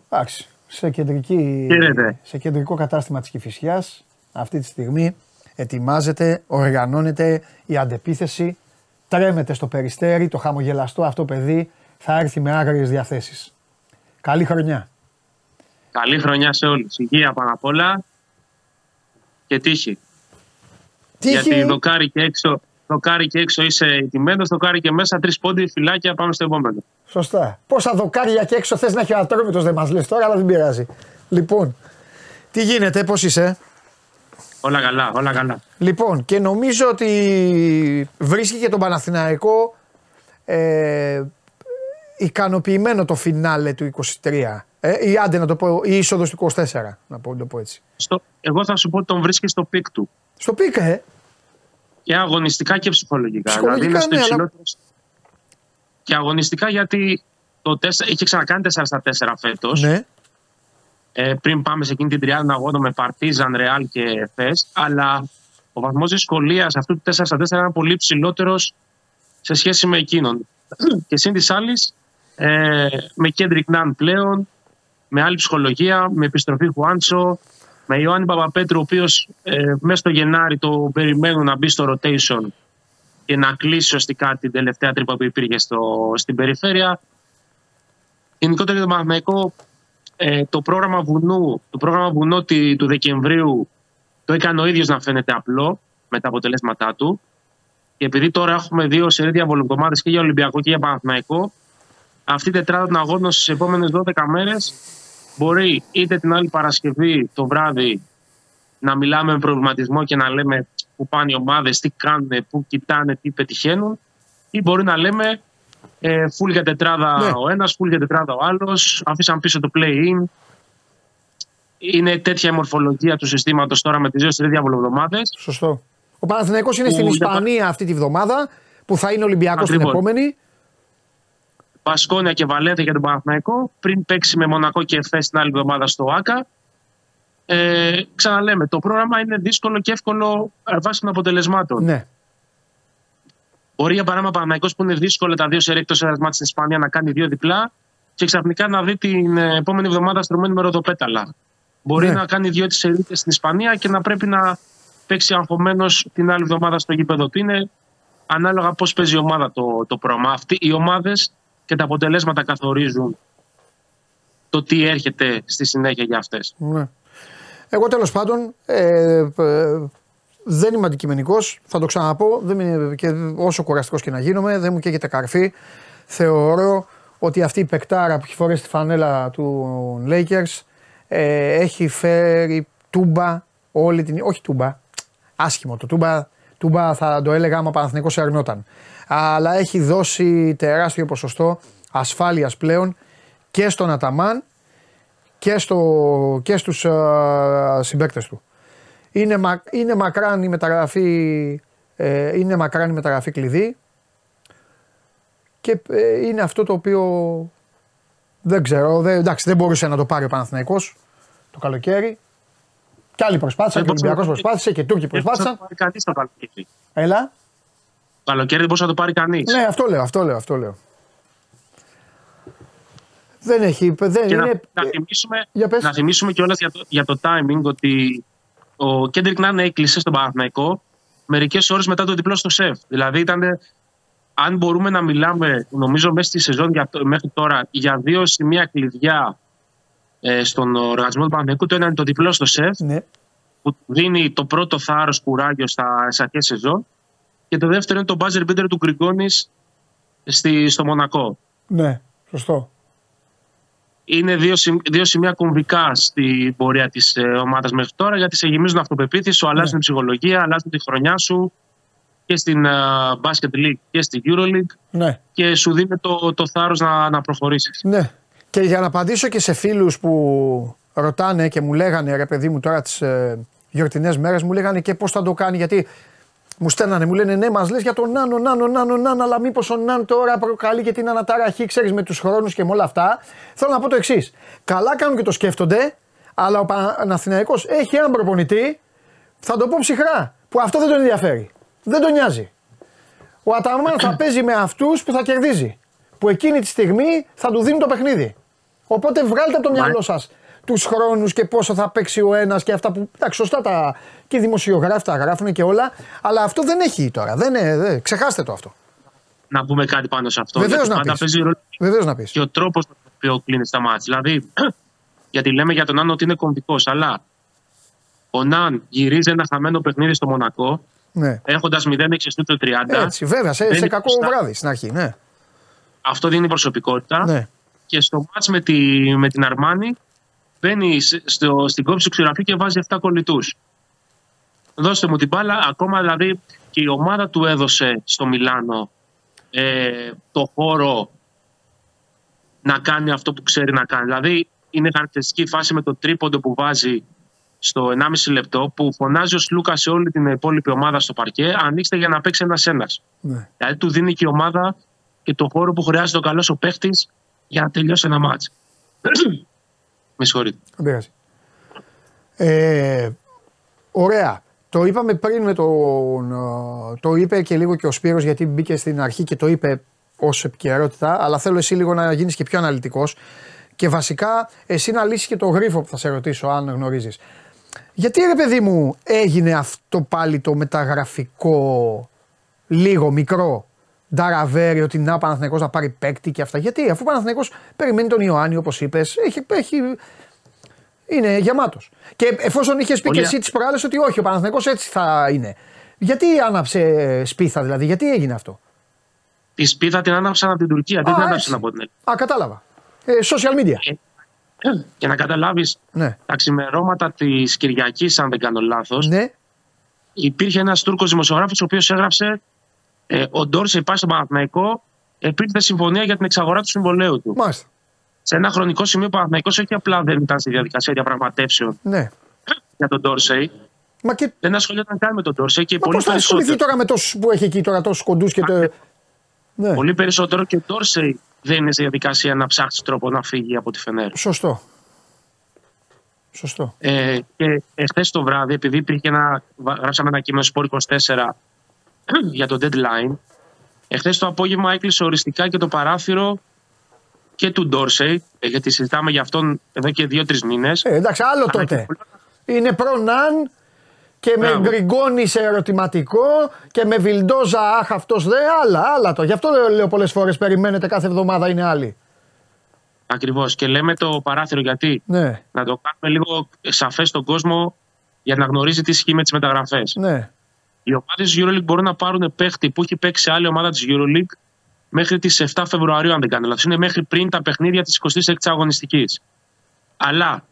Εντάξει, σε, κεντρική,
Χαίρετε.
σε κεντρικό κατάστημα της Κηφισιάς αυτή τη στιγμή ετοιμάζεται, οργανώνεται η αντεπίθεση, τρέμεται στο περιστέρι, το χαμογελαστό αυτό παιδί θα έρθει με άγριες διαθέσεις. Καλή χρονιά.
Καλή χρονιά σε όλους. Υγεία πάνω απ' όλα και τύχη. Γιατί δοκάρι και έξω, δοκάρι και έξω είσαι ετοιμένος, δοκάρι και μέσα τρεις πόντι, φυλάκια, πάμε στο επόμενο.
Σωστά. Πόσα δοκάρια και έξω θες να έχει ο ατρόμητος δεν μας λες τώρα, αλλά δεν πειράζει. Λοιπόν, τι γίνεται, πώς είσαι;
Όλα καλά, όλα καλά.
Λοιπόν, και νομίζω ότι βρίσκει και τον Παναθηναϊκό ε, ικανοποιημένο το φινάλε του 23. Ε, ή άντε να το πω, η είσοδος του 24, να πω, να το πω έτσι.
Στο, εγώ θα σου πω ότι τον βρίσκει στο peak του.
Στο peak, ε.
Και αγωνιστικά και ψυχολογικά.
Ψυχολογικά,
δηλαδή είναι στο
ναι, αλλά-
υψηλότερο- Και αγωνιστικά γιατί το 4, είχε ξανακάνει 4 στα 4 φέτος.
Ναι.
ε, πριν πάμε σε εκείνη την τριάδα αγώνα με Παρτίζαν, Ρεάλ και Εφές. Αλλά ο βαθμός δυσκολίας αυτού του 4 στα 4 είναι πολύ ψηλότερος σε σχέση με εκείνον. και συν τοις άλλοις, ε, με Κέντρικ Ναν πλέον, με άλλη ψυχολογία, με επιστροφή Χουάντσο, με Ιωάννη Παπαπέτρου, ο οποίος ε, μέσα στο Γενάρη το περιμένουν να μπει στο rotation και να κλείσει ουσιαστικά την τελευταία τρύπα που υπήρχε στο, στην περιφέρεια. Γενικότερα για τον Παναθηναϊκό ε, το πρόγραμμα βουνού, το πρόγραμμα βουνό τη- του Δεκεμβρίου το έκανε ο ίδιος να φαίνεται απλό με τα αποτελέσματά του. Και επειδή τώρα έχουμε δύο σερή διαβολοκομάδες και για Ολυμπιακό και για Παναθηναϊκό, αυτή η τετράδα των αγώνων στις επόμενες 12 μέρες μπορεί είτε την άλλη Παρασκευή το βράδυ να μιλάμε με προβληματισμό και να λέμε πού πάνε οι ομάδες, τι κάνουν, πού κοιτάνε, τι πετυχαίνουν ή μπορεί να λέμε ε, full για τετράδα
Ναι.
ο ένας, full για τετράδα ο άλλος, αφήσαν πίσω το play-in. Είναι τέτοια η μορφολογία του συστήματος τώρα με τις δύο σερή διαβολοβδομάδες.
Σωστό. Ο Παναθηναϊκός είναι
Που
στην
δεν
Ισπανία αυτή τη βδομάδα που θα είναι Ολυμπιακός την
Ακριβώς.
επόμενη.
Πασκόνια και Βαλένθια για τον Παναθηναϊκό, πριν παίξει με Μονακό και Εφές την άλλη εβδομάδα στο ΆΚΑ. Ε, ξαναλέμε, το πρόγραμμα είναι δύσκολο και εύκολο ε, βάσει των αποτελεσμάτων.
Ναι.
Μπορεί για παράδειγμα ο Παναθηναϊκός που είναι δύσκολο τα δύο σερί εκτός έδρας μάτς στην Ισπανία να κάνει δύο διπλά και ξαφνικά να δει την ε, επόμενη εβδομάδα στρωμένη με ροδοπέταλα. Μπορεί
Ναι.
να κάνει δύο τις σερί στην Ισπανία και να πρέπει να παίξει αγχωμένος την άλλη εβδομάδα στο γήπεδο του. Είναι ανάλογα πώς παίζει η ομάδα το, το πρόγραμμα. Αυτοί οι ομάδες και τα αποτελέσματα καθορίζουν το τι έρχεται στη συνέχεια για αυτές.
ναι. Εγώ τέλος πάντων ε, ε, δεν είμαι αντικειμενικός, θα το ξαναπώ. Δεν είμαι, και όσο κουραστικός και να γίνομαι, δεν μου καίγεται καρφί. Θεωρώ ότι αυτή η παικτάρα που έχει φορέσει τη φανέλα του Lakers ε, έχει φέρει τούμπα όλη την. Όχι τούμπα, άσχημο το τούμπα. Τούμπα θα το έλεγα άμα ο Παναθηναϊκός ερνόταν. Αλλά έχει δώσει τεράστιο ποσοστό ασφάλειας πλέον και στον Αταμάν και, στο, και στους α, συμπαίκτες του. Είναι, μα, είναι, μακράν η μεταγραφή, ε, είναι μακράν η μεταγραφή κλειδί και ε, είναι αυτό το οποίο δεν ξέρω, δεν, εντάξει δεν μπορούσε να το πάρει ο Παναθηναϊκός το καλοκαίρι. Κι άλλοι προσπάθησαν, και ο
Δεν μπορούσε
Ολυμπιακός
να-
προσπάθησε και οι Τούρκοι
Δεν μπορούσε να
προσπάθησαν.
το πάρει κανεί το καλοκαίρι.
Έλα.
Το καλοκαίρι δεν μπορούσε να το πάρει κανεί.
Ναι, αυτό λέω, αυτό λέω, αυτό λέω. Δεν έχει, δεν
Και να,
είναι...
να θυμίσουμε,
για πες.
να θυμίσουμε κιόλας για το, για το timing ότι ο Κέντρικ Νάν έκλεισε στον Παναθηναϊκό μερικές ώρες μετά το διπλό στο σεφ. Δηλαδή ήταν, αν μπορούμε να μιλάμε, νομίζω μέσα στη σεζόν για, το- μέχρι τώρα, για δύο σημεία κλειδιά ε, στον οργανισμό του Παναθηναϊκού, το ένα είναι το διπλό στο σεφ,
Ναι,
που δίνει το πρώτο θάρρος κουράγιο στα στις αρχές σεζόν. Και το δεύτερο είναι το buzzer beater του Γκριγκόνης στο Μονακό.
ναι, σωστό.
Είναι δύο, σημ- δύο σημεία κομβικά στην πορεία της ε, ομάδας μέχρι τώρα γιατί σε γεμίζουν αυτοπεποίθηση, σου αλλάζουν την ψυχολογία, αλλάζουν τη χρονιά σου και στην ε, Basket League και στην Euroleague
Ναι.
και σου δίνει το, το θάρρος να, να προχωρήσεις.
Ναι. Και για να απαντήσω και σε φίλους που ρωτάνε και μου λέγανε ρε παιδί μου τώρα τις ε, γιορτινές μέρες μου λέγανε και πώς θα το κάνει γιατί Μου στέλνανε, μου λένε ναι, μας λες για τον Νάνο, Νάνο, Νάνο, Νάνο, αλλά μήπως ο Νάνο τώρα προκαλεί και την αναταραχή, ξέρεις με τους χρόνους και με όλα αυτά. Θέλω να πω το εξής. Καλά κάνουν και το σκέφτονται, αλλά ο Παναθηναϊκός έχει έναν προπονητή, θα το πω ψυχρά, που αυτό δεν τον ενδιαφέρει. Δεν τον νοιάζει. Ο Αταμάν θα παίζει με αυτούς που θα κερδίζει. Που εκείνη τη στιγμή θα του δίνουν το παιχνίδι. Οπότε βγάλτε από το μυαλό σας τους χρόνους και πόσο θα παίξει ο ένας και αυτά που. Εντάξει, σωστά τα. και οι δημοσιογράφοι τα γράφουν και όλα. Αλλά αυτό δεν έχει τώρα. Δεν, δεν, ξεχάστε το αυτό.
Να πούμε κάτι πάνω σε αυτό.
Βεβαίως να πεις. Βεβαίως να πεις.
Και ο τρόπος με τον οποίο κλείνει τα μάτια. Δηλαδή, γιατί λέμε για τον Ναν ότι είναι κομβικός, αλλά ο Ναν γυρίζει ένα χαμένο παιχνίδι στο Μονακό.
Ναι.
Έχοντας 0-6 στο 30.
Έτσι, βέβαια, σε, σε κακό βράδυ στην αρχή. Ναι.
Αυτό δίνει προσωπικότητα.
Ναι.
Και στο μάτς με, τη, με την Αρμάνη μπαίνει στο, στην κόψη του ξηραφιού και βάζει 7 κολλητούς. Δώστε μου την μπάλα. Ακόμα δηλαδή και η ομάδα του έδωσε στο Μιλάνο ε, το χώρο να κάνει αυτό που ξέρει να κάνει. Δηλαδή είναι χαρακτηριστική φάση με το τρίποντο που βάζει στο 1,5 λεπτό που φωνάζει ο Σλούκα σε όλη την υπόλοιπη ομάδα στο παρκέ. Ανοίξτε για να παίξει ένα-ένα.
Ναι.
Δηλαδή του δίνει και η ομάδα και το χώρο που χρειάζεται ο καλός ο παίχτης για να τελειώσει ένα μάτς. Με συγχωρείτε.
Δεν Ε, ωραία. Το είπαμε πριν με τον. Το είπε και λίγο και ο Σπύρος γιατί μπήκε στην αρχή και το είπε ως επικαιρότητα. Αλλά θέλω εσύ λίγο να γίνεις και πιο αναλυτικός. Και βασικά εσύ να λύσεις και το γρίφο που θα σε ρωτήσω, αν γνωρίζεις. Γιατί ρε παιδί μου έγινε αυτό πάλι το μεταγραφικό λίγο μικρό; Νταραβέρι, ότι να Παναθυνακό να πάρει παίκτη και αυτά. Γιατί αφού ο Παναθυνακό περιμένει τον Ιωάννη, όπως είπες, έχει, έχει, είναι γεμάτος. Και εφόσον είχε πει και εσύ τις προάλλες ότι όχι, ο Παναθυνακό έτσι θα είναι. Γιατί άναψε σπίθα, δηλαδή, γιατί έγινε αυτό;
Τη σπίθα την άναψαν από την Τουρκία, δεν την άναψαν από την
Ελλάδα. Α, κατάλαβα. Ε, social media.
Ε, για να καταλάβεις,
ναι.
τα ξημερώματα της Κυριακής, αν δεν κάνω λάθος,
ναι.
υπήρχε ένας Τούρκος δημοσιογράφος ο οποίος έγραψε ε, ο Ντόρσεϊ πάει στον Παναθηναϊκό, επήρθε συμφωνία για την εξαγορά του συμβολέου του.
Μάλιστα.
Σε ένα χρονικό σημείο ο Παναθηναϊκός όχι απλά δεν ήταν στη διαδικασία διαπραγματεύσεων
ναι.
για τον Ντόρσεϊ.
Μα και...
Δεν ασχολιόταν καν με τον Ντόρσεϊ και
Μα
πολύ
πώς θα ασχοληθεί τώρα με τόσους που έχει εκεί τώρα, τόσους κοντούς και το.
Ναι. Πολύ περισσότερο και ο Ντόρσεϊ δεν είναι στη διαδικασία να ψάξει τρόπο να φύγει από τη Φενέρ.
Σωστό. Σωστό.
Ε, και εχθές το βράδυ, επειδή υπήρχε ένα. Γράψαμε ένα κείμενο Σπόρ 24 για το deadline. Εχθές το απόγευμα έκλεισε οριστικά και το παράθυρο και του Ντόρσεϊ, γιατί συζητάμε για αυτόν εδώ και δύο-τρεις μήνες.
Ε, εντάξει, άλλο τότε. Είναι προ-ναν και με γκριγκόνι σε ερωτηματικό και με βιλντόζα, αχ αυτός δε, άλλα, άλλα το. Γι' αυτό λέω πολλές φορές περιμένετε κάθε εβδομάδα είναι άλλοι.
Ακριβώς. Και λέμε το παράθυρο γιατί.
Ναι.
Να το κάνουμε λίγο σαφές στον κόσμο για να γνωρίζει τι ισχύει με τις μεταγραφές.
Ναι.
Οι ομάδες της Euroleague μπορούν να πάρουν παίχτη που έχει παίξει σε άλλη ομάδα της Euroleague μέχρι τις 7 Φεβρουαρίου, αν δεν κάνω λάθος. Είναι μέχρι πριν τα παιχνίδια της 26η αγωνιστικής. Αλλά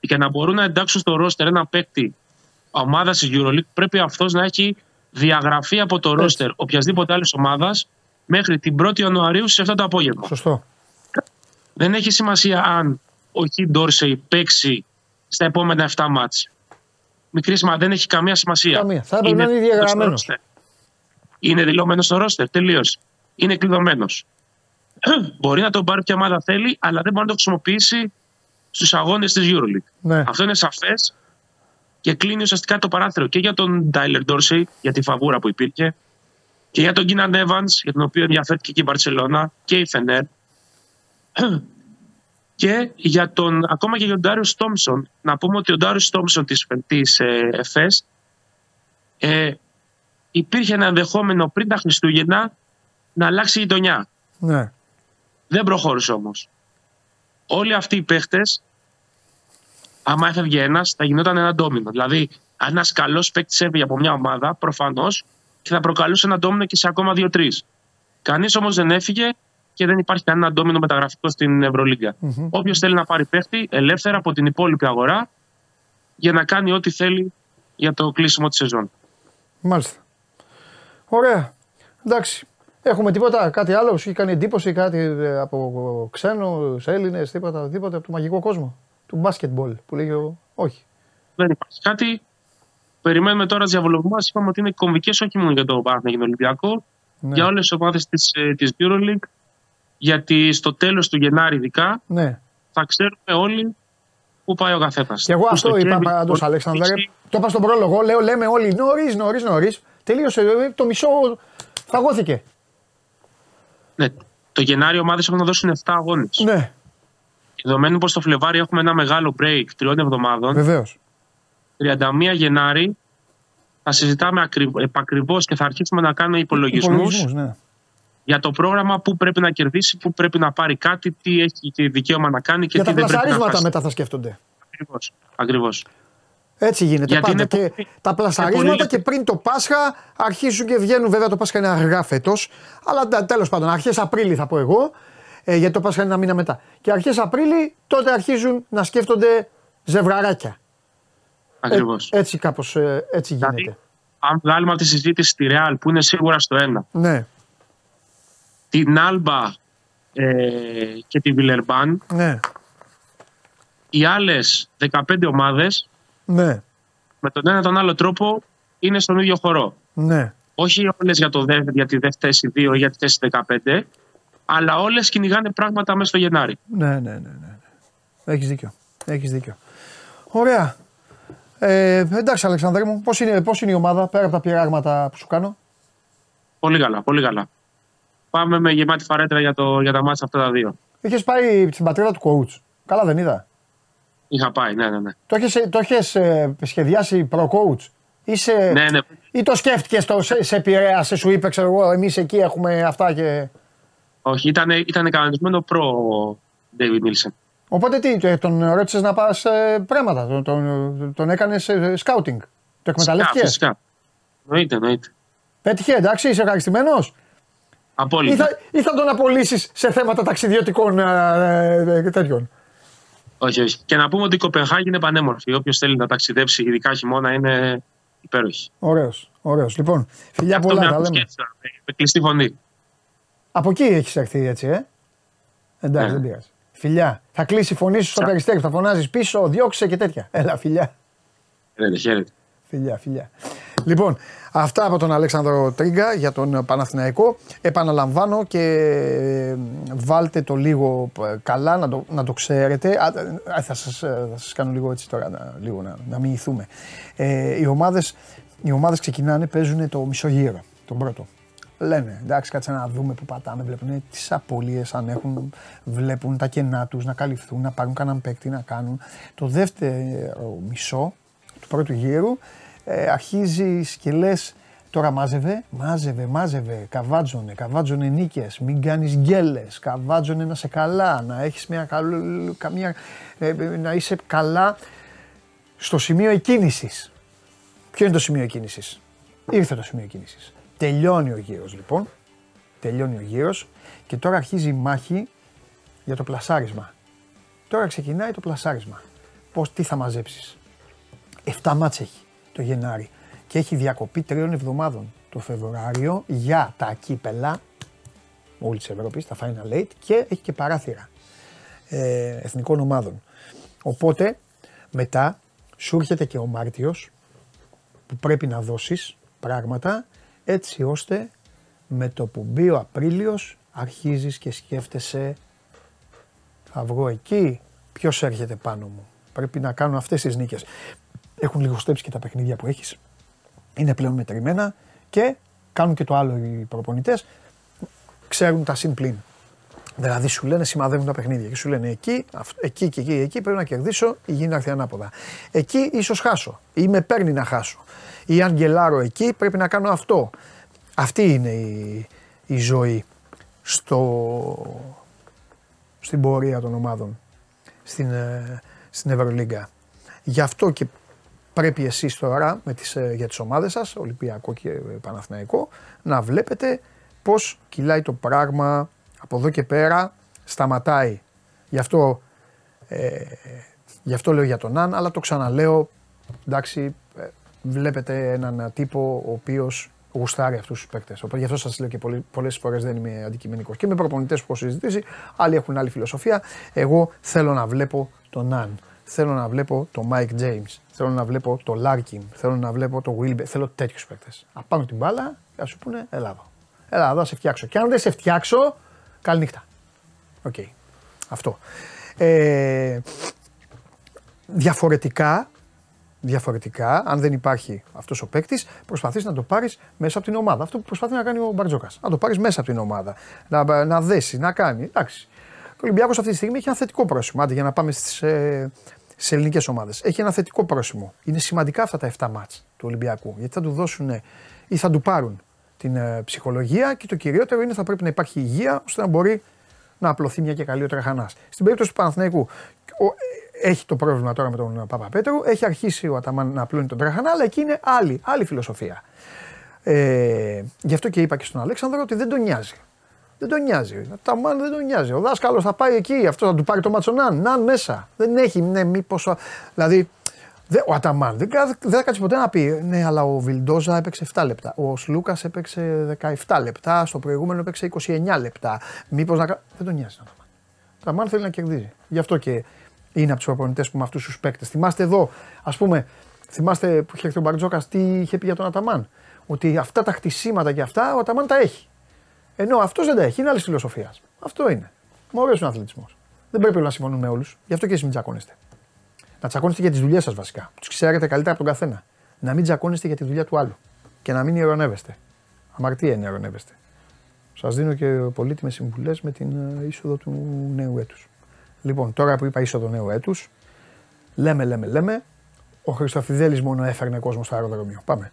για να μπορούν να εντάξουν στο ρόστερ ένα παίκτη ομάδας της Euroleague, πρέπει αυτός να έχει διαγραφεί από το ρόστερ οποιασδήποτε άλλης ομάδας μέχρι την 1η Ιανουαρίου στι 7 το απόγευμα.
Σωστό.
Δεν έχει σημασία αν ο Χι Ντόρσεϊ παίξει στα επόμενα 7 μάτς μικρή σημασία. Δεν έχει καμία σημασία.
Καμία. Θα έπρεπε να είναι διαγραμμένο.
Είναι δηλωμένος στο ρόστερ. Τελείως. Είναι κλειδωμένος. μπορεί να τον πάρει ποια ομάδα θέλει, αλλά δεν μπορεί να το χρησιμοποιήσει στους αγώνες της Euroleague.
Ναι.
Αυτό είναι σαφές και κλείνει ουσιαστικά το παράθυρο και για τον Τάιλερ Ντόρσεϊ, για τη φαβούρα που υπήρχε, και για τον Κίναν Evans, για τον οποίο ενδιαφέρθηκε και η Μπαρσελόνα και η Φενέρ και για τον, ακόμα και για τον Ντάριο Τόμσον, να πούμε ότι ο Ντάριο Τόμσον της, της ε, ΕΦΕΣ ε, υπήρχε ένα ενδεχόμενο πριν τα Χριστούγεννα να αλλάξει η γειτονιά.
Ναι.
Δεν προχώρησε όμως. Όλοι αυτοί οι παίχτες, άμα έφευγε ένας, θα γινόταν ένα ντόμινο. Δηλαδή, αν ένας καλός παίκτης έφυγε από μια ομάδα, προφανώς και θα προκαλούσε ένα ντόμινο και σε ακόμα δύο-τρεις. Κανείς όμως δεν έφυγε και δεν υπάρχει κανένα αντόμινο μεταγραφικό στην Ευρωλίγκα.
Mm-hmm.
Όποιος θέλει να πάρει παίχτη ελεύθερα από την υπόλοιπη αγορά για να κάνει ό,τι θέλει για το κλείσιμο της σεζόν.
Μάλιστα. Ωραία. Εντάξει. Έχουμε τίποτα, κάτι άλλο, σου έχει κάνει εντύπωση, κάτι ε, από ξένου, Έλληνες, τίποτα, τίποτα από το μαγικό κόσμο; Του μπάσκετμπολ που λέγει ο... Όχι.
Δεν υπάρχει κάτι. περιμένουμε τώρα τις διαβολοβού μας. Είπαμε ότι είναι κομβικές όχι μόνο για το Παναθηναϊκό Ολυμπιακό,
Ναι.
για όλες τις ομάδες της της Euroleague. Γιατί στο τέλος του Γενάρη, ειδικά,
ναι.
θα ξέρουμε όλοι πού πάει ο καθένας.
Και εγώ αυτό είπα πάντω, Αλέξανδρε. Το είπα στον πρόλογο. Λέω, λέμε όλοι νωρίς, νωρίς, νωρίς. Τελείωσε. ε, Το μισό φαγώθηκε.
Ναι, το Γενάρη οι ομάδες έχουν να δώσουν 7 αγώνες.
Ναι,
Δεδομένου πως το Φλεβάρι έχουμε ένα μεγάλο break τριών εβδομάδων,
βεβαίως.
31 Γενάρη θα συζητάμε επακριβώς και θα αρχίσουμε να κάνουμε υπολογισμούς
ναι.
Για το πρόγραμμα που πρέπει να κερδίσει, που πρέπει να πάρει κάτι, τι έχει και δικαίωμα να κάνει και
Για
τι
τα
δεν πρέπει να
πλασαρίσματα
χάσει.
μετά θα σκέφτονται.
Ακριβώς. Ακριβώς.
Έτσι γίνεται
Γιατί
πάντα.
είναι
Και
πολύ-
τα πλασαρίσματα
πολύ-
και πριν το Πάσχα αρχίζουν και βγαίνουν. Βέβαια το Πάσχα είναι αργά φέτος. Αλλά τέλος πάντων, αρχές Απρίλη θα πω εγώ. Ε, γιατί το Πάσχα είναι ένα μήνα μετά. Και αρχές Απρίλη τότε αρχίζουν να σκέφτονται ζευγαράκια. Ε,
Ακριβώς.
έτσι κάπως έτσι γίνεται.
Δηλαδή, αν βγάλουμε από τη συζήτηση τη Real που είναι σίγουρα στο ένα,
Ναι,
την Άλμπα ε, και τη Βιλερμπάν,
ναι,
οι άλλες 15 ομάδες
ναι,
με τον ένα τον άλλο τρόπο είναι στον ίδιο χορό.
ναι.
Όχι όλες για, το δε, για τη δε θέση 2 ή για τη θέση 15, αλλά όλες κυνηγάνε πράγματα μέσα στο Γενάρη.
Ναι, ναι, ναι, ναι. ναι. Έχεις δίκιο. Έχεις δίκιο. Ωραία. Ε, εντάξει Αλεξανδρέ μου, πώς είναι, πώς είναι η ομάδα πέρα από τα πειράγματα που σου κάνω;
Πολύ καλά, πολύ καλά. Πάμε με γεμάτη φαρέτρα για, το, για τα μάτια αυτά τα δύο.
Είχες πάει στην πατρίδα του coach. Καλά δεν είδα.
Είχα πάει, ναι, ναι, ναι.
Το έχεις, το έχεις ε, σχεδιάσει pro-coach. Είσαι,
Ναι, ναι.
Ή το σκέφτηκες, το, σε, σε επηρέασε, σου είπε, ξέρω εγώ, εμείς εκεί έχουμε αυτά και...
Όχι, ήταν, ήταν κανονισμένο προ David Nielsen.
Οπότε τι, ε, τον ρώτησες να πας ε, πρέματα, τον, τον, τον έκανες ε, scouting; Το εκμεταλλεύτηκες;
Φυσικά. Εννοείται, εννοείται.
Πέτυχε, εντάξει, είσαι ευχαριστημένος;
Απόλυτα.
Ή θα, ή θα τον απολύσεις σε θέματα ταξιδιωτικών ε, ε, τέτοιων;
Όχι, όχι. Και να πούμε ότι η Κοπενχάγη είναι πανέμορφη. Όποιος θέλει να ταξιδέψει, ειδικά χειμώνα, είναι υπέροχη.
Ωραίος, ωραίος. Λοιπόν, φιλιά
Αυτό
πολλά.
με
Τα
ακούς
λέμε.
και έτσι, με κλειστή φωνή.
Από εκεί έχεις έρθει έτσι, ε; Εντάξει,
Ναι.
δεν πειράζει. Φιλιά. Θα κλείσει η φωνή σου στο
Σα-
περιστέρι, θα φωνάζεις πίσω, διώξε και τέτοια. Έλα, φιλιά.
Χαίρετε, χαίρετε.
Φιλιά, φιλιά. Λοιπόν, αυτά από τον Αλέξανδρο Τρίγκα για τον Παναθηναϊκό. Επαναλαμβάνω και ε, βάλτε το λίγο ε, καλά να το, να το ξέρετε. Α, ε, θα, σας, ε, θα σας κάνω λίγο έτσι τώρα, να, λίγο να, να μοιηθούμε. Ε, οι, ομάδες, οι ομάδες ξεκινάνε, παίζουν το μισό γύρο, τον πρώτο. Λένε, εντάξει, κάτσε να δούμε που πατάμε. Βλέπουν τις απώλειες αν έχουν, βλέπουν τα κενά τους να καλυφθούν, να πάρουν κανέναν παίκτη να κάνουν. Το δεύτερο μισό του πρώτου γύρου ε, αρχίζει και λε τώρα μάζευε, μάζευε, μάζευε, καβάτζωνε, καβάτζωνε νίκες, μην κάνεις γκέλες, καβάτζωνε να σε καλά, να έχεις μια καλ- καμία, ε, να είσαι καλά στο σημείο εκκίνησης. Ποιο είναι το σημείο εκκίνησης, Ήρθε το σημείο εκκίνησης. Τελειώνει ο γύρος λοιπόν. Τελειώνει ο γύρος και τώρα αρχίζει η μάχη για το πλασάρισμα. Τώρα ξεκινάει το πλασάρισμα. Πώς, τι θα μαζέψεις; 7 μάτς έχει το Γενάρη και έχει διακοπή τριών εβδομάδων το Φεβρουάριο για τα κύπελα όλη τη Ευρώπη, τα Final Eight και έχει και παράθυρα ε, εθνικών ομάδων. Οπότε μετά σου έρχεται και ο Μάρτιος που πρέπει να δώσεις πράγματα έτσι ώστε με το που μπει ο Απρίλιος αρχίζεις και σκέφτεσαι θα βγω εκεί, ποιος έρχεται πάνω μου. Πρέπει να κάνω αυτές τις νίκες. Έχουν λιγοστέψει και τα παιχνίδια που έχεις. Είναι πλέον μετρημένα και κάνουν και το άλλο οι προπονητές. Ξέρουν τα συν πλήν. Δηλαδή σου λένε σημαδεύουν τα παιχνίδια και σου λένε εκεί, αυ- εκεί και εκεί, εκεί πρέπει να κερδίσω η γη να έρθει ανάποδα. Εκεί ίσως χάσω ή με παίρνει να χάσω. Ή αν γελάρω εκεί πρέπει να κάνω αυτό. Αυτή είναι η, η ζωή στο, στην πορεία των ομάδων στην, ε, στην Ευρωλίγκα. Γι' αυτό και πρέπει εσείς τώρα με τις, ε, για τις ομάδες σας, Ολυμπιακό και ε, Παναθηναϊκό, να βλέπετε πώς κυλάει το πράγμα από εδώ και πέρα, σταματάει. Γι' αυτό, ε, γι' αυτό λέω για τον Αν, αλλά το ξαναλέω, εντάξει, ε, βλέπετε έναν τύπο ο οποίος γουστάρει αυτούς τους παίκτες. Οπότε γι' αυτό σας λέω και πολλές φορές δεν είμαι αντικειμενικός. Και με προπονητές που έχω συζητήσει, άλλοι έχουν άλλη φιλοσοφία. Εγώ θέλω να βλέπω τον Αν. Θέλω να βλέπω το Mike James. Θέλω να βλέπω το Larkin. Θέλω να βλέπω το Wilber. Θέλω τέτοιους παίκτες. Να πάρουν την μπάλα και να σου πούνε Ελά εδώ. Έλα εδώ, να σε φτιάξω. Και αν δεν σε φτιάξω, καληνύχτα. Οκ. Αυτό. Ε, διαφορετικά, διαφορετικά, αν δεν υπάρχει αυτός ο παίκτης, προσπαθείς να το πάρεις μέσα από την ομάδα. Αυτό που προσπαθεί να κάνει ο Μπαρτζόκας. Να το πάρεις μέσα από την ομάδα. Να, να δέσεις, να κάνεις. Εντάξει. Ο Ολυμπιακός αυτή τη στιγμή έχει ένα θετικό πρόσημο. Άντε για να πάμε στις ε, ελληνικές ομάδες. Έχει ένα θετικό πρόσημο. Είναι σημαντικά αυτά τα 7 ματς του Ολυμπιακού. Γιατί θα του δώσουν ή θα του πάρουν την ε, ψυχολογία και το κυριότερο είναι θα πρέπει να υπάρχει υγεία ώστε να μπορεί να απλωθεί μια και καλή ο Τραχανά. Στην περίπτωση του Παναθηναϊκού, ο, έχει το πρόβλημα τώρα με τον Παπαπέτρου. Έχει αρχίσει ο Αταμάν να απλώνει τον Τραχανά, αλλά εκεί είναι άλλη, άλλη φιλοσοφία. Ε, γι' αυτό και είπα και στον Αλέξανδρο ότι δεν τον νοιάζει. Δεν τον νοιάζει. Ο Αταμάν δεν τον νοιάζει. Ο δάσκαλος θα πάει εκεί, αυτός θα του πάρει το Ματσονάν. Ναν μέσα. Δεν έχει, ναι, μήπως. Δηλαδή, Δε, ο Αταμάν δεν, δεν θα κάτσει ποτέ να πει ναι, αλλά ο Βιλντόζα έπαιξε 7 λεπτά. Ο Σλούκα έπαιξε 17 λεπτά. Στο προηγούμενο έπαιξε 29 λεπτά. Μήπως να. Δεν τον νοιάζει ο Αταμάν. Ο Αταμάν θέλει να κερδίζει. Γι' αυτό και είναι από τους προπονητέ που με αυτούς τους παίκτες. Θυμάστε εδώ, ας πούμε, θυμάστε που είχε έρθει ο Μπαρτζόκας τι είχε πει για τον Αταμάν. Ότι αυτά τα χτισήματα και αυτά ο Αταμάν τα έχει. Ενώ αυτός δεν τα έχει. Είναι άλλης φιλοσοφίας. Αυτό είναι. Μου αρέσει ο αθλητισμός. Δεν πρέπει να συμφωνούμε με όλους. Γι' αυτό και εσείς μην τσακώνεστε. Να τσακώνεστε για τις δουλειές σας βασικά. Τους ξέρετε καλύτερα από τον καθένα. Να μην τσακώνεστε για τη δουλειά του άλλου. Και να μην ειρωνεύεστε. Αμαρτία είναι ειρωνεύεστε. Σας δίνω και πολύτιμες συμβουλές με την ε, είσοδο του νέου έτους. Λοιπόν, τώρα που είπα είσοδο νέου έτους, λέμε, λέμε, λέμε. Ο Χριστοφιδέλη μόνο έφερνε κόσμο στο αεροδρόμιο. Πάμε.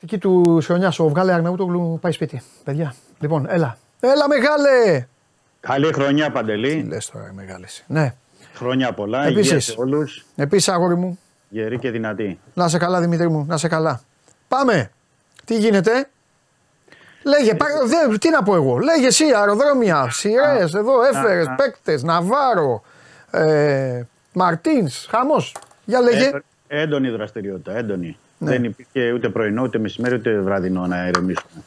Τακτική του χρονιά, ο Βγάλε Αρναούτογλου πάει σπίτι. Παιδιά, λοιπόν, έλα. Έλα, μεγάλε!
Καλή χρονιά, Παντελή.
Τι λες τώρα, μεγάλες. Ναι.
Χρόνια πολλά.
Επίσης.
Υγεία σε όλους.
Επίσης, αγόρι μου,
Γερή και δυνατή.
να σε καλά, Δημήτρη μου, να σε καλά. Πάμε. Τι γίνεται; Λέγε, πά- δε, τι να πω εγώ; Λέγε εσύ, αεροδρόμια, σειρές, εδώ έφερες,
α.
παίκτες, Ναβάρο, ε, Μαρτίνς, χαμός. Για λέγε.
Έντο- έντονη δραστηριότητα, έντονη.
Ναι.
Δεν υπήρχε ούτε πρωινό, ούτε μεσημέρι, ούτε βραδινό να ηρεμήσουμε.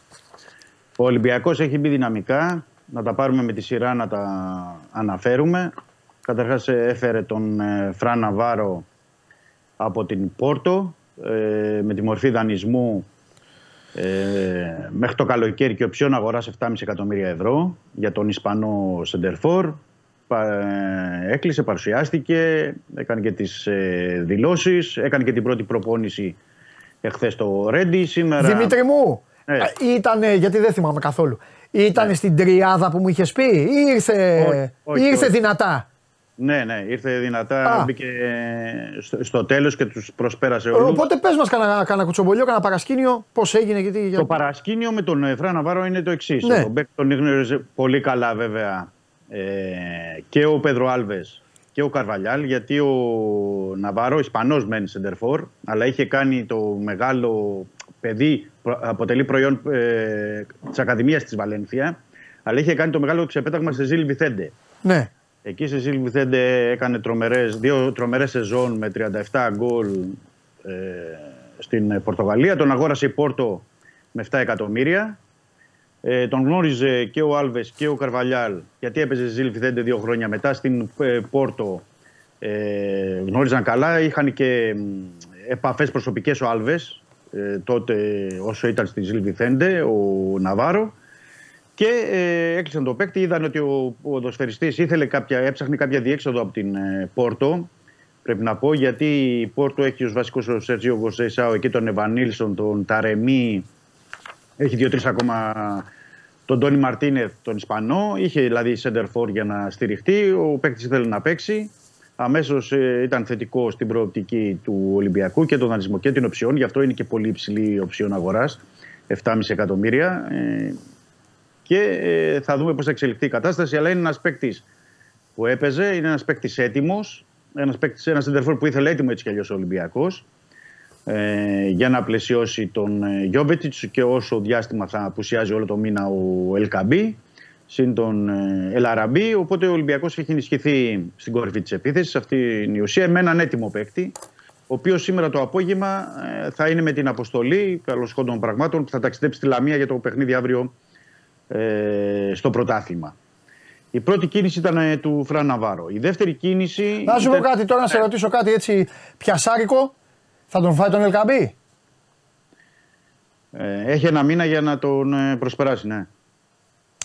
Ο Ολυμπιακός έχει μπει δυναμικά. Να τα πάρουμε με τη σειρά να τα αναφέρουμε. Καταρχάς ε, έφερε τον ε, Φραν Ναβάρο από την Πόρτο ε, με τη μορφή δανεισμού ε, μέχρι το καλοκαίρι και οψιόν αγοράς 7,5 εκατομμύρια ευρώ για τον Ισπανό Σεντερφόρ. Πα- ε, Έκλεισε, παρουσιάστηκε, έκανε και τις ε, δηλώσεις, έκανε και την πρώτη προπόνηση εχθές στο Ρέντι. Σήμερα...
Δημήτρη μου,
Ναι.
ήτανε, γιατί δεν θυμάμαι καθόλου. Ήταν στην τριάδα που μου είχες πει ή ήρθε,
Όχι, όχι,
ή ήρθε
όχι.
δυνατά;
Ναι, ναι, ήρθε δυνατά,
Α.
μπήκε ε, στο, στο τέλος και τους προσπέρασε όλους.
Οπότε πες μας κανένα, κανένα κουτσομπολιό, κανένα παρασκήνιο, πώς έγινε, γιατί. για-
Το παρασκήνιο με τον ε, Φραν Ναβάρο είναι το εξής.
Ναι.
Ο Μπέκ τον γνώριζε πολύ καλά βέβαια ε, και ο Πέδρο Άλβες και ο Καρβαλιάλ, γιατί ο Ναβάρο, Ισπανός μεν σεντερφόρ, αλλά είχε κάνει το μεγάλο παιδί, προ- αποτελεί προϊόν ε, της Ακαδημίας της Βαλένθια, αλλά είχε κάνει το μεγάλο ξεπέταγμα σε Ζήλ Βιθέντε.
Ναι.
Εκεί σε Ζήλ Βιθέντε έκανε τρομερές, δύο τρομερές σεζόν με 37 γκολ ε, στην Πορτογαλία. Τον αγόρασε η Πόρτο με 7 εκατομμύρια. Ε, τον γνώριζε και ο Άλβες και ο Καρβαλιάλ γιατί έπαιζε στη Ζήλ Βιθέντε δύο χρόνια μετά στην ε, Πόρτο. Ε, γνώριζαν καλά, είχαν και μ, επαφές προσωπικές ο Άλβες ε, τότε όσο ήταν στη Ζήλ Βιθέντε, ο Ναβάρο. Και ε, έκλεισαν το παίκτη, είδαν ότι ο ποδοσφαιριστής ήθελε κάποια, έψαχνε κάποια διέξοδο από την ε, Πόρτο. Πρέπει να πω γιατί η Πόρτο έχει ως βασικός ο Σέρτζιο Γκοσέισαο, εκεί τον Ευανίλσον, τον Ταρεμί, έχει δύο-τρεις ακόμα τον Τόνι Μαρτίνεθ, τον Ισπανό. Είχε δηλαδή center for για να στηριχτεί. Ο παίκτης ήθελε να παίξει. Αμέσως ήταν θετικό στην προοπτική του Ολυμπιακού και τον δανεισμό και την οψιών. Γι' αυτό είναι και πολύ υψηλή η οψιών αγοράς. 7,5 εκατομμύρια. Ε, και ε, θα δούμε πώς θα εξελιχθεί η κατάσταση. Αλλά είναι ένας παίκτης που έπαιζε, είναι ένας παίκτης έτοιμος. Ένας ένας center for που ήθελε έτοιμο έτσι κι αλλιώς ο Ολυμπιακός ε, για να πλαισιώσει τον ε, Γιώβετιτς και όσο διάστημα θα απουσιάζει όλο το μήνα ο Ελκαμπή συν τον ε, Ελαραμπή οπότε ο Ολυμπιακός έχει ενισχυθεί στην κορυφή της επίθεσης αυτή είναι η ουσία με έναν έτοιμο παίκτη ο οποίος σήμερα το απόγευμα ε, θα είναι με την αποστολή καλώ των πραγμάτων που θα ταξιδέψει στη Λαμία για το παιχνίδι αύριο ε, στο πρωτάθλημα. Η πρώτη κίνηση ήταν ε, του Φραν Ναβάρο. Η δεύτερη κίνηση.
Να σου πω
ήταν-
κάτι τώρα, να σε ρωτήσω κάτι έτσι πιασάρικο. Θα τον φάει τον Ελκαμπή;
Ε, έχει ένα μήνα για να τον ε, προσπεράσει, ναι.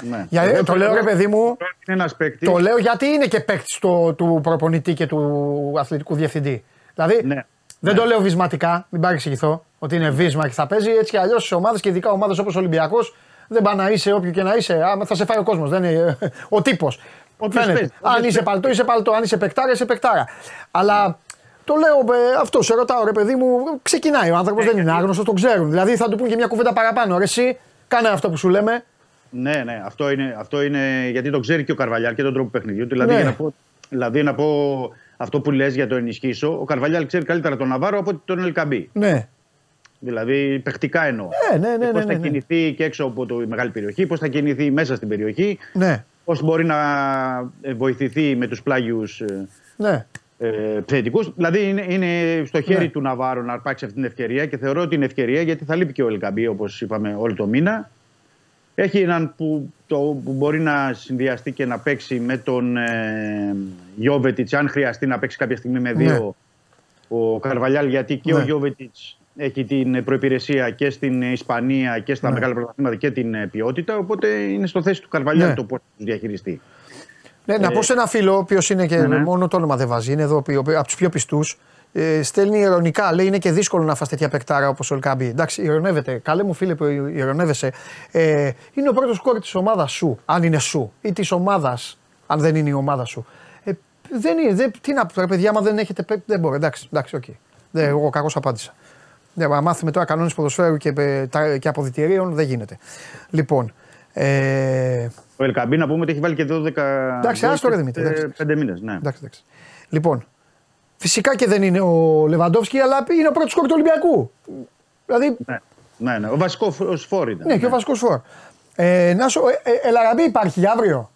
ναι.
Για,
Εγώ
το λέω ρε παιδί μου,
Είναι ένας παίκτης.
το λέω γιατί είναι και παίκτης του προπονητή και του αθλητικού διευθυντή. Δηλαδή
Ναι.
δεν το λέω βυσματικά, μην παρεξηγηθώ ότι είναι βίσμα και θα παίζει έτσι κι αλλιώς σε ομάδες και ειδικά ομάδες όπως ο Ολυμπιακός δεν πάει να είσαι όποιο και να είσαι. Άμα θα σε φάει ο κόσμος. Δεν είναι ο τύπος.
Όποιος
Φαίνεται.
παίζει,
Αν
όποιος
είσαι
παίζει.
παλτό, είσαι παλτό. Αν είσαι παικτάρα, είσαι παικτάρα. Αλλά το λέω ε, αυτό, σε ρωτάω ρε παιδί μου, ξεκινάει ο άνθρωπος, δεν είναι άγνωστος, τον ξέρουν. Δηλαδή θα του πούν και μια κουβέντα παραπάνω. Ρε, εσύ, κάνε αυτό που σου λέμε.
Ναι, ναι, αυτό είναι, αυτό είναι γιατί το ξέρει και ο Καρβαλιάλ και τον τρόπο παιχνιδιού. του. Δηλαδή,
Ναι.
για να πω, δηλαδή να πω αυτό που λες για το ενισχύσω, ο Καρβαλιάλ ξέρει καλύτερα τον Ναβάρο από ότι τον Ελκαμπή.
Ναι.
Δηλαδή, παιχτικά εννοώ.
Ε, ναι, ναι,
Πώ
ναι,
θα
ναι, ναι.
κινηθεί και έξω από τη μεγάλη περιοχή, πώς θα κινηθεί μέσα στην περιοχή,
Ναι,
πώς μπορεί να ε, βοηθηθεί με τους πλάγιους
ναι.
Ε, επιθετικού. Δηλαδή, είναι, είναι στο χέρι
Ναι.
του Ναβάρο να αρπάξει αυτή την ευκαιρία και θεωρώ ότι είναι ευκαιρία γιατί θα λείπει και ο Ελκαμπή, όπως είπαμε, όλο το μήνα. Έχει έναν που, το, που μπορεί να συνδυαστεί και να παίξει με τον ε, Γιώβετιτς, αν χρειαστεί να παίξει κάποια στιγμή με δύο ο Καρβαλιάλ, γιατί και
Ναι.
ο Γιώβετιτς έχει την προπηρεσία και στην Ισπανία και στα
Ναι.
μεγάλα πρωταθλήματα και την ε, ποιότητα. Οπότε είναι στο θέση του Καρβαλιάλ
Ναι.
το πώς θα τους διαχειριστεί.
Ναι, να πω σε ένα φίλο, ο οποίος είναι και
ναι.
μόνο το όνομα δεν βάζει, είναι εδώ από τους πιο πιστούς. Ε, στέλνει ειρωνικά, λέει είναι και δύσκολο να φας τέτοια παικτάρα όπως ο Ελ Κααμπί. Εντάξει, ειρωνεύεται. Καλέ μου φίλε που ειρωνεύεσαι. Ε, είναι ο πρώτος σκόρερ της ομάδας σου, αν είναι σου, ή της ομάδας, αν δεν είναι η ομάδα σου. Ε, δεν είναι, δεν, τι να πω, ρε παιδιά, άμα δεν έχετε παίκτη, δεν μπορεί. Εντάξει, εντάξει, οκ. Δεν, εγώ κακώς απάντησα. Ναι, μα μάθουμε τώρα κανόνες ποδοσφαίρου και, ε, τα- και αποδυτηρίων, δεν γίνεται. Λοιπόν, ε,
Ο Ελκαμπή να πούμε ότι έχει βάλει και 12.
Εντάξει,
γκολ
άστο, ρε,
σε
Δημήτρη, εντάξει.
Πέντε μήνες. Ναι.
Εντάξει, εντάξει. Λοιπόν, φυσικά και δεν είναι ο Λεβαντόφσκι, αλλά είναι ο πρώτος κόρη του Ολυμπιακού. Δηλαδή,
Ναι. Ναι, ναι. Ο βασικός φόρ ήταν.
ναι, και ο βασικός φόρ. Ε, να σου, ε, ε, Ελαραμπή υπάρχει για αύριο;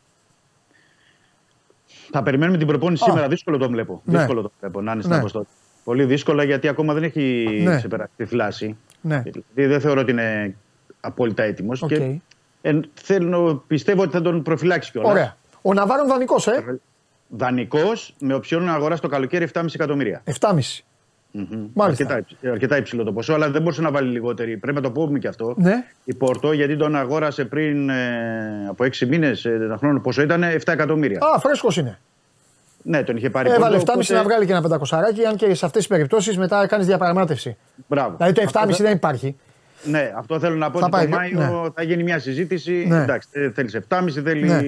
Θα περιμένουμε την προπόνηση
Α.
σήμερα. Δύσκολο το βλέπω.
Ναι.
Δύσκολο το βλέπω να είναι στην
Ναι.
αποστολή. Πολύ δύσκολα γιατί ακόμα δεν έχει
Ναι.
ξεπεράσει τη θλάση.
Ναι.
Δηλαδή δεν θεωρώ ότι είναι απόλυτα έτοιμος.
Οκ.
Και εν, θέλω, πιστεύω ότι θα τον προφυλάξει κιόλας.
Ωραία. Ο Ναβάρο δανεικός, ε;
Δανεικός με οψιόν να αγοράσει το καλοκαίρι 7,5 εκατομμύρια.
7,5.
Μμμ.
Μάλιστα.
Αρκετά, υψ- αρκετά υψηλό το ποσό, αλλά δεν μπορούσε να βάλει λιγότερη. Πρέπει να το πούμε και αυτό.
Ναι.
Η Πόρτο, γιατί τον αγόρασε πριν ε, από 6 μήνες, ένα χρόνο πόσο ήταν, 7 εκατομμύρια.
Α, φρέσκος είναι.
Ναι, τον είχε πάρει η
Έβαλε
Πόρτο,
7,5
οπότε-
να βγάλει και ένα πεντακοσαράκι, αν και σε αυτές τις περιπτώσεις μετά κάνεις διαπραγμάτευση.
Μπράβο.
Δηλαδή το 7,5
Αυτό
δεν υπάρχει.
Ναι, αυτό θέλω να πω
Θα
ότι
πάει,
το Μάιο
ναι.
θα γίνει μια συζήτηση.
Ναι.
Εντάξει, θέλεις 7,5, θέλει.
Ναι.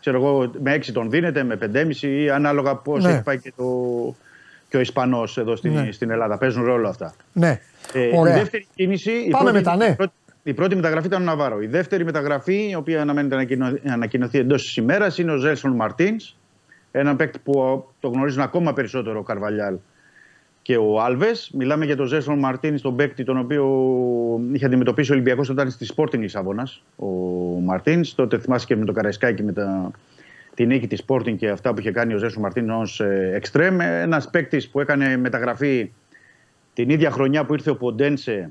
Ξέρω εγώ, με 6 τον δίνεται, με 5,5 ή ανάλογα πώς
Ναι.
έχει πάει και, το, και ο Ισπανός εδώ στην,
Ναι.
στην Ελλάδα. Παίζουν ρόλο αυτά.
Ναι.
Ε, η
Ωραία.
δεύτερη κίνηση. η
Πάμε
πρώτη,
μετά, ναι.
Η πρώτη, η πρώτη μεταγραφή ήταν ο Ναβάρο. Η δεύτερη μεταγραφή, η οποία αναμένεται να ανακοινω- να ανακοινωθεί εντός της ημέρας, είναι ο Ζέλσον Μαρτίνς. Ένα παίκτη που το γνωρίζουν ακόμα περισσότερο ο Καρβαλιάλ και ο Άλβες. Μιλάμε για τον Ζέλσον Μαρτίν, τον παίκτη τον οποίο είχε αντιμετωπίσει ο Ολυμπιακός όταν ήταν στη Sporting Λισαβόνας. Ο Μαρτίν. Τότε θυμάσαι και με το Καραϊσκάκι με τα, τη νίκη της Sporting και αυτά που είχε κάνει ο Ζέλσον Μαρτίν ως εξτρέμ. Ένας παίκτης που έκανε μεταγραφή την ίδια χρονιά που ήρθε ο Ποντένσε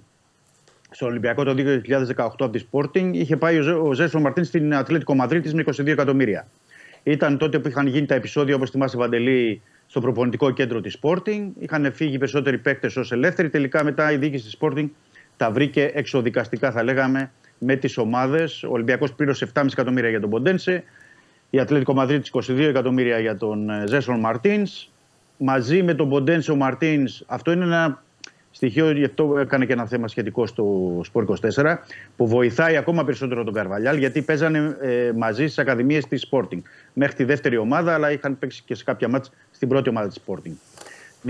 στο Ολυμπιακό το 2018 από τη Sporting, είχε πάει ο, Ζε, ο Ζέσο Μαρτίν στην Ατλέτικο Μαδρίτης με 22 εκατομμύρια. Ήταν τότε που είχαν γίνει τα επεισόδια, όπως θυμάσαι, Βαντελή, στο προπονητικό κέντρο της Sporting. Είχαν φύγει περισσότεροι παίκτες ως ελεύθεροι. Τελικά μετά η διοίκηση της Sporting τα βρήκε εξοδικαστικά, θα λέγαμε, με τις ομάδες. Ο Ολυμπιακός πλήρωσε 7,5 εκατομμύρια για τον Ποντένσε. Η Ατλέτικο Μαδρίτη 22 εκατομμύρια για τον Ζέσον Μαρτίνς. Μαζί με τον Ποντένσε ο Μαρτίνς, αυτό είναι ένα στοιχείο, γι' αυτό έκανε και ένα θέμα σχετικό στο Σπορ 24, που βοηθάει ακόμα περισσότερο τον Καρβαλιάλ, γιατί παίζανε ε, μαζί στις ακαδημίες της Sporting. Μέχρι τη δεύτερη ομάδα, αλλά είχαν παίξει και σε κάποια μάτς στην πρώτη ομάδα της Sporting.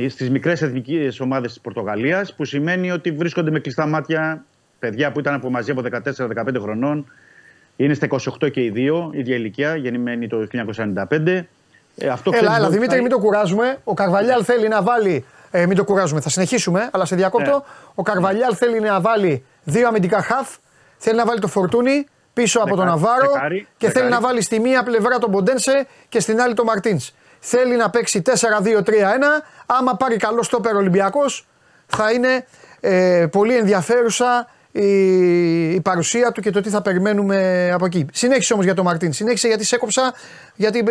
Στις μικρές εθνικές ομάδες της Πορτογαλίας, που σημαίνει ότι βρίσκονται με κλειστά μάτια παιδιά που ήταν από μαζί από 14-15 χρονών. Είναι στα 28 και οι δύο, ίδια ηλικία, γεννημένοι το 1995. Ε, αυτό
Έλα,
ξέρεις,
έλα,
βοηθάει-
Δημήτρη, μην το κουράζουμε. Ο Καρβαλιάλ θέλει να βάλει. Ε, μην το κουράζουμε, θα συνεχίσουμε, αλλά σε διακόπτω.
Ναι.
Ο Καρβαλιάλ θέλει να βάλει δύο αμυντικά χαφ. Θέλει να βάλει το φορτούνι πίσω από τον
Δεκάρι,
Ναβάρο
δεκάρι,
και θέλει
δεκάρι.
να βάλει στη μία πλευρά τον Ποντένσε και στην άλλη τον Μαρτίνς. Θέλει να παίξει 4-2-3-1. Άμα πάρει καλό στόπερ Ολυμπιακός, θα είναι ε, πολύ ενδιαφέρουσα η, η παρουσία του και το τι θα περιμένουμε από εκεί. Συνέχισε όμως για τον Μαρτίν. Συνέχισε γιατί σε έκοψα, γιατί ε,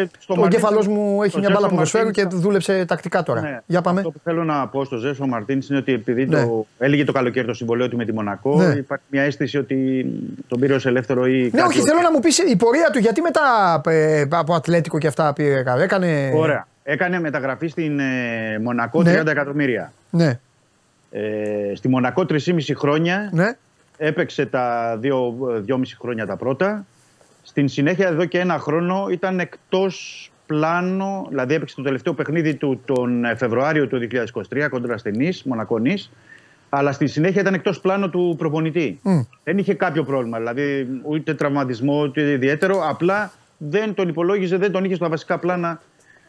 Ε, στο
το
Μαρτίν-
εγκέφαλό μου έχει
το
μια μπάλα
Ζέσο
ποδοσφαίρου και
Μαρτίν-
δούλεψε τακτικά τώρα.
Ναι.
Για πάμε.
Αυτό που θέλω να πω στο Ζέσο Μαρτίν είναι ότι επειδή
Ναι.
το έλεγε το καλοκαίρι το συμβολέο του με τη Μονακό,
Ναι.
υπάρχει μια αίσθηση ότι τον πήρε ως ελεύθερο ή.
Ναι,
κάτι
όχι, θέλω να μου πεις η πορεία του γιατί μετά ε, από Ατλέτικο και αυτά πήρε. Έκανε.
Ωραία. Έκανε μεταγραφή στην ε, Μονακό
Ναι.
30 εκατομμύρια.
Ναι,
Ε, στη Μονακό 3,5 χρόνια.
ναι.
Έπαιξε τα 2,5 χρόνια τα πρώτα. Στην συνέχεια, εδώ και ένα χρόνο, ήταν εκτός πλάνο. Δηλαδή, έπαιξε το τελευταίο παιχνίδι του τον ε, Φεβρουάριο του 2023 κόντρα στην Νης, Μονακό Νης. Αλλά στη συνέχεια ήταν εκτός πλάνο του προπονητή.
Μμ.
Δεν είχε κάποιο πρόβλημα. Δηλαδή, ούτε τραυματισμό, ούτε ιδιαίτερο. Απλά δεν τον υπολόγιζε, δεν τον είχε στα βασικά πλάνα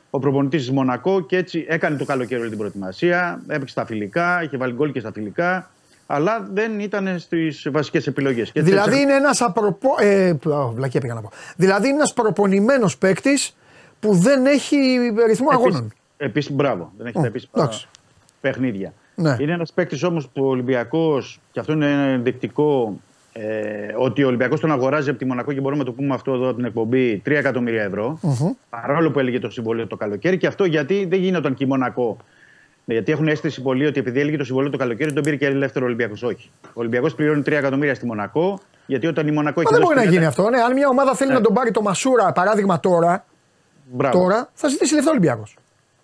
ο προπονητής της Μονακό και έτσι έκανε το καλοκαίρι όλη την προετοιμασία. Έπαιξε στα φιλικά, είχε βάλει γκολ και στα φιλικά. Αλλά δεν ήταν στις βασικές επιλογές.
Δηλαδή είναι ένας απροπο... ε, α, βλακία πήγα να πω. Δηλαδή είναι ένας προπονημένος παίκτης που δεν έχει ρυθμό αγώνων.
Επίσης, μπράβο. Δεν έχει
Ω,
τα επίσημα
εντάξει.
παιχνίδια.
Ναι.
Είναι ένας παίκτης όμως που ο Ολυμπιακός, και αυτό είναι ένα ενδεικτικό, ε, ότι ο Ολυμπιακός τον αγοράζει από τη Μονακό και μπορούμε να το πούμε αυτό εδώ από την εκπομπή 3 εκατομμύρια ευρώ.
Μμμ.
Παρόλο που έλεγε το συμβόλαιο το καλοκαίρι. Και αυτό γιατί δεν γινόταν και η Μονακό. Ναι, Γιατί έχουν αίσθηση πολλοί ότι επειδή έλεγε το συμβόλαιο το καλοκαίρι, τον πήρε και ελεύθερο Ολυμπιακός. Όχι. Ο Ολυμπιακός πληρώνει 3 εκατομμύρια στη Μονακό, γιατί όταν η Μονακό
Μα
έχει
δεν
δώσει
μπορεί να
30
γίνει αυτό. Ναι, αν μια ομάδα θέλει
Ναι.
να τον πάρει το Μασούρα, παράδειγμα τώρα,
Μπράβο.
τώρα θα ζητήσει λεφτά Ολυμπιακός.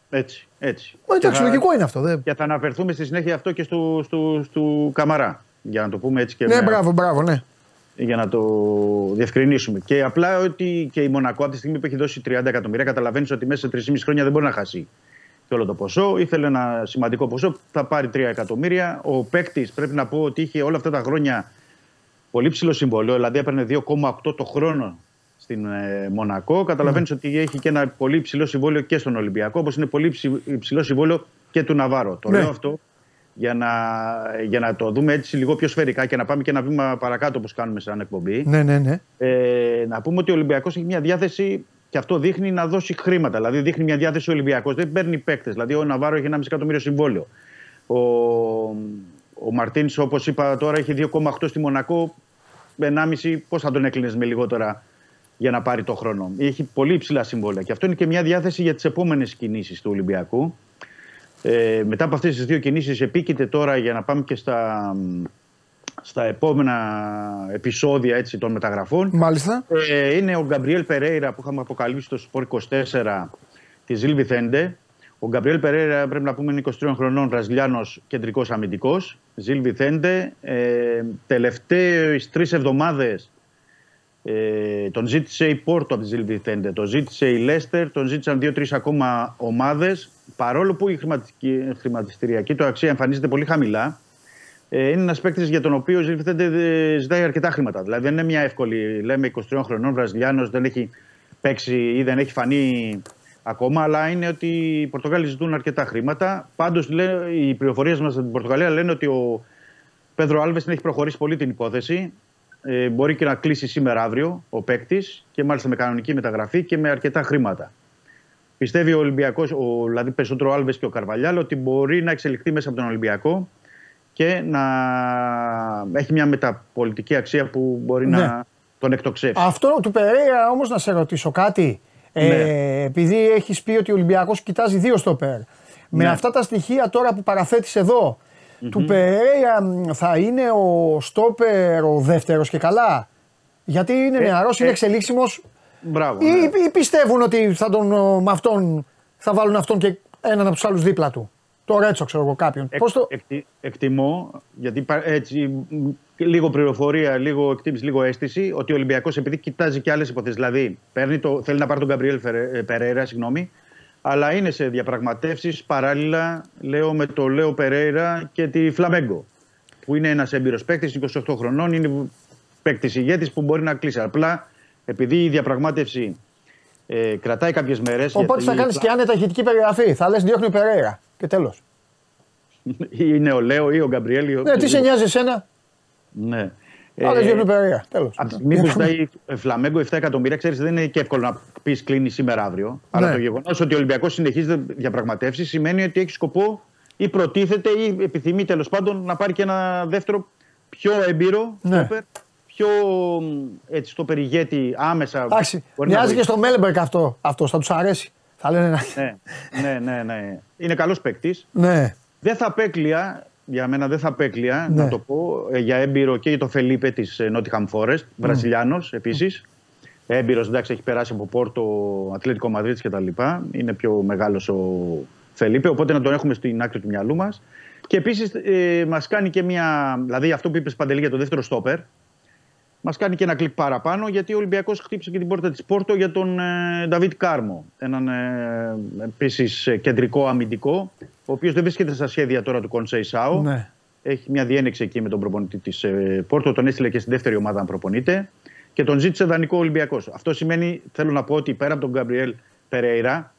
Έτσι. έτσι.
Μα εντάξει,
Και θα-
λογικό είναι αυτό. Δεν...
Και θα αναφερθούμε στη συνέχεια αυτό και στο, στο, στο Καμαρά. Για να το πούμε έτσι και
Ναι,
με-
μπράβο, μπράβο, ναι.
για να το διευκρινίσουμε. Και απλά ότι και η Μονακό από τη στιγμή που έχει δώσει 30 εκατομμύρια, καταλαβαίνεις ότι μέσα σε 3,5 χρόνια δεν μπορεί να χάσει και όλο το ποσό. Ήθελε ένα σημαντικό ποσό, θα πάρει 3 εκατομμύρια. Ο παίκτης πρέπει να πω ότι είχε όλα αυτά τα χρόνια πολύ ψηλό συμβόλαιο, δηλαδή έπαιρνε 2,8 το χρόνο στην ε, Μονακό. Καταλαβαίνεις ότι έχει και ένα πολύ ψηλό συμβόλαιο και στον Ολυμπιακό, όπως είναι πολύ ψη- ψηλό συμβόλαιο και του Ναβάρο. Το
Ναι.
λέω αυτό για να, για να το δούμε έτσι λίγο πιο σφαιρικά και να πάμε και ένα βήμα παρακάτω όπως κάνουμε σαν εκπομπή.
Ναι, ναι, ναι.
Ε, να πούμε ότι ο Ολυμπιακός έχει μια διάθεση και αυτό δείχνει να δώσει χρήματα. Δηλαδή δείχνει μια διάθεση ο Ολυμπιακός. Δεν παίρνει παίκτες. Δηλαδή ο Ναβάρο έχει 1,5 εκατομμύριο συμβόλαιο. Ο, ο Μαρτίνς όπως είπα τώρα έχει 2,8 στη Μονακό. 1,5 πώς θα τον έκλεινες με λιγότερα για να πάρει το χρόνο. Έχει πολύ υψηλά συμβόλαια και αυτό είναι και μια διάθεση για τις επόμενες κινήσεις του Ολυμπιακού. Ε, μετά από αυτές τις δύο κινήσεις επίκειται τώρα για να πάμε και στα, στα επόμενα επεισόδια έτσι, των μεταγραφών.
Μάλιστα.
Ε, είναι ο Γκαμπριέλ Περέιρα που είχαμε αποκαλύψει στο Σπορ 24 της Ζιλ Βιθέντε. Ο Γκαμπριέλ Περέιρα πρέπει να πούμε είναι 23 χρονών Βραζιλιάνος κεντρικός αμυντικός. Ζιλ Βιθέντε. Ε, τελευταίες τρεις εβδομάδες ε, τον ζήτησε η Πόρτο από τη Ζιλ Βιθέντε, τον ζήτησε η Λέστερ, τον ζήτησαν δύο-τρεις ακόμα ομάδες. Παρόλο που η χρηματιστική- χρηματιστηριακή του αξία εμφανίζεται πολύ χαμηλά, ε, είναι ένας παίκτης για τον οποίο ο Ζιλ Βιθέντε ε, ζητάει αρκετά χρήματα. Δηλαδή δεν είναι μια εύκολη, λέμε 23 χρονών Βραζιλιάνος, δεν έχει παίξει ή δεν έχει φανεί ακόμα, αλλά είναι ότι οι Πορτογάλοι ζητούν αρκετά χρήματα. Πάντως οι πληροφορίες μας από την Πορτογαλία λένε ότι ο Πέδρο Άλβες την έχει προχωρήσει πολύ την υπόθεση. Ε, μπορεί και να κλείσει σήμερα αύριο ο παίκτης και μάλιστα με κανονική μεταγραφή και με αρκετά χρήματα. Πιστεύει ο Ολυμπιακός, δηλαδή περισσότερο ο Άλβες και ο Καρβαλιάλ, ότι μπορεί να εξελιχθεί μέσα από τον Ολυμπιακό και να έχει μια μεταπολιτική αξία που μπορεί
Ναι.
να τον εκτοξεύσει.
Αυτό του Περέιρα όμως να σε ρωτήσω κάτι. Ε,
Ναι.
επειδή έχεις πει ότι ο Ολυμπιακός κοιτάζει δύο στόπερ. Με
Ναι.
αυτά τα στοιχεία τώρα που παραθέτεις εδώ, του Περέιρα μ, θα είναι ο στόπερ ο δεύτερος και καλά; Γιατί είναι
Ε,
νεαρός, είναι
ε,
εξελίξιμος
Μπράβο.
ή,
ναι.
ή πιστεύουν ότι θα, τον, ο, με αυτόν, θα βάλουν αυτόν και έναν από τους άλλους δίπλα του; Το Ρέτσο ξέρω εγώ κάποιον.
Εκ-
Πώς το...
εκτι- εκτιμώ, γιατί υπά- έτσι, μ, λίγο πληροφορία, λίγο εκτίμηση, λίγο αίσθηση, ότι ο Ολυμπιακός επειδή κοιτάζει και άλλες υποθέσεις. Δηλαδή, παίρνει το, θέλει να πάρει τον Γκαμπριέλ Φερε- ε, Περέιρα, συγγνώμη, αλλά είναι σε διαπραγματεύσεις παράλληλα, λέω, με το Λέο Περέιρα και τη Φλαμέγκο. Που είναι ένας έμπειρος παίκτης, 28 χρονών, είναι παίκτης ηγέτης που μπορεί να κλείσει. Απλά επειδή η διαπραγμάτευση ε, κρατάει κάποιες μέρες.
Οπότε θα κάνεις και άνετα ηχητική περιγραφή. Θα λες διώχνει ο Περέιρα. Και τέλος.
Είναι ο Λέο ή ο Γκαμπριέλ. ή ο-
Ναι, τι σε νοιάζει εσένα;
Ναι.
Άλλε δύο περία. Τέλος.
Από τη στιγμή που ζητάει Φλαμέγκο 7 εκατομμύρια, ξέρεις, δεν είναι και εύκολο να πεις κλείνει σήμερα αύριο. Αλλά
Ναι.
το γεγονός ότι ο Ολυμπιακός συνεχίζει διαπραγματεύσεις σημαίνει ότι έχει σκοπό ή προτίθεται ή επιθυμεί τέλος πάντων να πάρει και ένα δεύτερο πιο έμπειρο
Ναι.
στόπερ, πιο μ, έτσι, στο περιγέτη άμεσα.
Εντάξει,
Μπορεί να
μοιάζει και
βοηθήσει.
στο Μέλμπερκ αυτό. Αυτό θα τους αρέσει. Θα λένε να.
Ναι, ναι, ναι, ναι. Είναι καλός παίκτης.
Ναι.
Δεν θα απέκλεια, για μένα δεν θα απέκλεια,
Ναι.
να το πω, ε, για έμπειρο και για το Φελίπε της Nottingham Forest, Βραζιλιάνος επίσης. Έμπειρος, εντάξει, έχει περάσει από Πόρτο, Ατλέτικο Μαδρίτη κτλ. Είναι πιο μεγάλος ο Φελίπε, οπότε να τον έχουμε στην άκρη του μυαλού μας. Και επίσης ε, μας κάνει και μια. Δηλαδή, αυτό που είπες Παντελή για το δεύτερο στόπερ, μας κάνει και ένα κλικ παραπάνω γιατί ο Ολυμπιακός χτύπησε και την πόρτα της Πόρτο για τον ε, Νταβίτ Κάρμο. Έναν ε, επίσης κεντρικό αμυντικό, ο οποίος δεν βρίσκεται στα σχέδια τώρα του Κονσεϊσάο.
ναι.
Έχει μια διένεξη εκεί με τον προπονητή της ε, Πόρτο. Τον έστειλε και στην δεύτερη ομάδα να προπονείται. Και τον ζήτησε δανεικό Ολυμπιακός. Αυτό σημαίνει, θέλω να πω ότι πέρα από τον Γκαμπριέλ Περέιρα,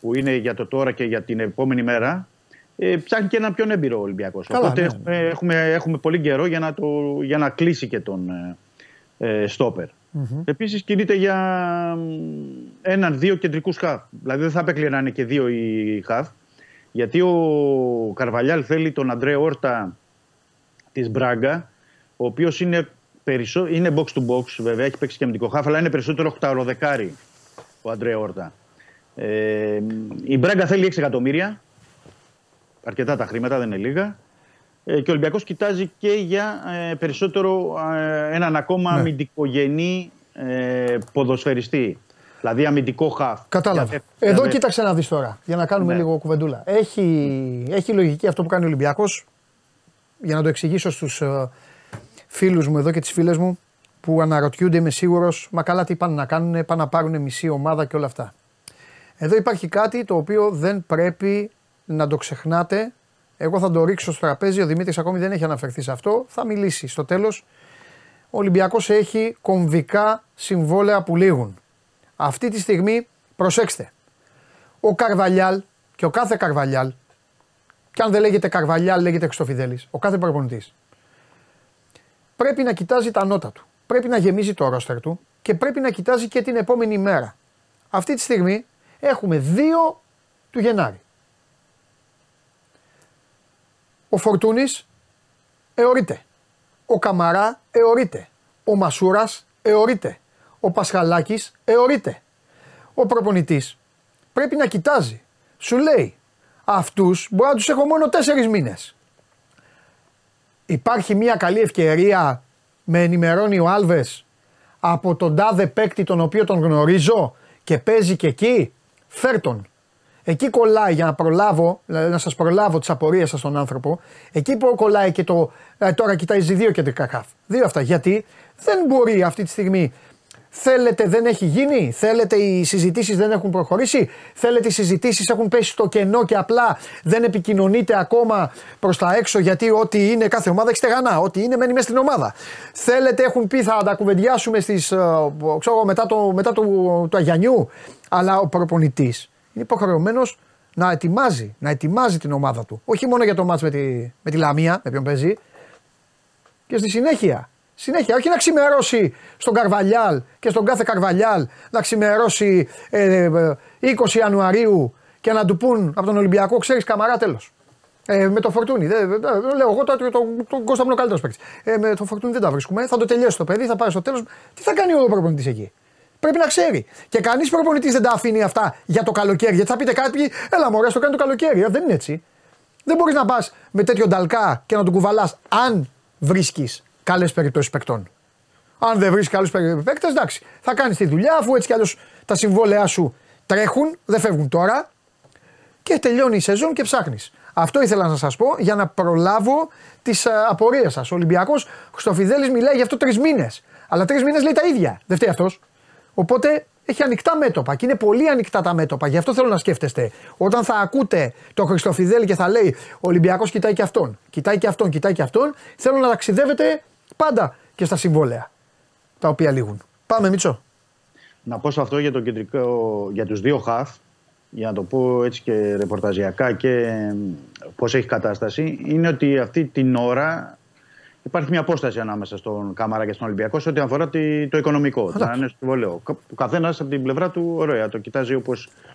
που είναι για το τώρα και για την επόμενη μέρα, ε, ψάχνει και έναν πιο έμπειρο Ολυμπιακός.
Καλά,
Οπότε
ναι.
έχουμε, έχουμε, έχουμε πολύ καιρό για να, το, για να κλείσει και τον ε, ε, στόπερ. Επίσης κινείται για μ, έναν-δύο κεντρικούς χαφ. Δηλαδή δεν θα έπαικλε να είναι και δύο οι χαφ. Γιατί ο Καρβαλιάλ θέλει τον Αντρέ Όρτα της Μπράγκα, ο οποίος είναι, περισσο... είναι box to box βέβαια, έχει παίξει και αμυντικό χάφ, αλλά είναι περισσότερο οχταροδεκάρι ο Αντρέ Όρτα. Ε, η Μπράγκα θέλει 6 εκατομμύρια. Αρκετά τα χρήματα, δεν είναι λίγα. Ε, και ο Ολυμπιακός κοιτάζει και για ε, περισσότερο ε, έναν ακόμα
Ναι.
αμυντικογενή ε, ποδοσφαιριστή. Δηλαδή αμυντικό χαφ.
Κατάλαβα.
Για-
Εδώ
για-
κοίταξε να δεις τώρα, για να κάνουμε
Ναι.
λίγο κουβεντούλα. Έχει, έχει λογική αυτό που κάνει ο Ολυμπιακός, για να το εξηγήσω στους ε, φίλους μου εδώ και τις φίλες μου, που αναρωτιούνται, είμαι σίγουρος, μα καλά τι πάνε να κάνουν, πάνε να πάρουν μισή ομάδα και όλα αυτά. Εδώ υπάρχει κάτι το οποίο δεν πρέπει να το ξεχνάτε. Εγώ θα το ρίξω στο τραπέζι. Ο Δημήτρης ακόμη δεν έχει αναφερθεί σε αυτό. Θα μιλήσει στο τέλος. Ο Ολυμπιακός έχει κομβικά συμβόλαια που λήγουν. Αυτή τη στιγμή, προσέξτε, ο Καρβαλιάλ και ο κάθε Καρβαλιάλ, και αν δεν λέγεται Καρβαλιάλ, λέγεται Χριστοφιδέλης, ο κάθε προπονητής, πρέπει να κοιτάζει τα νότα του. Πρέπει να γεμίζει το ρόστερ του και πρέπει να κοιτάζει και την επόμενη μέρα. Αυτή τη στιγμή έχουμε 2 του Γενάρη. Ο Φορτούνης εωρείται. Ο Καμαρά εωρείται. Ο Μασούρας εωρείται. Ο Πασχαλάκης εωρείται. Ο προπονητής πρέπει να κοιτάζει. Σου λέει αυτούς μπορώ να τους έχω μόνο τέσσερις μήνες. Υπάρχει μια καλή ευκαιρία με ενημερώνει ο Άλβες από τον τάδε παίκτη τον οποίο τον γνωρίζω και παίζει και εκεί. Φέρ τον. Εκεί κολλάει για να προλάβω, δηλαδή να σας προλάβω τις απορίες σας στον άνθρωπο. Εκεί που κολλάει και το, ε, τώρα κοιτάζει δύο κεντρικά χαφ. Δύο αυτά. Γιατί δεν μπορεί αυτή τη στιγμή Θέλετε δεν έχει γίνει, θέλετε οι συζητήσεις δεν έχουν προχωρήσει, θέλετε οι συζητήσεις έχουν πέσει στο κενό και απλά δεν επικοινωνείτε ακόμα προς τα έξω γιατί ό,τι είναι κάθε ομάδα έχει στεγανά, ό,τι είναι μένει μέσα στην ομάδα. Θέλετε έχουν πει θα τα κουβεντιάσουμε στις, ε, ξέρω, μετά, το, μετά το, του Αγιανιού, αλλά ο προπονητής είναι υποχρεωμένος να ετοιμάζει, να ετοιμάζει την ομάδα του. Όχι μόνο για το μάτς με τη, με τη Λαμία, με ποιον παίζει, και στη συνέχεια. Συνέχεια, όχι να ξημερώσει στον Καρβαλιάλ και στον κάθε Καρβαλιάλ να ξημερώσει ε, ε, 20 Ιανουαρίου και να του πούν από τον Ολυμπιακό, ξέρεις καμαρά τέλος. Ε, με το φορτούνι. Δεν, δεν- δεν- λέω εγώ τώρα τον το, Κώστα μου είναι ο καλύτερος παίκτης. Ε, με το φορτούνι δεν τα βρίσκουμε. Θα το τελειώσει το παιδί, θα πάει στο τέλος. Τι θα κάνει ο προπονητής εκεί; Πρέπει να ξέρει. Και κανείς προπονητής δεν τα αφήνει αυτά για το καλοκαίρι. Γιατί θα πείτε κάποιοι, έλα μωρέ, το κάνει το καλοκαίρι. Ε, δεν είναι έτσι. Δεν μπορείς να πας με τέτοιο νταλκά και να τον κουβαλάς αν βρίσκεις καλές περιπτώσεις παικτών. Αν δεν βρει καλούς παίκτες, εντάξει. Θα κάνεις τη δουλειά αφού έτσι κι αλλιώς τα συμβόλαιά σου τρέχουν, δεν φεύγουν τώρα και τελειώνει η σεζόν και ψάχνεις. Αυτό ήθελα να σας πω για να προλάβω τις απορίες σας. Ο Ολυμπιακός Χρυστοφιδέλη μιλάει γι' αυτό τρεις μήνες. Αλλά τρεις μήνες λέει τα ίδια. Δεν φταίει αυτός. Οπότε έχει ανοιχτά μέτωπα και είναι πολύ ανοιχτά τα μέτωπα. Γι' αυτό θέλω να σκέφτεστε. Όταν θα ακούτε το Χριστοφιδέλη και θα λέει Ο Ολυμπιακός κοιτάει και αυτόν, κοιτάει και αυτόν, κοιτάει και αυτόν, θέλω να ταξιδεύετε πάντα και στα συμβόλαια τα οποία λήγουν. Πάμε, Μίτσο.
Να πω σε αυτό για, τον κεντρικό, για τους δύο χαφ, για να το πω έτσι και ρεπορταζιακά και μ, πώς έχει κατάσταση, είναι ότι αυτή την ώρα υπάρχει μια απόσταση ανάμεσα στον Καμαρά και στον Ολυμπιακό σε ό,τι αφορά τη- το οικονομικό. Να είναι στο βολέο. Ο καθένας από την πλευρά του, ωραία, το κοιτάζει όπω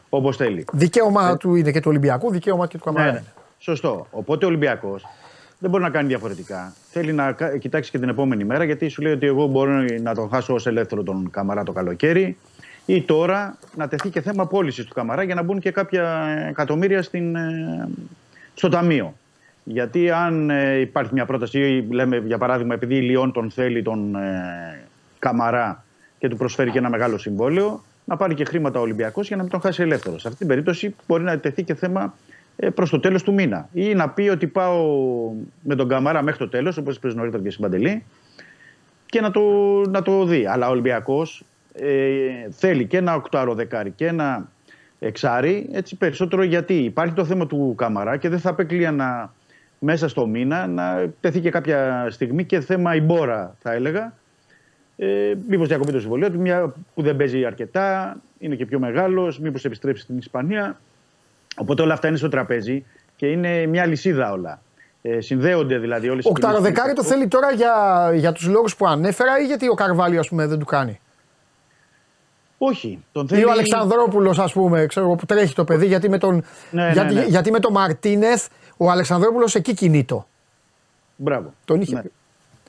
όπως θέλει.
Δικαίωμα του είναι και του Ολυμπιακού, δικαίωμα και του Καμαρά.
Ναι,
είναι.
σωστό. Οπότε ο Ολυμπιακός δεν μπορεί να κάνει διαφορετικά. Θέλει να κα- κοιτάξει και την επόμενη μέρα γιατί σου λέει ότι εγώ μπορώ να τον χάσω ως ελεύθερο τον Καμαρά το καλοκαίρι ή τώρα να τεθεί και θέμα πώλησης του Καμαρά για να μπουν και κάποια εκατομμύρια στην, ε, στο ταμείο. Γιατί αν ε, υπάρχει μια πρόταση, ή λέμε για παράδειγμα, επειδή η Λιόν τον θέλει τον ε, Καμαρά και του προσφέρει και ένα μεγάλο συμβόλαιο, να πάρει και χρήματα ο Ολυμπιακός για να μην τον χάσει ελεύθερος. Σε αυτή την περίπτωση μπορεί να τεθεί και θέμα προς το τέλος του μήνα. Ή να πει ότι πάω με τον Καμαρά μέχρι το τέλος, όπως είπε νωρίτερα και στην Παντελή, και να το, να το δει. Αλλά ο Ολυμπιακός ε, θέλει και ένα οκτάρο δεκάρι και ένα εξάρι, έτσι περισσότερο γιατί υπάρχει το θέμα του Καμαρά και δεν θα απέκλεια μέσα στο μήνα να τεθεί και κάποια στιγμή και θέμα η μπόρα, θα έλεγα. Ε, μήπως διακοπεί το συμβολίο του, μια που δεν παίζει αρκετά, είναι και πιο μεγάλος, μήπως επιστρέψει στην Ισπανία. Οπότε όλα αυτά είναι στο τραπέζι και είναι μια λυσίδα όλα. Ε, συνδέονται δηλαδή όλες
Ο Κταροδεκάρη το θέλει τώρα για, για τους λόγους που ανέφερα ή γιατί ο Καρβάλιο, ας πούμε, δεν του κάνει;
Όχι. Τον
Ή
θέλει...
ο Αλεξανδρόπουλος, ας πούμε, ξέρω εγώ, που τρέχει το παιδί, γιατί με τον,
Ναι,
γιατί,
ναι, ναι.
γιατί με τον Μαρτίνεθ ο Αλεξανδρόπουλος εκεί κινείτο.
Μπράβο.
Τον είχε
Ναι.
πει.